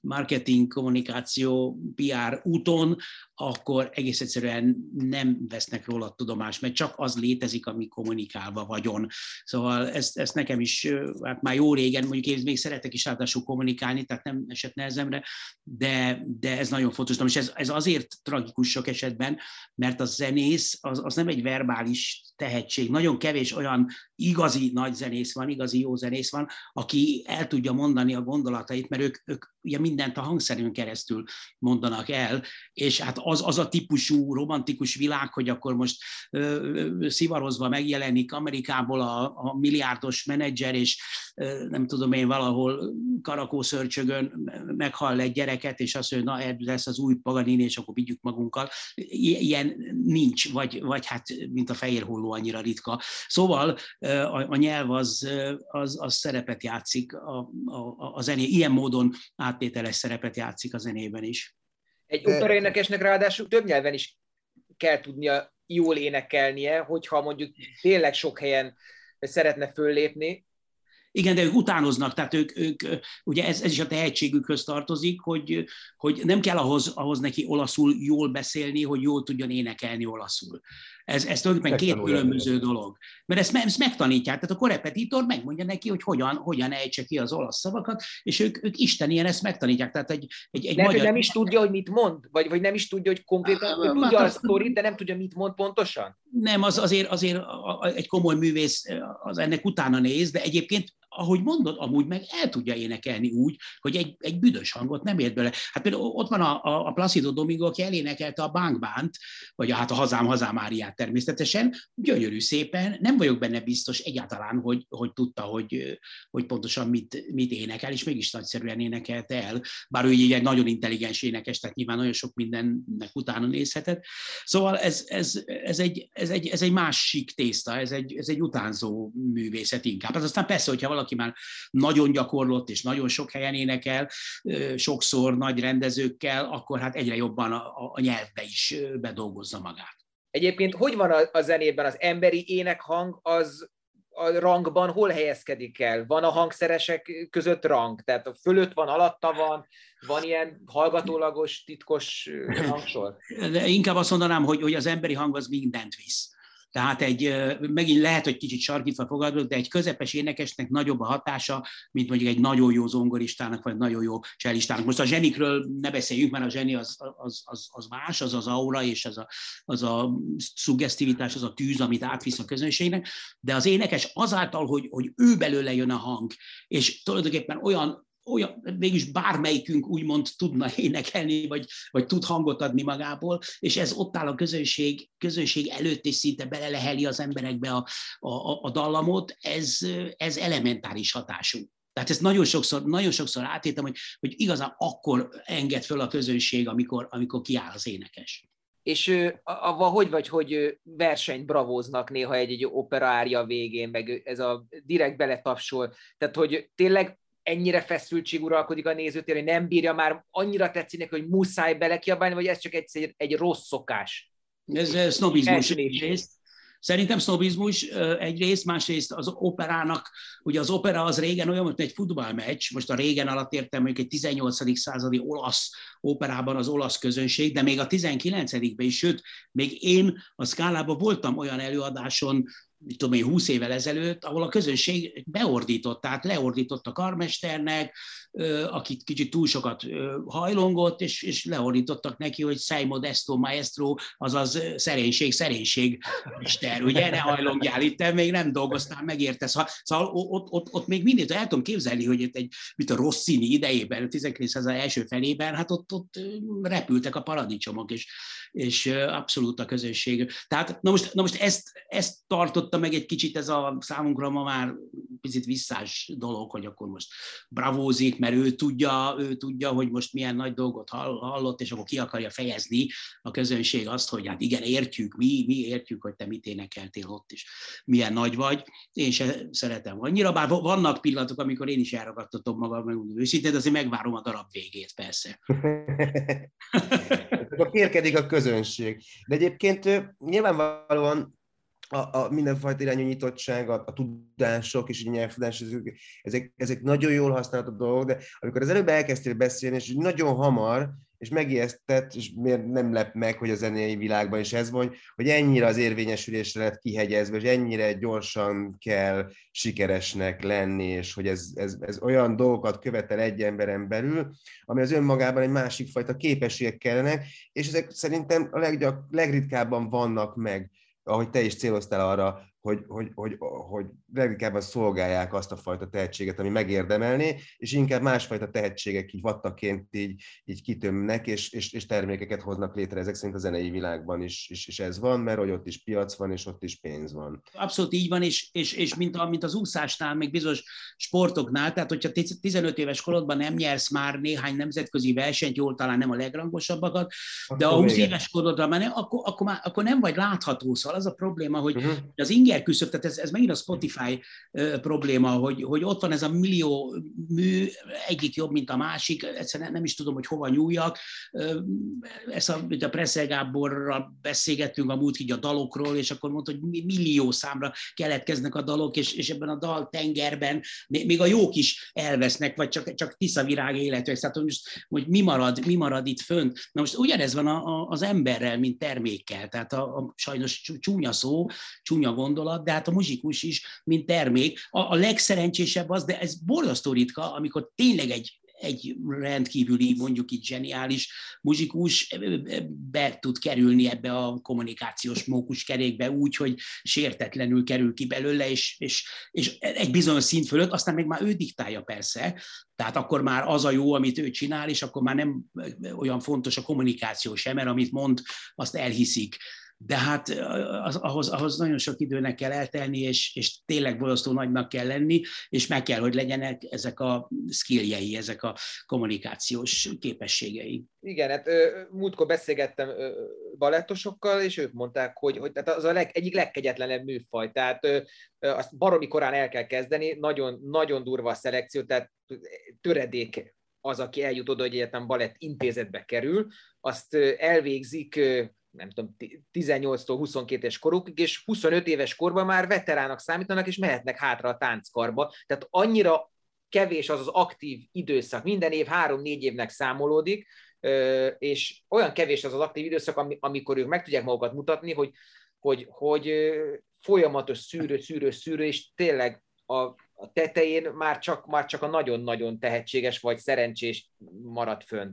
marketing, kommunikáció, PR úton, akkor egész egyszerűen nem vesznek róla tudomást, mert csak az létezik, ami kommunikálva vagyon. Szóval ezt, ezt nekem is, hát már jó régen, mondjuk én még szeretek is ráadásul kommunikálni, tehát nem esett nehezemre, de, de ez nagyon fontos. és ez, ez azért tragikus sok esetben, mert a zenész az, az nem egy verbális tehetség. Nagyon kevés olyan igazi nagy zenész van, igazi jó zenész van, aki el tudja mondani a gondolatait, mert ők, ők ugye mindent a hangszerűn keresztül mondanak el, és hát az, az a típusú romantikus világ, hogy akkor most ö, szivarozva megjelenik Amerikából a, a milliárdos menedzser, és ö, nem tudom én valahol karakószörcsögön meghall egy gyereket, és azt mondja, na ez lesz az új Paganini, és akkor vigyük magunkkal. Ilyen nincs, vagy, vagy hát mint a fehér holló annyira ritka. Szóval a, a nyelv az, az, az szerepet játszik a, a, a zené, ilyen módon áttételes szerepet játszik a zenében is. Egy énekesnek ráadásul több nyelven is kell tudnia jól énekelnie, hogyha mondjuk tényleg sok helyen szeretne föllépni, igen, de ők utánoznak, tehát ők, ők ugye ez, ez is a tehetségükhöz tartozik, hogy, hogy nem kell ahhoz, ahhoz neki olaszul jól beszélni, hogy jól tudjon énekelni olaszul. Ez, ez tulajdonképpen két különböző dolog. Mert ezt, ezt megtanítják, tehát a korepetitor megmondja neki, hogy hogyan, hogyan ejtse ki az olasz szavakat, és ők, ők Isten ilyen ezt megtanítják. Tehát egy, egy, egy Lehet, magyar... nem is tudja, hogy mit mond, vagy, vagy nem is tudja, hogy konkrétan, hogy tudja a sztorit, de nem tudja, mit mond pontosan? Nem, az azért, azért egy komoly művész az ennek utána néz, de egyébként ahogy mondod, amúgy meg el tudja énekelni úgy, hogy egy, egy büdös hangot nem ért bele. Hát például ott van a, a, a Placido Domingo, aki elénekelte a Bankbánt, vagy a, hát a Hazám Hazám Máriát természetesen, gyönyörű szépen, nem vagyok benne biztos egyáltalán, hogy, hogy tudta, hogy, hogy pontosan mit, mit énekel, és mégis nagyszerűen énekelte el, bár ő így egy nagyon intelligens énekes, tehát nyilván nagyon sok mindennek utána nézhetett. Szóval ez, ez, ez, egy, ez, egy, ez egy másik tészta, ez egy, ez egy utánzó művészet inkább. Az aztán persze, hogyha valaki már nagyon gyakorlott és nagyon sok helyen énekel, sokszor nagy rendezőkkel, akkor hát egyre jobban a, a nyelvbe is bedolgozza magát. Egyébként hogy van a, a zenében az emberi énekhang, az a rangban hol helyezkedik el? Van a hangszeresek között rang? Tehát a fölött van, alatta van, van ilyen hallgatólagos, titkos hangsor? De inkább azt mondanám, hogy, hogy az emberi hang az mindent visz. Tehát egy, megint lehet, hogy kicsit sarkítva fogadok, de egy közepes énekesnek nagyobb a hatása, mint mondjuk egy nagyon jó zongoristának, vagy nagyon jó cselistának. Most a zsenikről ne beszéljünk, mert a zseni az, az, az, az más, az az aura, és az a, az a szuggesztivitás, az a tűz, amit átvisz a közönségnek, de az énekes azáltal, hogy, hogy ő belőle jön a hang, és tulajdonképpen olyan olyan, mégis bármelyikünk úgymond tudna énekelni, vagy, vagy tud hangot adni magából, és ez ott áll a közönség, közönség előtt, és szinte beleleheli az emberekbe a, a, a dallamot, ez, ez elementáris hatású. Tehát ezt nagyon sokszor, nagyon sokszor átéltem, hogy, hogy igazán akkor enged föl a közönség, amikor, amikor kiáll az énekes. És avval hogy vagy, hogy versenyt bravóznak néha egy-egy opera végén, meg ez a direkt beletapsol. Tehát, hogy tényleg ennyire feszültség uralkodik a nézőtér, hogy nem bírja már, annyira tetszik neki, hogy muszáj belekiabálni, vagy ez csak egy, egy rossz szokás? Ez sznobizmus egyrészt. Szerintem sznobizmus egyrészt, másrészt az operának, ugye az opera az régen olyan, mint egy futballmeccs, most a régen alatt értem mondjuk egy 18. századi olasz operában az olasz közönség, de még a 19-ben is, sőt, még én a szkálában voltam olyan előadáson, mit tudom én, 20 évvel ezelőtt, ahol a közönség beordított, tehát leordított a karmesternek, akit kicsit túl sokat hajlongott, és, és leordítottak neki, hogy sei modesto maestro, azaz szerénység, szerénység, mester, ugye, ne hajlongjál, itt még nem dolgoztál, megértesz. Ha, szóval ott, ott, ott még mindig el tudom képzelni, hogy itt egy, mint a Rossini idejében, a 19. első felében, hát ott, ott repültek a paradicsomok, és, és abszolút a közönség. Tehát, na most, na most ezt, ezt tartotta meg egy kicsit ez a számunkra ma már picit visszás dolog, hogy akkor most bravózik, mert ő tudja, ő tudja, hogy most milyen nagy dolgot hallott, és akkor ki akarja fejezni a közönség azt, hogy hát igen, értjük, mi, mi értjük, hogy te mit énekeltél ott is, milyen nagy vagy, én se szeretem annyira, bár vannak pillanatok, amikor én is elragadtatom magam, megmondom őszintén, de azért megvárom a darab végét, persze. akkor kérkedik a közönség. De egyébként nyilvánvalóan a, a mindenfajta irányú nyitottság, a, a tudások és a nyelvtudás, ezek, ezek nagyon jól használható dolgok, de amikor az előbb elkezdtél beszélni, és nagyon hamar, és megijesztett, és miért nem lep meg, hogy a zenei világban is ez van, hogy ennyire az érvényesülésre lett kihegyezve, és ennyire gyorsan kell sikeresnek lenni, és hogy ez, ez, ez olyan dolgokat követel egy emberen belül, ami az önmagában egy másik fajta képességek kellenek, és ezek szerintem a leggyak, legritkábban vannak meg ahogy te is céloztál arra, hogy, hogy, hogy, hogy leginkább szolgálják azt a fajta tehetséget, ami megérdemelné, és inkább másfajta tehetségek így vattaként így, így kitömnek, és, és, és termékeket hoznak létre ezek szerint a zenei világban is, és, és ez van, mert hogy ott is piac van, és ott is pénz van. Abszolút így van, és, és, és mint, a, mint az úszásnál, még bizonyos sportoknál, tehát hogyha 15 éves korodban nem nyersz már néhány nemzetközi versenyt, jól talán nem a legrangosabbakat, de a 20 éves korodban már nem, akkor, akkor, már, akkor nem vagy látható, szóval az a probléma, hogy uh-huh. az inger küszöb, tehát ez, ez megint a Spotify probléma, hogy, hogy ott van ez a millió mű, egyik jobb, mint a másik, egyszerűen nem is tudom, hogy hova nyúljak. Ezt a, a Preszel Gáborral beszélgettünk a múlt így a dalokról, és akkor mondta, hogy millió számra keletkeznek a dalok, és, és ebben a dal tengerben még a jók is elvesznek, vagy csak, csak tiszavirág életűek. Tehát hogy most, hogy mi marad, mi marad itt fönt. Na most ugyanez van a, a, az emberrel, mint termékkel. Tehát a, a sajnos csúnya szó, csúnya gondolat, de hát a muzsikus is, mint termék. A, a legszerencsésebb az, de ez borzasztó ritka, amikor tényleg egy egy rendkívüli, mondjuk így zseniális muzsikus be tud kerülni ebbe a kommunikációs kerékbe úgy, hogy sértetlenül kerül ki belőle, és, és, és egy bizonyos szint fölött, aztán még már ő diktálja persze, tehát akkor már az a jó, amit ő csinál, és akkor már nem olyan fontos a kommunikáció sem, mert amit mond, azt elhiszik de hát az, ahhoz, ahhoz nagyon sok időnek kell eltelni, és, és tényleg borzasztó nagynak kell lenni, és meg kell, hogy legyenek ezek a skilljei, ezek a kommunikációs képességei. Igen, hát múltkor beszélgettem balettosokkal, és ők mondták, hogy, hogy tehát az a leg, egyik legkegyetlenebb műfaj, tehát azt baromi korán el kell kezdeni, nagyon, nagyon durva a szelekció, tehát töredék az, aki eljut oda, hogy egyetem balett intézetbe kerül, azt elvégzik nem tudom, 18-tól 22 éves korukig, és 25 éves korban már veterának számítanak, és mehetnek hátra a tánckarba. Tehát annyira kevés az az aktív időszak, minden év három-négy évnek számolódik, és olyan kevés az az aktív időszak, amikor ők meg tudják magukat mutatni, hogy hogy, hogy folyamatos szűrő, szűrő, szűrő, és tényleg a, a tetején már csak, már csak a nagyon-nagyon tehetséges vagy szerencsés marad fönn.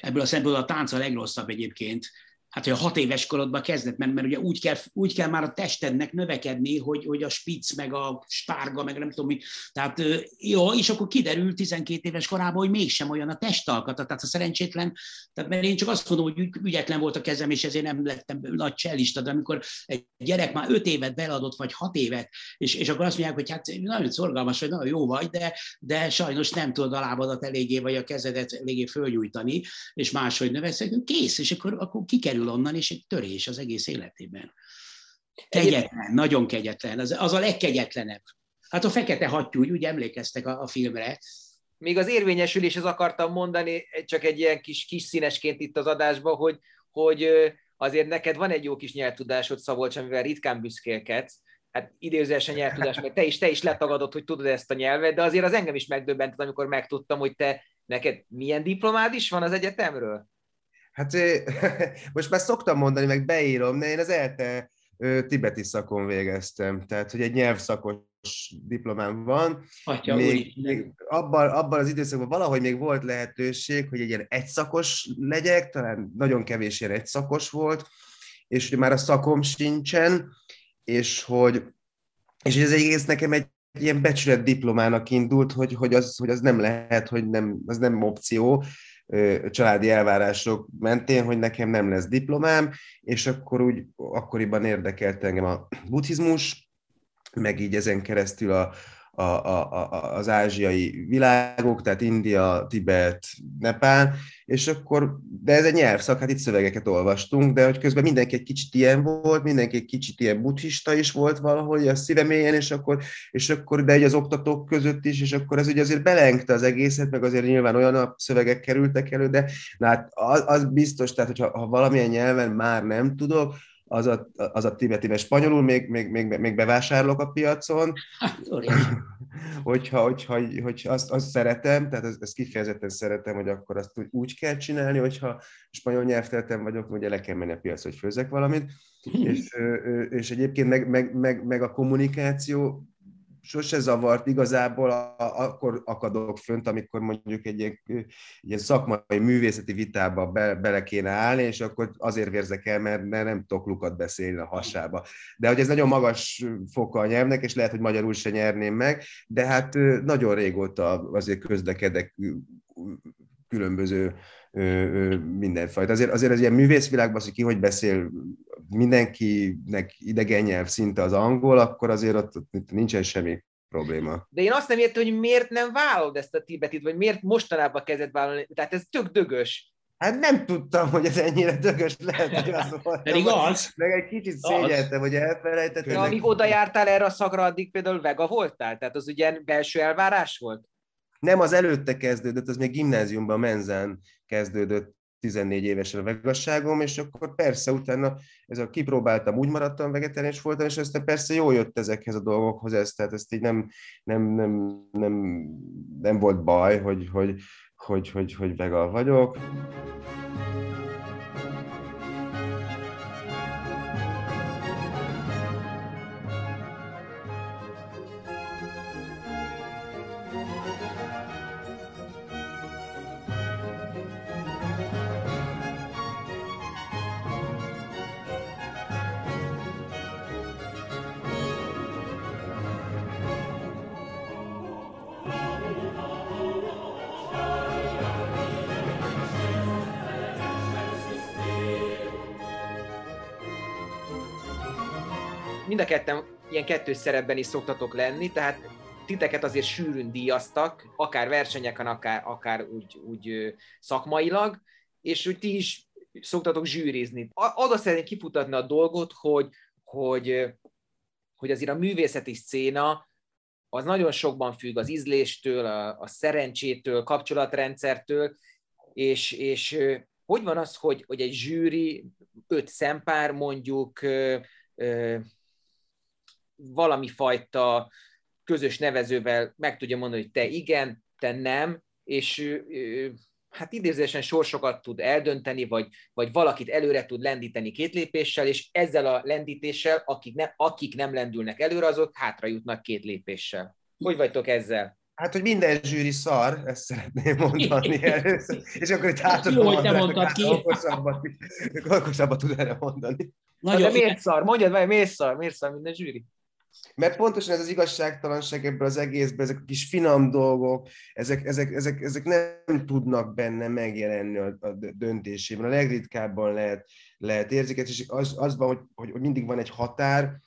Ebből a szempontból a tánc a legrosszabb egyébként, hát, hogy a hat éves korodban kezdett, mert, mert ugye úgy kell, úgy kell már a testednek növekedni, hogy, hogy a spitz, meg a spárga, meg nem tudom mi. Tehát jó, és akkor kiderül 12 éves korában, hogy mégsem olyan a testalkata, tehát a szerencsétlen, tehát mert én csak azt mondom, hogy ügyetlen volt a kezem, és ezért nem lettem nagy csellista, de amikor egy gyerek már 5 évet beladott, vagy 6 évet, és, és akkor azt mondják, hogy hát nagyon szorgalmas, vagy nagyon jó vagy, de, de sajnos nem tudod a lábadat eléggé, vagy a kezedet eléggé fölnyújtani, és máshogy növekszik, kész, és akkor, akkor kikerül kikerül onnan, és egy törés az egész életében. Kegyetlen, nagyon kegyetlen, az, az a legkegyetlenebb. Hát a fekete hattyú, úgy, emlékeztek a, a filmre. Még az érvényesüléshez akartam mondani, csak egy ilyen kis, kis színesként itt az adásban, hogy, hogy azért neked van egy jó kis nyelvtudásod, Szabolcs, amivel ritkán büszkélkedsz, hát idézőesen nyelvtudás, mert te is, te is letagadod, hogy tudod ezt a nyelvet, de azért az engem is megdöbbentett, amikor megtudtam, hogy te neked milyen diplomád is van az egyetemről? Hát most már szoktam mondani, meg beírom, de én az ELTE tibeti szakon végeztem, tehát hogy egy nyelvszakos diplomám van. Atya, még, még abban, abban az időszakban valahogy még volt lehetőség, hogy egy ilyen egyszakos legyek, talán nagyon kevés ilyen egyszakos volt, és hogy már a szakom sincsen, és hogy, és hogy ez egész nekem egy ilyen becsület diplomának indult, hogy, hogy, az, hogy az nem lehet, hogy nem, az nem opció, családi elvárások mentén, hogy nekem nem lesz diplomám, és akkor úgy akkoriban érdekelt engem a buddhizmus, meg így ezen keresztül a, a, a, az ázsiai világok, tehát India, Tibet, Nepál, és akkor, de ez egy nyelvszak, hát itt szövegeket olvastunk, de hogy közben mindenki egy kicsit ilyen volt, mindenki egy kicsit ilyen buddhista is volt valahogy a szívemélyen, és akkor, és akkor de egy az oktatók között is, és akkor ez ugye azért belengte az egészet, meg azért nyilván olyan a szövegek kerültek elő, de hát az, az biztos, tehát hogyha ha valamilyen nyelven már nem tudok, az a, az a tibeti, mert spanyolul még, még, még, még bevásárolok a piacon, hát, hogyha, hogyha, hogyha azt, azt szeretem, tehát ezt, ezt kifejezetten szeretem, hogy akkor azt úgy, úgy kell csinálni, hogyha spanyol nyelvteltem vagyok, ugye le kell menni a piacra, hogy főzek valamit, és, és egyébként meg, meg, meg, meg a kommunikáció sose zavart, igazából akkor akadok fönt, amikor mondjuk egy ilyen, ilyen szakmai művészeti vitába be, bele kéne állni, és akkor azért vérzek el, mert, mert nem tudok lukat beszélni a hasába. De hogy ez nagyon magas foka a nyelvnek, és lehet, hogy magyarul se nyerném meg, de hát nagyon régóta azért közlekedek különböző mindenfajta. Azért, azért az ilyen művészvilágban, hogy ki hogy beszél mindenkinek idegen nyelv szinte az angol, akkor azért ott, ott nincsen semmi probléma. De én azt nem értem, hogy miért nem vállalod ezt a tibetit, vagy miért mostanában kezded vállalni. Tehát ez tök dögös. Hát nem tudtam, hogy ez ennyire dögös lehet, hogy az volt. Pedig az. Meg egy kicsit szégyeltem, hogy elfelejtettem. De amíg oda jártál erre a szagra, addig például vega voltál? Tehát az ugye belső elvárás volt? Nem, az előtte kezdődött, az még gimnáziumban, menzán kezdődött 14 évesen a vegasságom, és akkor persze utána ez a kipróbáltam, úgy maradtam vegetáriánus voltam, és aztán persze jó jött ezekhez a dolgokhoz ez, tehát ezt így nem, nem, nem, nem, nem volt baj, hogy, hogy, hogy, hogy, hogy vega vagyok. Mind a ketten ilyen kettős szerepben is szoktatok lenni, tehát titeket azért sűrűn díjaztak, akár versenyeken, akár, akár úgy, úgy szakmailag, és úgy ti is szoktatok zsűrizni. Oda szeretném kifutatni a dolgot, hogy, hogy, hogy azért a művészeti széna az nagyon sokban függ az ízléstől, a, a szerencsétől, kapcsolatrendszertől, és, és hogy van az, hogy, hogy egy zsűri, öt szempár mondjuk valami fajta közös nevezővel meg tudja mondani, hogy te igen, te nem, és hát idézésen sorsokat tud eldönteni, vagy, vagy valakit előre tud lendíteni két lépéssel, és ezzel a lendítéssel, akik, ne, akik nem lendülnek előre, azok hátra jutnak két lépéssel. Hogy vagytok ezzel? Hát, hogy minden zsűri szar, ezt szeretném mondani először. És akkor itt átadom Jó, hogy te mondtad ki. Okosabbat, okosabbat tud erre mondani. Nagyon, de miért szar? Mondjad, miért szar? Miért szar minden zsűri? Mert pontosan ez az igazságtalanság ebben az egészben, ezek a kis finom dolgok, ezek, ezek, ezek, ezek nem tudnak benne megjelenni a, a döntésében. A legritkábban lehet, lehet érzéket, és az, az van, hogy, hogy mindig van egy határ,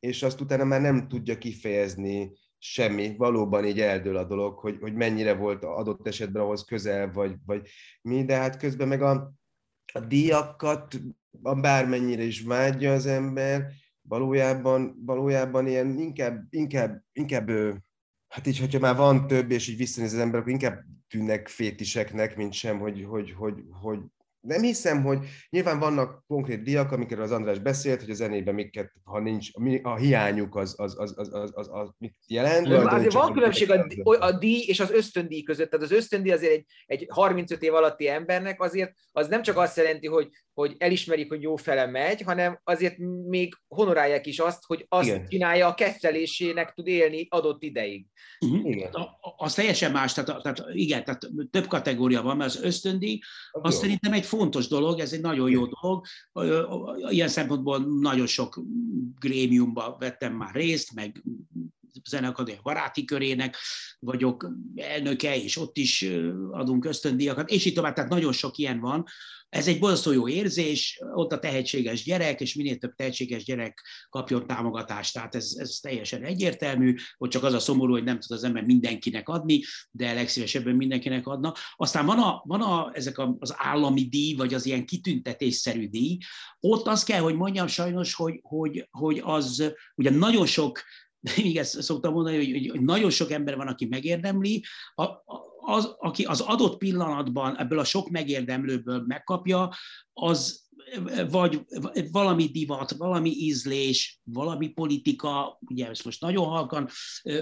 és azt utána már nem tudja kifejezni semmi, valóban így eldől a dolog, hogy, hogy mennyire volt adott esetben ahhoz közel, vagy, vagy mi, de hát közben meg a, a díjakat bármennyire is vágyja az ember, valójában, valójában ilyen inkább, inkább, inkább hát így, hogyha már van több, és így visszanéz az ember, akkor inkább tűnnek fétiseknek, mint sem, hogy, hogy, hogy, hogy nem hiszem, hogy nyilván vannak konkrét diak, amikről az András beszélt, hogy a zenében miket, ha nincs, a hiányuk az, az, az, az, az, az, az mit jelent. De azért van különbség a, a díj és az ösztöndíj között. Tehát az ösztöndíj azért egy, egy 35 év alatti embernek azért az nem csak azt jelenti, hogy, hogy elismerik, hogy jó fele megy, hanem azért még honorálják is azt, hogy azt Igen. csinálja, a kettelésének tud élni adott ideig. Uh-huh. Igen. Az teljesen más, tehát, tehát igen, tehát több kategória van, mert az ösztöndíj, az jó. szerintem egy fontos dolog, ez egy nagyon jó dolog. Ilyen szempontból nagyon sok grémiumban vettem már részt, meg Zeneakadémia baráti körének vagyok elnöke, és ott is adunk ösztöndíjakat, és így tovább, tehát nagyon sok ilyen van. Ez egy borzasztó jó érzés, ott a tehetséges gyerek, és minél több tehetséges gyerek kapjon támogatást, tehát ez, ez teljesen egyértelmű, hogy csak az a szomorú, hogy nem tud az ember mindenkinek adni, de legszívesebben mindenkinek adna. Aztán van, a, van a, ezek az állami díj, vagy az ilyen kitüntetésszerű díj, ott azt kell, hogy mondjam sajnos, hogy, hogy, hogy az ugye nagyon sok ezt szoktam mondani, hogy, hogy nagyon sok ember van, aki megérdemli, a, az, aki az adott pillanatban ebből a sok megérdemlőből megkapja, az vagy valami divat, valami ízlés, valami politika, ugye ezt most nagyon halkan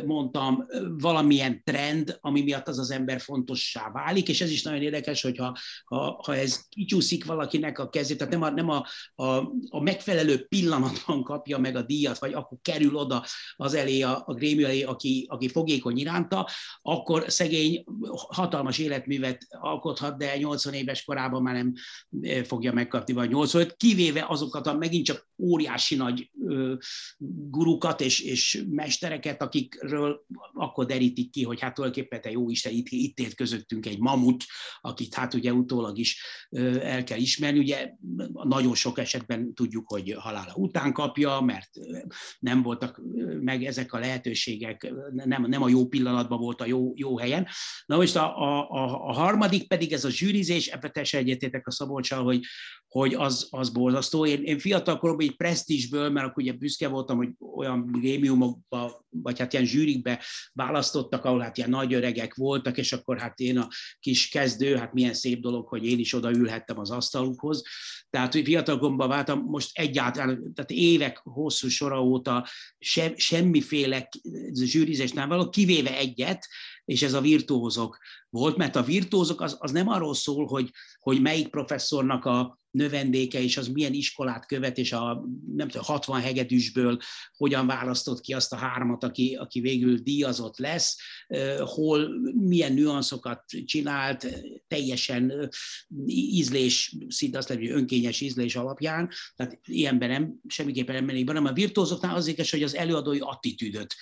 mondtam, valamilyen trend, ami miatt az az ember fontossá válik, és ez is nagyon érdekes, hogyha ha, ha ez kicsúszik valakinek a kezét, tehát nem, a, nem a, a, a megfelelő pillanatban kapja meg a díjat, vagy akkor kerül oda az elé, a, a grémium elé, aki, aki fogékony iránta, akkor szegény hatalmas életművet alkothat, de 80 éves korában már nem fogja megkapni, vagy 85, kivéve azokat a megint csak óriási nagy ö, gurukat és, és mestereket, akikről akkor derítik ki, hogy hát tulajdonképpen te jó Isten, itt, itt élt közöttünk egy mamut, akit hát ugye utólag is ö, el kell ismerni. Ugye nagyon sok esetben tudjuk, hogy halála után kapja, mert nem voltak meg ezek a lehetőségek, nem, nem a jó pillanatban volt a jó, jó helyen. Na most a, a, a, a harmadik pedig ez a zsűrizés, ebben teljesen egyetétek a Szabolcsal, hogy, hogy az, az borzasztó. Én, én fiatal koromban presztízsből, mert akkor ugye büszke voltam, hogy olyan grémiumokba, vagy hát ilyen zsűrikbe választottak, ahol hát ilyen nagy öregek voltak, és akkor hát én a kis kezdő, hát milyen szép dolog, hogy én is odaülhettem az asztalukhoz. Tehát, fiatal koromban váltam, most egyáltalán, tehát évek hosszú sora óta se, semmiféle zsűrizés nem való, kivéve egyet, és ez a virtuózok volt, mert a virtuózok az, az nem arról szól, hogy, hogy melyik professzornak a növendéke, és az milyen iskolát követ, és a nem tudom, 60 hegedűsből hogyan választott ki azt a hármat, aki, aki végül díjazott lesz, hol milyen nüanszokat csinált, teljesen ízlés, szinte azt hogy önkényes ízlés alapján, tehát ilyenben nem, semmiképpen nem mennék be, hanem a virtuózoknál azért, hogy az előadói attitűdöt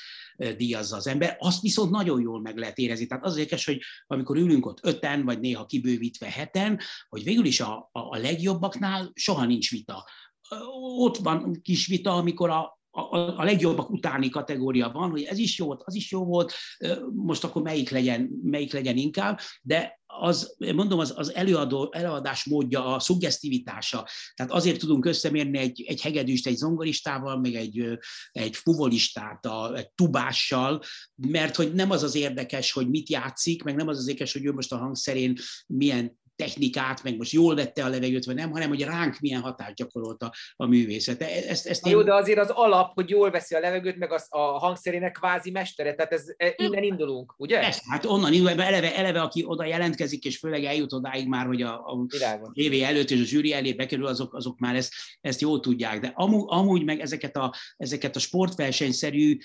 díjazza az ember, azt viszont nagyon jól meg lehet érezni. Tehát az érdekes, hogy amikor ülünk ott öten, vagy néha kibővítve heten, hogy végül is a, a legjobbaknál soha nincs vita. Ott van kis vita, amikor a, a, a legjobbak utáni kategória van, hogy ez is jó volt, az is jó volt, most akkor melyik legyen, melyik legyen inkább, de az, mondom, az, az előadó, előadás módja, a szuggesztivitása. Tehát azért tudunk összemérni egy, egy hegedűst egy zongoristával, meg egy, egy fuvolistát, a, egy tubással, mert hogy nem az az érdekes, hogy mit játszik, meg nem az az érdekes, hogy ő most a hangszerén milyen technikát, meg most jól vette a levegőt, vagy nem, hanem hogy ránk milyen hatást gyakorolta a művészet. Ezt, ezt én... Jó, de azért az alap, hogy jól veszi a levegőt, meg az, a hangszerének kvázi mestere, tehát ez, e, innen indulunk, ugye? Ez, hát onnan indulunk, eleve, eleve, aki oda jelentkezik, és főleg eljut odáig már, hogy a, a évé előtt és a zsűri elé bekerül, azok, azok már ezt, ezt jól tudják. De amúgy, amúgy meg ezeket a, ezeket a sportversenyszerű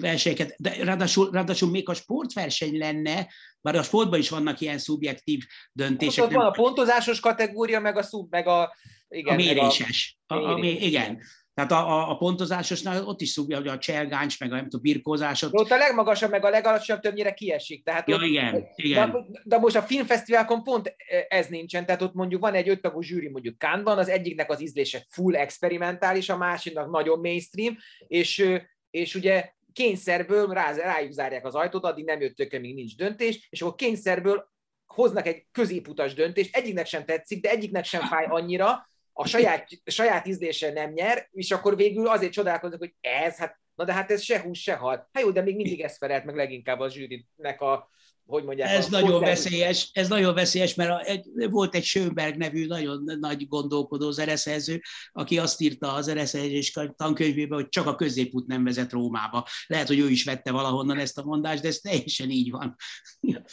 versenyeket, de ráadásul, ráadásul még a sportverseny lenne, bár a sportban is vannak ilyen szubjektív döntések. Ott van a pontozásos kategória, meg a szub, meg a... Igen, a méréses. A, a, a, igen. Tehát a, a, a pontozásosnál ott is szubja, hogy a cselgáncs, meg a, nem tudom, birkózásot. Ott a legmagasabb, meg a legalacsonyabb többnyire kiesik. Tehát ja, ott, igen, igen. De, de, most a filmfesztiválkon pont ez nincsen, tehát ott mondjuk van egy öttagú zsűri mondjuk Kánban, az egyiknek az ízlése full experimentális, a másiknak nagyon mainstream, és, és ugye kényszerből rá, rájuk zárják az ajtót, addig nem jött tökön, még nincs döntés, és akkor kényszerből hoznak egy középutas döntést, egyiknek sem tetszik, de egyiknek sem fáj annyira, a saját, saját ízlése nem nyer, és akkor végül azért csodálkoznak, hogy ez, hát, na de hát ez se hús, se hal. Hát jó, de még mindig ez felelt meg leginkább a zsűrinek a, hogy mondják. Ez nagyon hozzá... veszélyes, ez nagyon veszélyes, mert a, egy, volt egy Schönberg nevű nagyon nagy gondolkodó zeneszerző, aki azt írta az zeneszerzés tankönyvébe, hogy csak a középút nem vezet Rómába. Lehet, hogy ő is vette valahonnan ezt a mondást, de ez teljesen így van.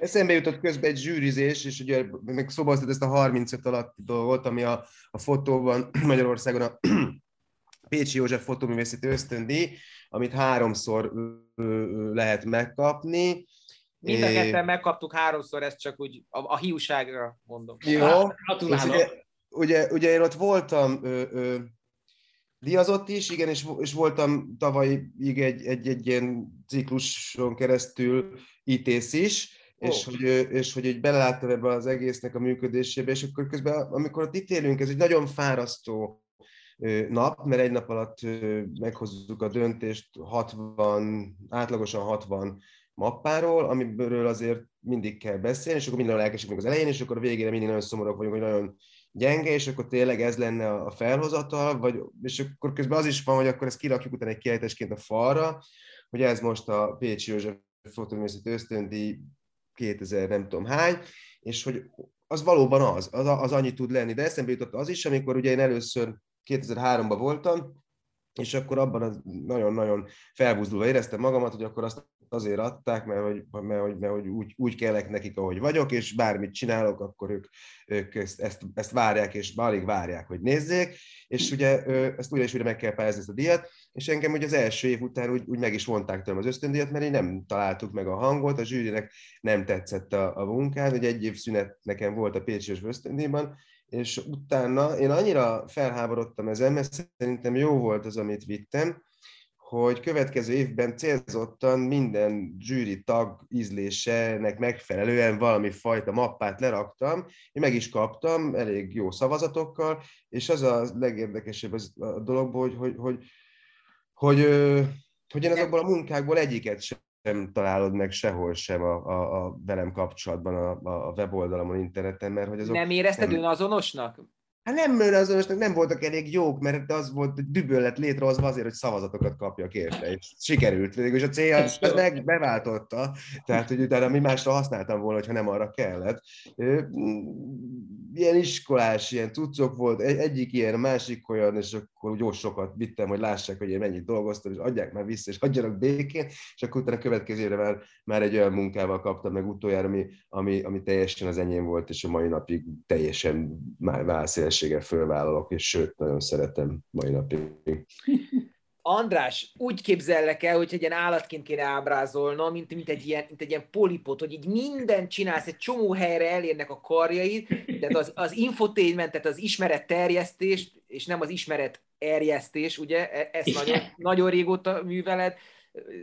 Eszembe jutott közben egy zsűrizés, és ugye meg szóba ezt a 35 alatt dolgot, ami a, a fotóban Magyarországon a Pécsi József fotóművészeti ösztöndíj, amit háromszor lehet megkapni, Mind a ketten megkaptuk háromszor, ezt csak úgy a, a hiúságra mondom. Jó, ugye, ugye, ugye én ott voltam ö, ö, diazott is, igen, és, és voltam tavalyig egy, egy, egy ilyen cikluson keresztül ITS is, oh. és, hogy, és hogy hogy beleláttam ebbe az egésznek a működésébe, és akkor közben, amikor ott itt élünk, ez egy nagyon fárasztó nap, mert egy nap alatt meghozzuk a döntést 60, átlagosan 60 mappáról, amiből azért mindig kell beszélni, és akkor minden lelkesek az elején, és akkor a végére mindig nagyon szomorúak vagyunk, hogy nagyon gyenge, és akkor tényleg ez lenne a felhozatal, vagy, és akkor közben az is van, hogy akkor ezt kirakjuk utána egy kiejtésként a falra, hogy ez most a Pécsi József fotóművészeti ösztöndi 2000 nem tudom hány, és hogy az valóban az, az, az annyit tud lenni. De eszembe jutott az is, amikor ugye én először 2003-ban voltam, és akkor abban az nagyon-nagyon felbuzdulva éreztem magamat, hogy akkor azt azért adták, mert hogy, mert, hogy, mert, hogy úgy, úgy kellek nekik, ahogy vagyok, és bármit csinálok, akkor ők, ők ezt, ezt, ezt várják, és alig várják, hogy nézzék, és ugye ezt újra és újra meg kell pályázni ezt a díjat, és engem ugye az első év után úgy, úgy meg is vonták tőlem az ösztöndíjat, mert én nem találtuk meg a hangot, a zsűrinek nem tetszett a, a munkám, hogy egy év szünet nekem volt a Pécsi ösztöndíjban, és utána én annyira felháborodtam ezen, mert szerintem jó volt az, amit vittem, hogy következő évben célzottan minden zsűri tag ízlésének megfelelően valami fajta mappát leraktam, én meg is kaptam elég jó szavazatokkal, és az a legérdekesebb az a dologból, hogy, hogy, hogy, hogy, hogy én azokból a munkákból egyiket sem találod meg sehol sem a, a, a velem kapcsolatban a, a weboldalamon, interneten, mert hogy azok... Nem érezted nem... önazonosnak? Hát nem önazonosnak, nem voltak elég jók, mert az volt, hogy düböl lett létrehozva azért, hogy szavazatokat kapjak érte, és sikerült. És a cél az meg beváltotta, tehát hogy utána mi másra használtam volna, ha nem arra kellett. Ilyen iskolás, ilyen cuccok volt, egy, egyik ilyen, másik olyan, és akkor jó sokat vittem, hogy lássák, hogy én mennyit dolgoztam, és adják már vissza, és adjanak békén, és akkor utána a következő évre már, már egy olyan munkával kaptam meg utoljára, ami, ami, ami teljesen az enyém volt, és a mai napig teljesen már válszéles felelősséggel fölvállalok, és sőt, nagyon szeretem mai napig. András, úgy képzellek el, hogy egy ilyen állatként kéne ábrázolnom, mint, mint, egy ilyen, mint egy ilyen polipot, hogy így mindent csinálsz, egy csomó helyre elérnek a karjaid, tehát az, az infotainment, tehát az ismeret terjesztés, és nem az ismeret erjesztés, ugye, e, ezt nagyon, nagyon régóta műveled,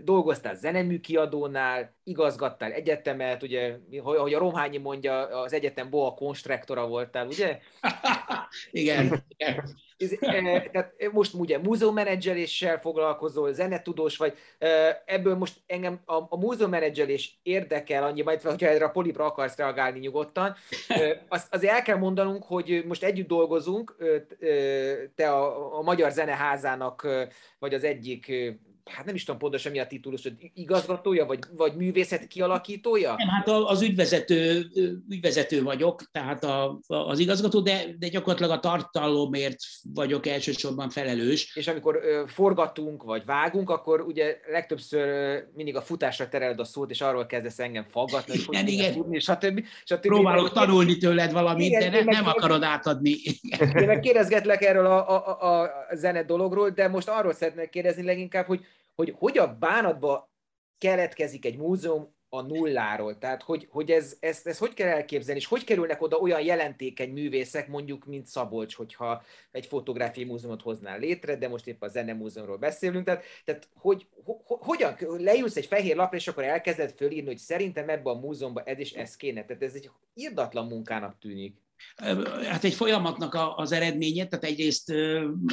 dolgoztál zeneműkiadónál, igazgattál egyetemet, ugye, hogy a Romhányi mondja, az egyetem boa konstruktora voltál, ugye? igen. E, tehát most ugye múzeummenedzseléssel foglalkozol, zenetudós vagy, e, ebből most engem a, a múzeummenedzselés érdekel annyi, majd hogyha erre a polipra akarsz reagálni nyugodtan, e, azt, azért el kell mondanunk, hogy most együtt dolgozunk, te a, a Magyar Zeneházának vagy az egyik hát nem is tudom pontosan mi a titulus, hogy igazgatója, vagy, vagy művészet kialakítója? Nem, hát az ügyvezető, ügyvezető vagyok, tehát a, az igazgató, de, de gyakorlatilag a tartalomért vagyok elsősorban felelős. És amikor ö, forgatunk, vagy vágunk, akkor ugye legtöbbször ö, mindig a futásra tereled a szót, és arról kezdesz engem faggatni, hogy igen, igen. Tudni, stb. stb. Próbálok tanulni tőled valamit, igen, de ne, nem akarod átadni. Én meg kérdezgetlek erről a, a, a, a zene dologról, de most arról szeretnék kérdezni leginkább, hogy hogy hogy a bánatba keletkezik egy múzeum a nulláról. Tehát, hogy, hogy ez, ezt, ezt hogy kell elképzelni, és hogy kerülnek oda olyan jelentékeny művészek, mondjuk, mint Szabolcs, hogyha egy fotográfiai múzeumot hoznál létre, de most épp a zenemúzeumról beszélünk. Tehát, tehát hogy, ho, hogyan leülsz egy fehér lapra, és akkor elkezded fölírni, hogy szerintem ebbe a múzeumban ez is ez kéne. Tehát ez egy irdatlan munkának tűnik. Hát egy folyamatnak az eredménye, tehát egyrészt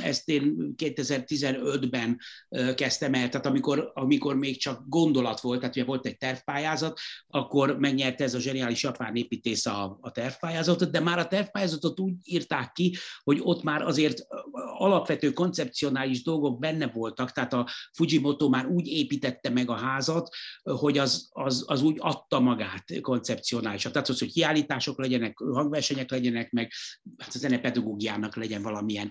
ezt én 2015-ben kezdtem el, tehát amikor, amikor még csak gondolat volt, tehát ugye volt egy tervpályázat, akkor megnyerte ez a zseniális japán építész a, a tervpályázatot, de már a tervpályázatot úgy írták ki, hogy ott már azért alapvető koncepcionális dolgok benne voltak, tehát a Fujimoto már úgy építette meg a házat, hogy az, az, az úgy adta magát koncepcionálisan. Tehát az, hogy kiállítások legyenek, hangversenyek legyenek, meg hát a zenepedagógiának legyen valamilyen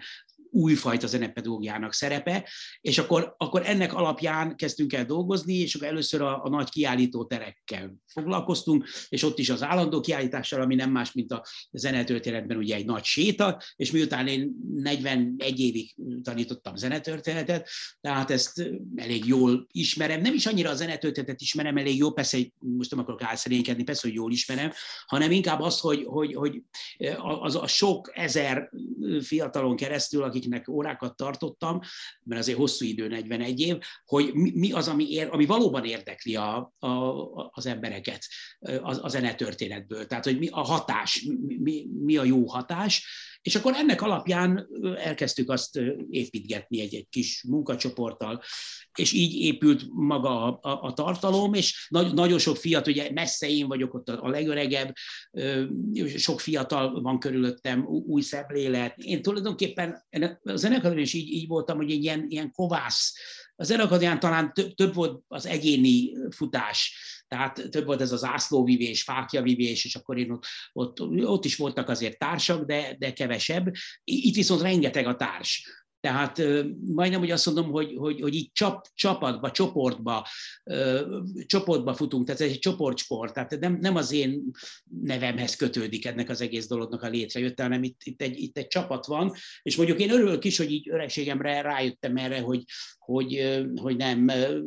újfajta zenepedagógiának szerepe, és akkor, akkor ennek alapján kezdtünk el dolgozni, és akkor először a, a nagy kiállító terekkel foglalkoztunk, és ott is az állandó kiállítással, ami nem más, mint a zenetörténetben ugye egy nagy séta, és miután én 41 évig tanítottam zenetörténetet, tehát ezt elég jól ismerem, nem is annyira a zenetörténetet ismerem elég jó, persze most nem akarok álszerénykedni, persze, hogy jól ismerem, hanem inkább az, hogy, hogy, hogy az a sok ezer fiatalon keresztül, akik akiknek órákat tartottam, mert azért hosszú idő, 41 év, hogy mi, mi az, ami, ér, ami valóban érdekli a, a, az embereket a, a zenetörténetből. Tehát, hogy mi a hatás, mi, mi a jó hatás, és akkor ennek alapján elkezdtük azt építgetni egy-egy kis munkacsoporttal, és így épült maga a, a, a tartalom, és nagy, nagyon sok fiat, ugye messze én vagyok ott a, a legöregebb, sok fiatal van körülöttem, új szemlélet. Én tulajdonképpen a zenekadban is így, így voltam, hogy egy ilyen, ilyen kovász, a zenekadján talán több, több volt az egyéni futás, tehát több volt ez az ászlóvivés, fákjavivés, és akkor én ott, ott, ott is voltak azért társak, de, de kevesebb. Itt viszont rengeteg a társ. Tehát majdnem úgy azt mondom, hogy, hogy, hogy így csap, csapatba, csoportba, csoportba futunk, tehát ez egy csoportsport, tehát nem, nem az én nevemhez kötődik ennek az egész dolognak a létrejötte, hanem itt, itt, egy, itt egy csapat van, és mondjuk én örülök is, hogy így öregségemre rájöttem erre, hogy, hogy, hogy nem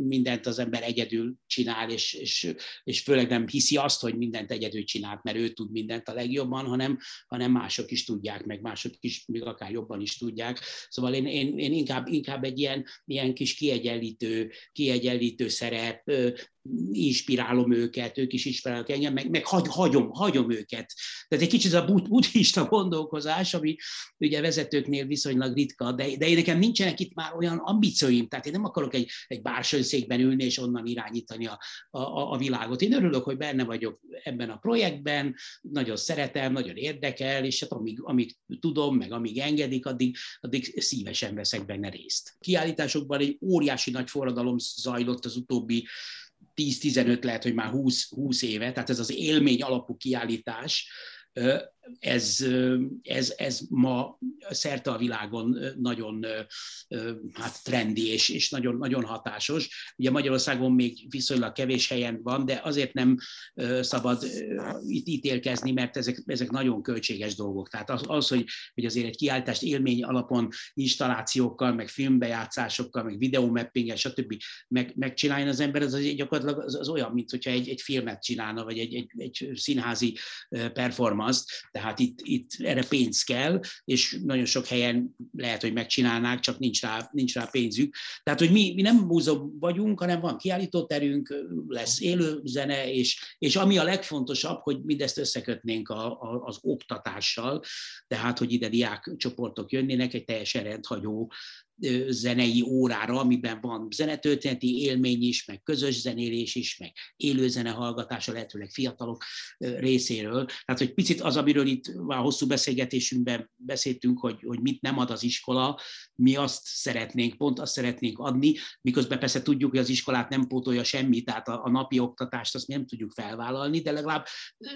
mindent az ember egyedül csinál, és, és, és főleg nem hiszi azt, hogy mindent egyedül csinált, mert ő tud mindent a legjobban, hanem, hanem mások is tudják, meg mások is még akár jobban is tudják. Szóval én, én, én inkább, inkább egy ilyen, ilyen kis kiegyenlítő, kiegyenlítő szerep, inspirálom őket, ők is inspirálnak engem, meg, meg hagy, hagyom, hagyom őket. Tehát egy kicsit a buddhista gondolkozás, ami ugye vezetőknél viszonylag ritka, de, de én nekem nincsenek itt már olyan ambícióim, tehát én nem akarok egy, egy bársonyszékben ülni és onnan irányítani a, a, a világot. Én örülök, hogy benne vagyok ebben a projektben, nagyon szeretem, nagyon érdekel, és hát amíg, amíg tudom, meg amíg engedik, addig, addig szívesen veszek benne részt. Kiállításokban egy óriási nagy forradalom zajlott az utóbbi 10-15, lehet, hogy már 20, 20 éve, tehát ez az élmény alapú kiállítás, ez, ez, ez ma szerte a világon nagyon hát trendi és, és nagyon, nagyon hatásos. Ugye Magyarországon még viszonylag kevés helyen van, de azért nem szabad itt ítélkezni, mert ezek, ezek nagyon költséges dolgok. Tehát az, az hogy, hogy azért egy kiállítást élmény alapon installációkkal, meg filmbejátszásokkal, meg videómappinggel, stb. Meg, megcsinálni az ember, az gyakorlatilag az, az olyan, mint hogyha egy, egy filmet csinálna, vagy egy, egy, egy színházi performance tehát itt, itt erre pénz kell, és nagyon sok helyen lehet, hogy megcsinálnák, csak nincs rá, nincs rá pénzük. Tehát, hogy mi, mi nem múzeum vagyunk, hanem van kiállítóterünk, lesz élő zene, és, és ami a legfontosabb, hogy mindezt összekötnénk a, a, az oktatással, tehát, hogy ide diák csoportok jönnének, egy teljesen rendhagyó zenei órára, amiben van zenetörténeti élmény is, meg közös zenélés is, meg élő hallgatása, lehetőleg fiatalok részéről. Tehát, hogy picit az, amiről itt a hosszú beszélgetésünkben beszéltünk, hogy, hogy mit nem ad az iskola, mi azt szeretnénk, pont azt szeretnénk adni, miközben persze tudjuk, hogy az iskolát nem pótolja semmi, tehát a, a napi oktatást azt nem tudjuk felvállalni, de legalább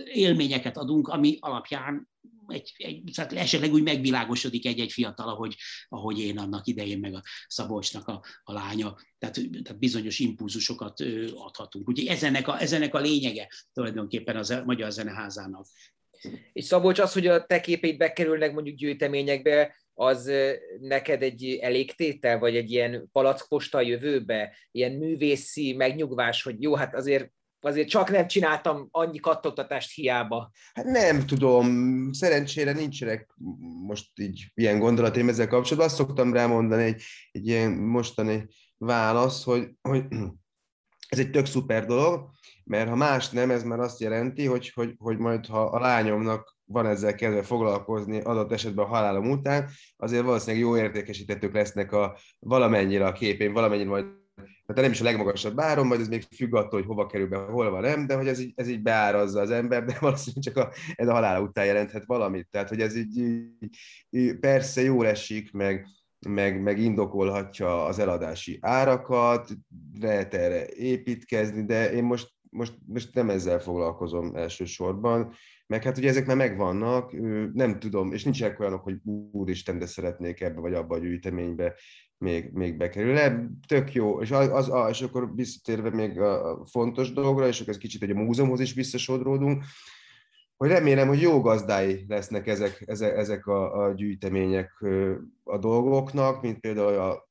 élményeket adunk, ami alapján egy, egy, tehát esetleg úgy megvilágosodik egy-egy fiatal, ahogy, ahogy én annak idején, meg a Szabolcsnak a, a lánya. Tehát, tehát bizonyos impulzusokat adhatunk. Úgyhogy ez ennek a, ez ennek a lényege tulajdonképpen a Magyar Zeneházának. És Szabolcs, az, hogy a te képeid bekerülnek mondjuk gyűjteményekbe, az neked egy elégtétel, vagy egy ilyen palackposta a jövőbe, ilyen művészi megnyugvás, hogy jó, hát azért azért csak nem csináltam annyi kattogtatást hiába. Hát nem tudom, szerencsére nincsenek most így ilyen gondolataim ezzel kapcsolatban. Azt szoktam rámondani egy, egy ilyen mostani válasz, hogy, hogy ez egy tök szuper dolog, mert ha más nem, ez már azt jelenti, hogy, hogy, hogy majd ha a lányomnak van ezzel kedve foglalkozni adott esetben a halálom után, azért valószínűleg jó értékesítetők lesznek a, valamennyire a képén, valamennyire majd tehát nem is a legmagasabb áron, majd ez még függ attól, hogy hova kerül be, hol van nem, de hogy ez így, ez így beárazza az ember, de valószínűleg csak a, ez a halála után jelenthet valamit. Tehát, hogy ez így, így persze jól esik, meg, meg, meg indokolhatja az eladási árakat, lehet erre építkezni, de én most, most, most nem ezzel foglalkozom elsősorban, meg hát ugye ezek már megvannak, nem tudom, és nincsenek olyanok, hogy úristen, de szeretnék ebbe vagy abba a gyűjteménybe még, még bekerül. Le, tök jó, és, az, az, és akkor visszatérve még a fontos dolgra, és akkor ez kicsit egy a múzeumhoz is visszasodródunk, hogy remélem, hogy jó gazdái lesznek ezek, ezek, ezek a, a gyűjtemények a dolgoknak, mint például a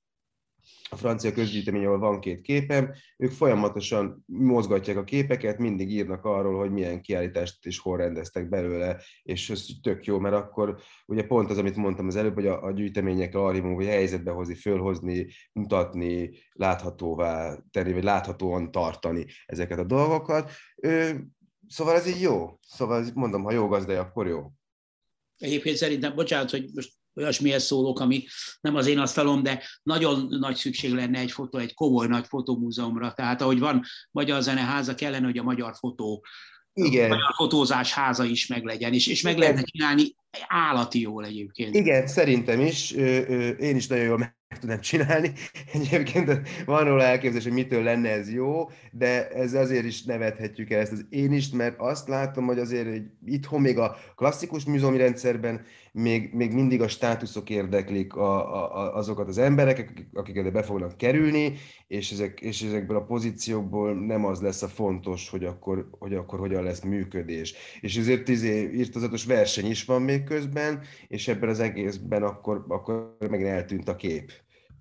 a francia közgyűjtemény, ahol van két képem, ők folyamatosan mozgatják a képeket, mindig írnak arról, hogy milyen kiállítást és hol rendeztek belőle, és ez tök jó, mert akkor ugye pont az, amit mondtam az előbb, hogy a, a gyűjtemények archívum, hogy helyzetbe hozni, fölhozni, mutatni, láthatóvá tenni, vagy láthatóan tartani ezeket a dolgokat. Ő, szóval ez így jó. Szóval mondom, ha jó gazdai, akkor jó. Egyébként szerintem, bocsánat, hogy most olyasmihez szólok, ami nem az én asztalom, de nagyon nagy szükség lenne egy fotó, egy komoly nagy fotómúzeumra. Tehát ahogy van Magyar Zeneháza, kellene, hogy a magyar fotó igen. Magyar fotózás háza is meglegyen, és, és meg lehetne csinálni állati jól egyébként. Igen, szerintem is. Én is nagyon jól meg tudnám csinálni. Egyébként van róla elképzelés, hogy mitől lenne ez jó, de ez azért is nevethetjük el ezt az én is, mert azt látom, hogy azért hogy itthon még a klasszikus műzolmi rendszerben még, még mindig a státuszok érdeklik a, a, azokat az emberek, akik be fognak kerülni, és, ezek, és ezekből a pozíciókból nem az lesz a fontos, hogy akkor, hogy akkor hogyan lesz működés. És ezért izé, írtozatos verseny is van még közben, és ebben az egészben akkor, akkor meg eltűnt a kép,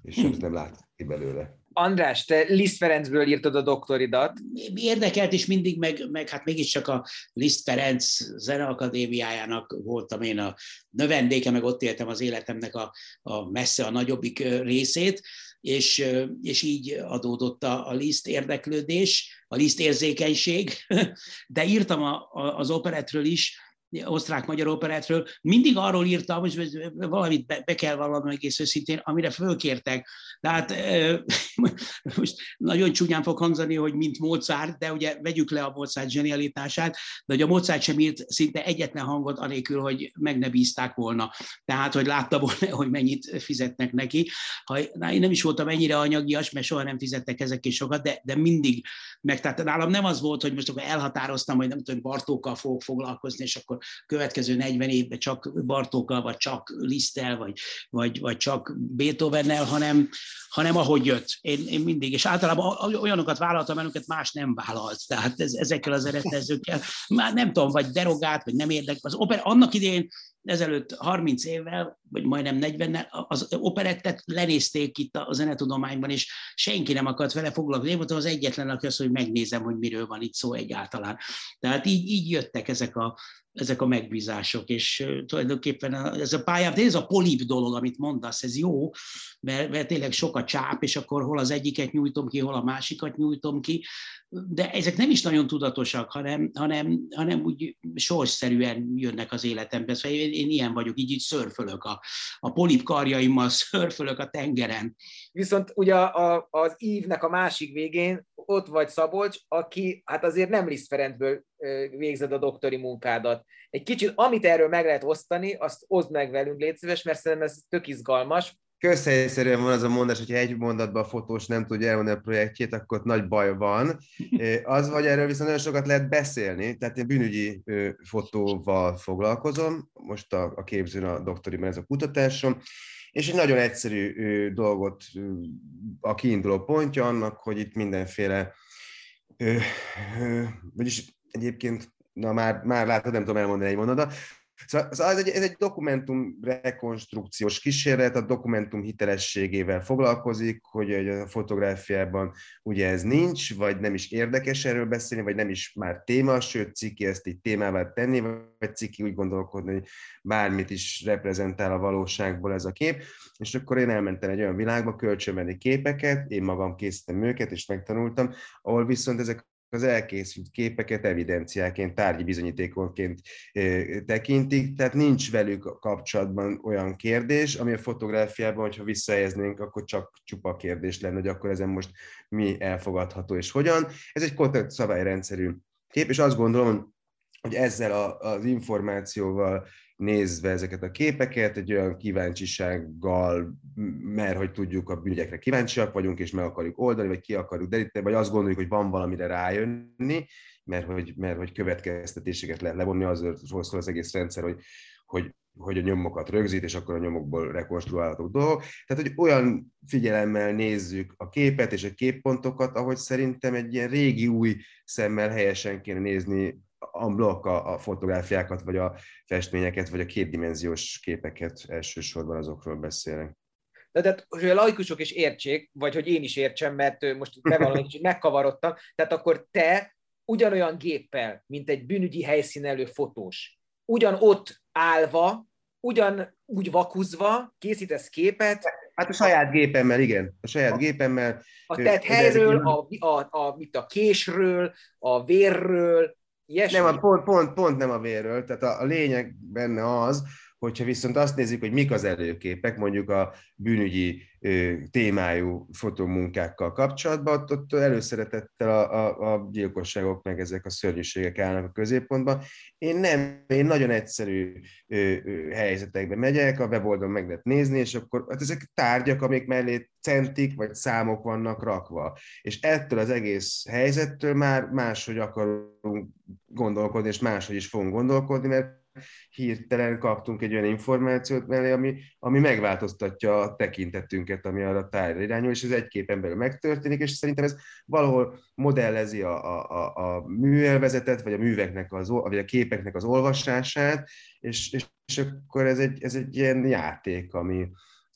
és ez nem látszik belőle. András, te Liszt Ferencből írtad a doktoridat. Érdekelt is mindig, meg, meg hát mégiscsak a Liszt Ferenc Zeneakadémiájának voltam én a növendéke, meg ott éltem az életemnek a, a messze a nagyobbik részét, és, és így adódott a, a Liszt érdeklődés, a Liszt érzékenység, de írtam a, a, az operetről is, osztrák-magyar operetről, mindig arról írtam, hogy valamit be, be kell vallanom egész őszintén, amire fölkértek. Tehát most nagyon csúnyán fog hangzani, hogy mint Mozart, de ugye vegyük le a Mozart zsenialitását, de hogy a Mozart sem írt szinte egyetlen hangot anélkül, hogy meg ne bízták volna. Tehát, hogy látta volna, hogy mennyit fizetnek neki. Ha, na, én nem is voltam ennyire anyagias, mert soha nem fizettek ezek is sokat, de, de mindig meg. Tehát nálam nem az volt, hogy most akkor elhatároztam, hogy nem tudom, Bartókkal fogok foglalkozni, és akkor következő 40 évben csak Bartókkal, vagy csak Lisztel, vagy, vagy, vagy csak Beethovennel, hanem, hanem ahogy jött. Én, én mindig, és általában olyanokat vállaltam, amiket más nem vállalt. Tehát ez, ezekkel az eredezőkkel, már nem tudom, vagy derogált, vagy nem érdek. Az oper, annak idején ezelőtt 30 évvel, vagy majdnem 40-nel az operettet lenézték itt a zenetudományban, és senki nem akart vele foglalkozni. Én voltam az egyetlen, aki azt, hogy megnézem, hogy miről van itt szó egyáltalán. Tehát így, így jöttek ezek a, ezek a megbízások, és tulajdonképpen ez a pályám, de ez a polip dolog, amit mondasz, ez jó, mert, mert tényleg sok a csáp, és akkor hol az egyiket nyújtom ki, hol a másikat nyújtom ki, de ezek nem is nagyon tudatosak, hanem, hanem, hanem úgy sorsszerűen jönnek az életembe. Szóval én, én ilyen vagyok, így így szörfölök a, a polip karjaimmal, szörfölök a tengeren. Viszont ugye a, az ívnek a másik végén ott vagy Szabolcs, aki hát azért nem Liszt Ferencből végzed a doktori munkádat. Egy kicsit, amit erről meg lehet osztani, azt oszd meg velünk, légy szíves, mert szerintem ez tök izgalmas. Közhelyszerűen van az a mondás, hogy egy mondatban a fotós nem tudja elmondani a projektjét, akkor ott nagy baj van. Az vagy erről viszont nagyon sokat lehet beszélni, tehát én bűnügyi fotóval foglalkozom, most a, a képzőn a doktoriban ez a kutatásom, és egy nagyon egyszerű dolgot a kiinduló pontja annak, hogy itt mindenféle, vagyis egyébként, na már, már látod, nem tudom elmondani egy mondatot, Szóval ez egy, ez egy dokumentum rekonstrukciós kísérlet, a dokumentum hitelességével foglalkozik, hogy a fotográfiában ugye ez nincs, vagy nem is érdekes erről beszélni, vagy nem is már téma, sőt Ciki ezt így témává tenni, vagy Ciki úgy gondolkodni, hogy bármit is reprezentál a valóságból ez a kép, és akkor én elmentem egy olyan világba kölcsönvenni képeket, én magam készítem őket, és megtanultam, ahol viszont ezek az elkészült képeket evidenciáként, tárgyi bizonyítékonként tekintik, tehát nincs velük kapcsolatban olyan kérdés, ami a fotográfiában, hogyha visszahelyeznénk, akkor csak csupa kérdés lenne, hogy akkor ezen most mi elfogadható és hogyan. Ez egy kontakt szabályrendszerű kép, és azt gondolom, hogy ezzel a, az információval nézve ezeket a képeket, egy olyan kíváncsisággal, mert hogy tudjuk, a bűnügyekre kíváncsiak vagyunk, és meg akarjuk oldani, vagy ki akarjuk deríteni, vagy azt gondoljuk, hogy van valamire rájönni, mert hogy, mert hogy következtetéseket lehet levonni, azról szól az egész rendszer, hogy, hogy, hogy a nyomokat rögzít, és akkor a nyomokból rekonstruálhatók dolgok. Tehát, hogy olyan figyelemmel nézzük a képet és a képpontokat, ahogy szerintem egy ilyen régi új szemmel helyesen kéne nézni unblock a, a fotográfiákat, vagy a festményeket, vagy a kétdimenziós képeket elsősorban azokról beszélek. De tehát, hogy a laikusok is értsék, vagy hogy én is értsem, mert most bevallom, hogy megkavarodtam, tehát akkor te ugyanolyan géppel, mint egy bűnügyi helyszínelő fotós, ugyan ott állva, ugyan úgy vakuzva készítesz képet. Hát a saját gépemmel, igen. A saját a, gépemmel. A tett helyről, a, a, a, mit a késről, a vérről, Ilyesmi. Nem, pont, pont, pont nem a vérről, tehát a, a lényeg benne az, hogyha viszont azt nézzük, hogy mik az előképek, mondjuk a bűnügyi témájú fotomunkákkal kapcsolatban, ott, ott előszeretettel a, a, a gyilkosságok, meg ezek a szörnyűségek állnak a középpontban. Én nem, én nagyon egyszerű ö, ö, helyzetekbe megyek, a weboldalon meg lehet nézni, és akkor hát ezek tárgyak, amik mellé centik vagy számok vannak rakva. És ettől az egész helyzettől már máshogy akarunk gondolkodni, és máshogy is fogunk gondolkodni, mert hirtelen kaptunk egy olyan információt mellé, ami, ami megváltoztatja a tekintetünket, ami arra tájra irányul, és ez egy képen belül megtörténik, és szerintem ez valahol modellezi a, a, a, a műelvezetet, vagy a műveknek, az, vagy a képeknek az olvasását, és, és, és akkor ez egy, ez egy ilyen játék, ami...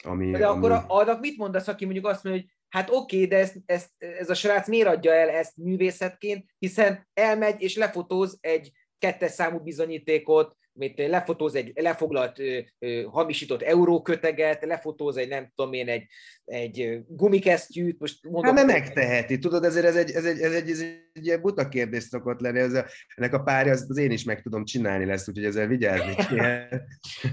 ami de ami... akkor annak mit mondasz, aki mondjuk azt mondja, hogy hát oké, okay, de ezt, ezt, ez a srác miért adja el ezt művészetként, hiszen elmegy és lefotóz egy kettes számú bizonyítékot, mit lefotóz egy lefoglalt ö, ö, hamisított euróköteget, lefotóz egy nem tudom én, egy, egy gumikesztyűt, most mondom. Hát nem megteheti, tudod, ezért ez egy, ez egy, ez egy, ez egy, egy ilyen buta kérdés szokott lenni, ez a, ennek a párja, az, az én is meg tudom csinálni lesz, úgyhogy ezzel vigyázni kell.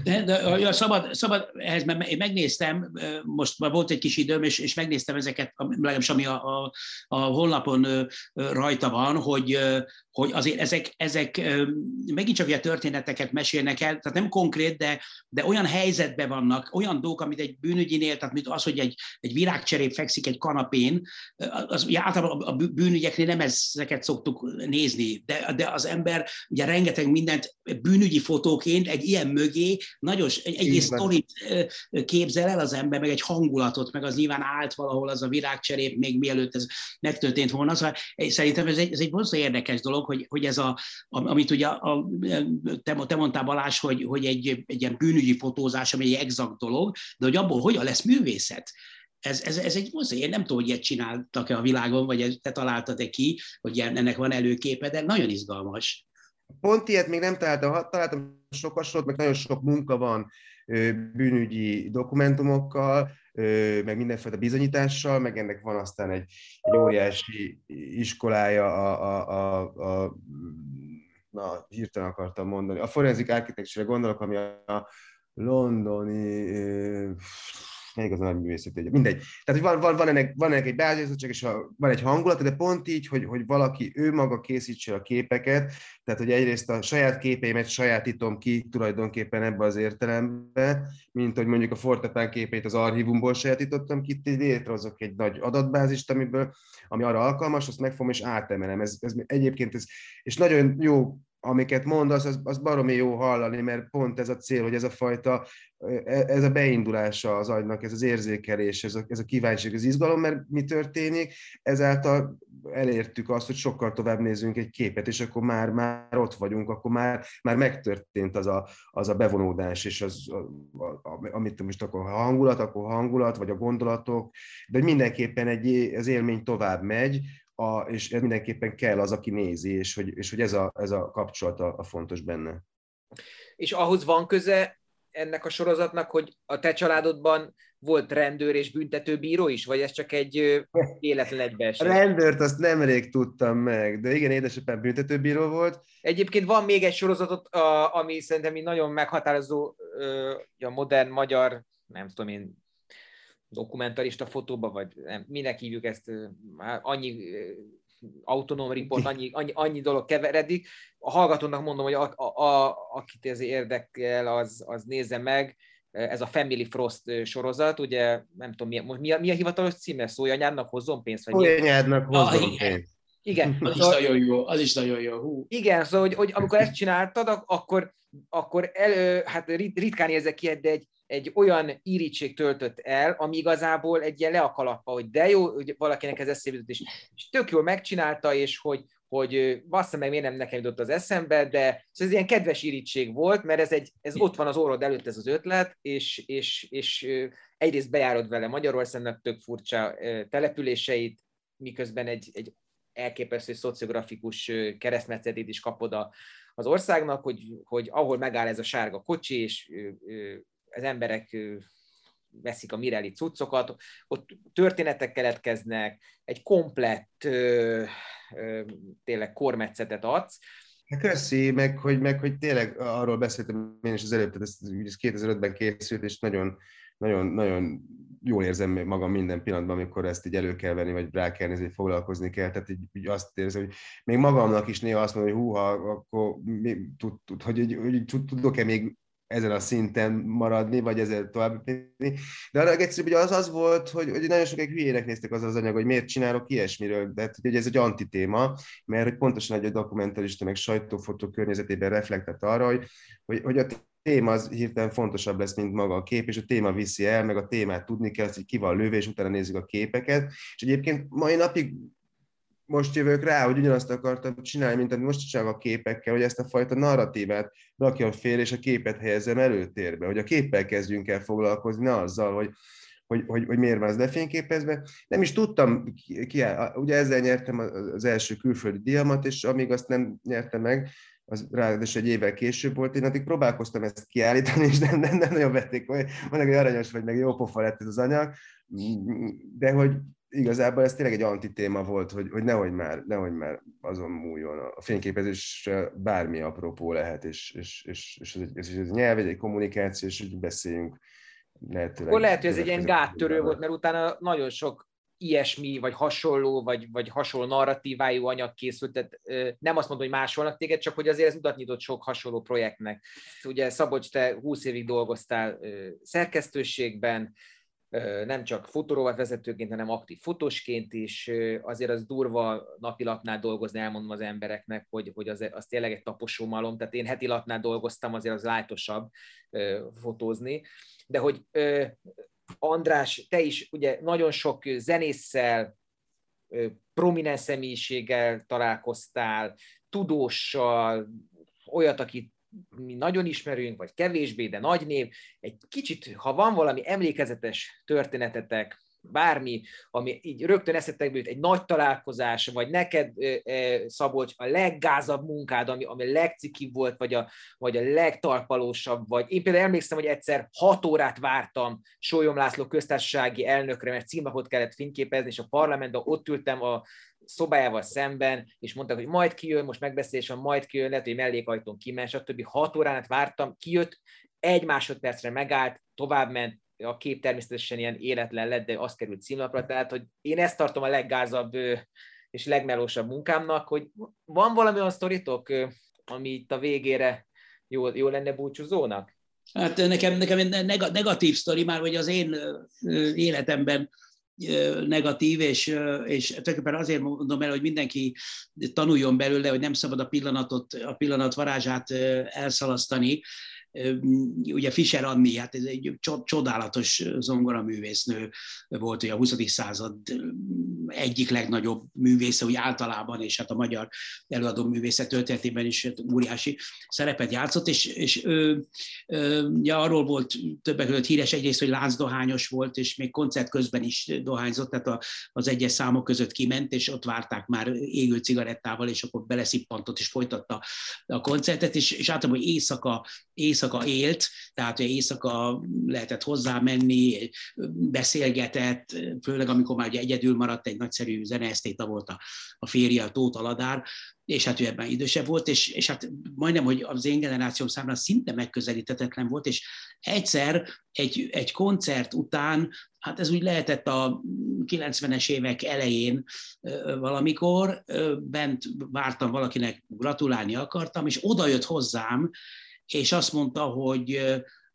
De, de ja, szabad, szabad, ehhez mert én megnéztem, most már volt egy kis időm, és, és megnéztem ezeket, legalábbis ami a, a, a honlapon rajta van, hogy, hogy azért ezek, ezek megint csak ilyen történeteket mesélnek el, tehát nem konkrét, de, de olyan helyzetben vannak, olyan dolgok, amit egy bűnügyinél, tehát mint az, hogy egy, egy virágcserép fekszik egy kanapén, az ugye általában a bűnügyeknél nem ezeket szoktuk nézni, de, de az ember ugye rengeteg mindent bűnügyi fotóként egy ilyen mögé nagyon egy egész sztorit képzel el az ember, meg egy hangulatot, meg az nyilván állt valahol az a virágcserép, még mielőtt ez megtörtént volna. Szóval szerintem ez egy, ez egy érdekes dolog, hogy, hogy ez a, amit ugye a, te, te mondtál Balázs, hogy, hogy egy, egy ilyen bűnügyi fotózás, ami egy exakt dolog, de hogy abból hogyan lesz művészet? Ez, ez, ez egy mozdony, én nem tudom, hogy ilyet csináltak-e a világon, vagy te találtad-e ki, hogy ennek van előképe, de nagyon izgalmas. Pont ilyet még nem találtam, találtam sok hasonlót, meg nagyon sok munka van bűnügyi dokumentumokkal, meg mindenféle bizonyítással, meg ennek van aztán egy, egy óriási iskolája a, a, a, a na, hirtelen akartam mondani. A forenzik architecture gondolok, ami a londoni, melyik az a művészet, mindegy. Tehát, hogy van, van, van, ennek, van ennek egy beállítottság, és a, van egy hangulat, de pont így, hogy, hogy valaki ő maga készítse a képeket, tehát, hogy egyrészt a saját képeimet sajátítom ki tulajdonképpen ebbe az értelembe, mint hogy mondjuk a Fortepán képeit az archívumból sajátítottam ki, létrehozok egy nagy adatbázist, amiből, ami arra alkalmas, azt megfogom és átemelem. Ez, ez egyébként, ez, és nagyon jó amiket mondasz, az, az baromi jó hallani, mert pont ez a cél, hogy ez a fajta, e, ez a beindulása az agynak, ez az érzékelés, ez a, ez a kíváncsiság, az izgalom, mert mi történik, ezáltal elértük azt, hogy sokkal tovább nézzünk egy képet, és akkor már, már ott vagyunk, akkor már, már megtörtént az a, az a bevonódás, és az, a, a, amit most akkor hangulat, akkor hangulat, vagy a gondolatok, de mindenképpen egy, az élmény tovább megy, a, és ez mindenképpen kell az, aki nézi, és hogy, és hogy ez, a, ez a kapcsolat a, a fontos benne. És ahhoz van köze ennek a sorozatnak, hogy a te családodban volt rendőr és büntetőbíró is, vagy ez csak egy véletlen egybeesés? Rendőrt azt nemrég tudtam meg, de igen, édesapám büntetőbíró volt. Egyébként van még egy sorozatot, ami szerintem nagyon meghatározó, a modern magyar, nem tudom én, dokumentarista fotóba, vagy nem, minek hívjuk ezt, annyi autonóm riport, annyi, annyi, annyi dolog keveredik. A hallgatónak mondom, hogy a, a, a, akit ez érdekel, az, az nézze meg. Ez a Family Frost sorozat, ugye nem tudom, mi, mi, a, mi a hivatalos címe? Szójanyádnak hozzon pénzt? Szójanyádnak hozzon pénzt. Igen. Az szóval, is nagyon jó, az is nagyon jó. Hú. Igen, szóval, hogy, hogy amikor ezt csináltad, akkor, akkor el, hát ritkán érzek ki, de egy, egy olyan irítség töltött el, ami igazából egy ilyen leakalappa, hogy de jó, hogy valakinek ez eszébe jutott, és, és tök jól megcsinálta, és hogy, hogy bassza meg, miért nem nekem jutott az eszembe, de szóval ez ilyen kedves irítség volt, mert ez, egy, ez ott van az orrod előtt ez az ötlet, és, és, és egyrészt bejárod vele Magyarországnak tök furcsa településeit, miközben egy, egy elképesztő szociografikus keresztmetszetét is kapod a, az országnak, hogy, hogy ahol megáll ez a sárga kocsi, és az emberek veszik a Mireli cuccokat, ott történetek keletkeznek, egy komplett ö, ö, tényleg kormetszetet adsz. Hát köszi, meg hogy, meg hogy tényleg arról beszéltem én is az előbb, tehát ez, ez 2005-ben készült, és nagyon, nagyon, nagyon jól érzem magam minden pillanatban, amikor ezt így elő kell venni, vagy rá kell nézni, foglalkozni kell. Tehát így, így azt érzem, hogy még magamnak is néha azt mondom, hogy húha, akkor mi, tud, tud, hogy, hogy, hogy tudok-e még ezen a szinten maradni, vagy ezzel tovább menni. De arra egyszerűbb, hogy az az volt, hogy, hogy nagyon sokáig hülyének néztek az az anyag, hogy miért csinálok ilyesmiről, de hát, hogy ez egy antitéma, mert hogy pontosan egy dokumentarista meg sajtófotó környezetében reflektált arra, hogy, hogy, hogy a téma az hirtelen fontosabb lesz, mint maga a kép, és a téma viszi el, meg a témát tudni kell, hogy ki van lőve, és utána nézzük a képeket. És egyébként mai napig most jövök rá, hogy ugyanazt akartam csinálni, mint amit most csinálok a képekkel, hogy ezt a fajta narratívát rakjam fél, és a képet helyezem előtérbe, hogy a képpel kezdjünk el foglalkozni, ne azzal, hogy, hogy, hogy, hogy miért van ez lefényképezve. Nem is tudtam, ki, ki, ugye ezzel nyertem az első külföldi diamat, és amíg azt nem nyertem meg, az ráadásul egy évvel később volt, én addig próbálkoztam ezt kiállítani, és nem, nem, nem nagyon vették, hogy van egy aranyos, vagy meg jó pofa lett ez az anyag, de hogy igazából ez tényleg egy antitéma volt, hogy, hogy nehogy már, nehogy már azon múljon. A fényképezés bármi apropó lehet, és, és, és, és, ez, ez egy nyelv, egy kommunikáció, és úgy beszéljünk. Lehetőleg, Akkor lehet, hogy ez egy ilyen gáttörő volt, mert utána nagyon sok ilyesmi, vagy hasonló, vagy, vagy hasonló narratívájú anyag készült, tehát nem azt mondom, hogy másolnak téged, csak hogy azért ez utat nyitott sok hasonló projektnek. Ugye Szabocs, te 20 évig dolgoztál szerkesztőségben, nem csak fotórovat vezetőként, hanem aktív fotósként is. Azért az durva napilapnál dolgozni, elmondom az embereknek, hogy, hogy az, az tényleg egy taposó malom. Tehát én heti lapnál dolgoztam, azért az lájtosabb fotózni. De hogy András, te is ugye nagyon sok zenésszel, prominens személyiséggel találkoztál, tudóssal, olyat, akit mi nagyon ismerünk, vagy kevésbé, de nagy név. Egy kicsit, ha van valami emlékezetes történetetek, bármi, ami így rögtön eszetekbe jut, egy nagy találkozás, vagy neked, Szabolcs, a leggázabb munkád, ami, ami a legcikibb volt, vagy a, vagy a legtalpalósabb, vagy én például emlékszem, hogy egyszer hat órát vártam Sólyom László köztársasági elnökre, mert címlapot kellett fényképezni, és a parlamentben ott ültem a szobájával szemben, és mondták, hogy majd kijön, most megbeszélés van, majd kijön, lehet, hogy mellékajtón kiment, stb. Hat órán vártam, kijött, egy másodpercre megállt, továbbment, a kép természetesen ilyen életlen lett, de az került címlapra, tehát hogy én ezt tartom a leggázabb és legmelósabb munkámnak, hogy van valami olyan sztoritok, ami itt a végére jó, jó lenne búcsúzónak? Hát nekem, nekem egy negatív sztori már, hogy az én életemben negatív, és, és tulajdonképpen azért mondom el, hogy mindenki tanuljon belőle, hogy nem szabad a pillanatot, a pillanat varázsát elszalasztani, ugye Fischer Anni, hát ez egy csodálatos zongoraművésznő volt, ugye a 20. század egyik legnagyobb művésze, úgy általában, és hát a magyar előadó művészet történetében is hát óriási szerepet játszott, és, és ő, ugye arról volt többek között híres egyrészt, hogy láncdohányos volt, és még koncert közben is dohányzott, tehát a, az egyes számok között kiment, és ott várták már égő cigarettával, és akkor beleszippantott, és folytatta a koncertet, és, és általában, éjszaka, éjszaka éjszaka élt, tehát éjszaka lehetett hozzá menni, beszélgetett, főleg amikor már ugye egyedül maradt, egy nagyszerű zeneesztéta volt a, a férje, a Tóth Aladár, és hát ő ebben idősebb volt, és, és hát majdnem, hogy az én generációm számára szinte megközelíthetetlen volt, és egyszer egy, egy koncert után, hát ez úgy lehetett a 90-es évek elején valamikor, bent vártam valakinek, gratulálni akartam, és oda jött hozzám és azt mondta, hogy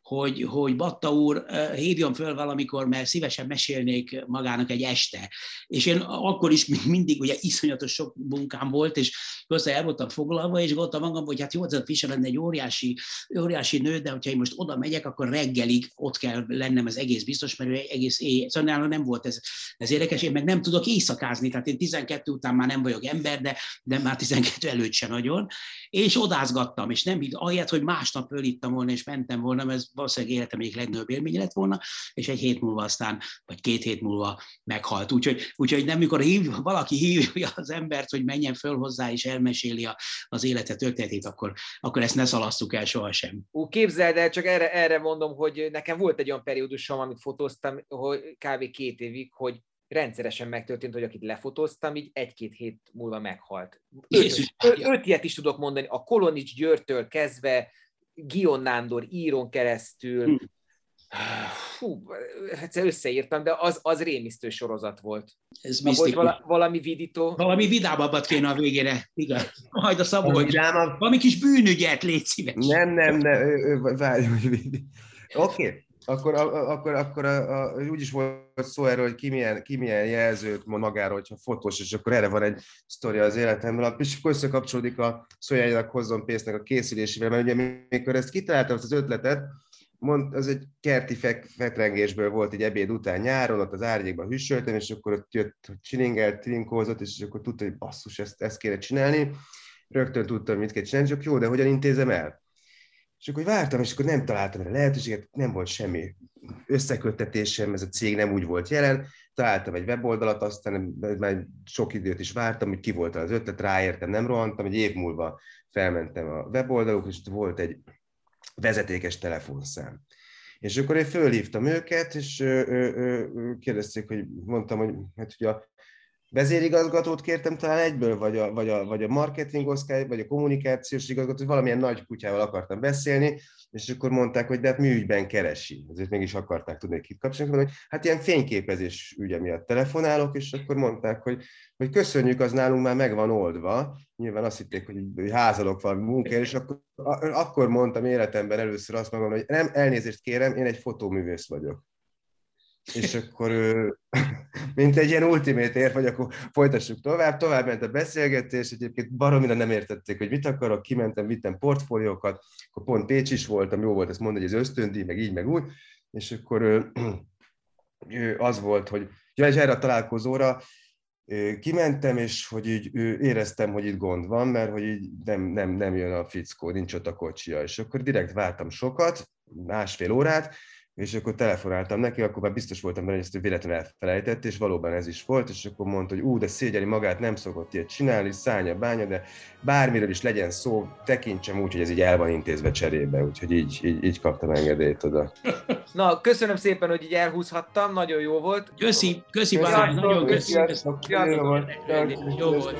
hogy, hogy Batta úr hívjon föl valamikor, mert szívesen mesélnék magának egy este. És én akkor is mindig ugye iszonyatos sok munkám volt, és össze el voltam foglalva, és gondoltam magam, hogy hát jó, ez a Fischer lenne egy óriási, óriási nő, de hogyha én most oda megyek, akkor reggelig ott kell lennem, ez egész biztos, mert egész éj, szóval nálam nem volt ez, ez érdekes, én meg nem tudok éjszakázni, tehát én 12 után már nem vagyok ember, de, de már 12 előtt se nagyon, és odázgattam, és nem, ahelyett, hogy másnap fölittam volna, és mentem volna, ez valószínűleg életem egyik legnagyobb élménye lett volna, és egy hét múlva aztán, vagy két hét múlva meghalt. Úgyhogy, úgyhogy nem, mikor hív, valaki hívja az embert, hogy menjen föl hozzá, és elmeséli a, az élete történetét, akkor, akkor ezt ne szalasztuk el sohasem. Ú, képzeld el, csak erre, erre mondom, hogy nekem volt egy olyan periódusom, amit fotóztam, hogy kb. két évig, hogy rendszeresen megtörtént, hogy akit lefotóztam, így egy-két hét múlva meghalt. Öt, öt, öt ilyet is tudok mondani, a Kolonics Györgytől kezdve Gion Nándor íron keresztül, hm. Hú, egyszer összeírtam, de az, az rémisztő sorozat volt. Ez Na, volt vala, valami vidító? Valami vidábbat kéne a végére, igen. Majd a szabó, hogy valami kis bűnügyet, légy szíves. Nem, nem, nem, várj, Oké, okay akkor, akkor, akkor a, a, úgy is volt szó erről, hogy ki milyen, ki milyen jelzőt mond magáról, hogyha fotós, és akkor erre van egy sztoria az életemben. És akkor összekapcsolódik a Szójájának hozzon pénznek a készülésével, mert ugye mikor ezt kitaláltam, azt az ötletet, mond, az egy kerti fek, fetrengésből volt egy ebéd után nyáron, ott az árnyékban hűsöltem, és akkor ott jött, csilingelt, trinkózott, és akkor tudta, hogy basszus, ezt, ezt kéne csinálni. Rögtön tudtam, mit kell csinálni, csak jó, de hogyan intézem el? És akkor vártam, és akkor nem találtam erre lehetőséget, nem volt semmi összeköttetésem, ez a cég nem úgy volt jelen, találtam egy weboldalat, aztán már sok időt is vártam, hogy ki volt az ötlet, ráértem, nem rohantam, egy év múlva felmentem a weboldaluk, és volt egy vezetékes telefonszám. És akkor én fölhívtam őket, és ő, ő, ő, kérdezték, hogy mondtam, hogy, hát, hogy a vezérigazgatót kértem talán egyből, vagy a, vagy a, vagy a marketing osztály, vagy a kommunikációs igazgatót, valamilyen nagy kutyával akartam beszélni, és akkor mondták, hogy de hát műügyben keresi. Azért mégis akarták tudni, hogy kit kapcsolni, hogy hát ilyen fényképezés ügye miatt telefonálok, és akkor mondták, hogy, hogy köszönjük, az nálunk már meg van oldva. Nyilván azt hitték, hogy, házalok van munka, és akkor, akkor mondtam életemben először azt magam, hogy nem, elnézést kérem, én egy fotóművész vagyok és akkor mint egy ilyen ultimate ér, vagy akkor folytassuk tovább. Tovább ment a beszélgetés, egyébként baromira nem értették, hogy mit akarok, kimentem, vittem portfóliókat, akkor pont Pécs is voltam, jó volt ezt mondani, hogy ez ösztöndi, meg így, meg úgy, és akkor az volt, hogy ja, és erre a találkozóra kimentem, és hogy így éreztem, hogy itt gond van, mert hogy így nem, nem, nem jön a fickó, nincs ott a kocsia, és akkor direkt vártam sokat, másfél órát, és akkor telefonáltam neki, akkor már biztos voltam benne, hogy ezt véletlenül elfelejtett, és valóban ez is volt, és akkor mondta, hogy ú, de szégyeli magát, nem szokott ilyet csinálni, szánya, bánya, de bármiről is legyen szó, tekintsem úgy, hogy ez így el van intézve cserébe, úgyhogy így, így, így kaptam engedélyt oda. Na, köszönöm szépen, hogy így elhúzhattam, nagyon jó volt. Köszi, köszi Balázs, nagyon köszi. Jó volt.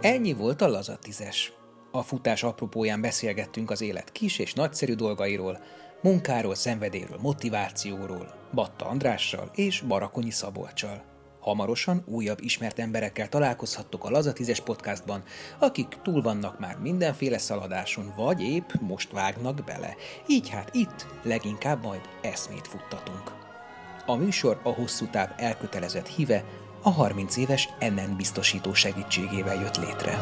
Ennyi volt a Laza tízes. A futás apropóján beszélgettünk az élet kis és nagyszerű dolgairól, munkáról, szenvedélyről, motivációról, Batta Andrással és Barakonyi Szabolcsal. Hamarosan újabb ismert emberekkel találkozhattok a Laza 10 podcastban, akik túl vannak már mindenféle szaladáson, vagy épp most vágnak bele. Így hát itt leginkább majd eszmét futtatunk. A műsor a hosszú táv elkötelezett híve a 30 éves NN biztosító segítségével jött létre.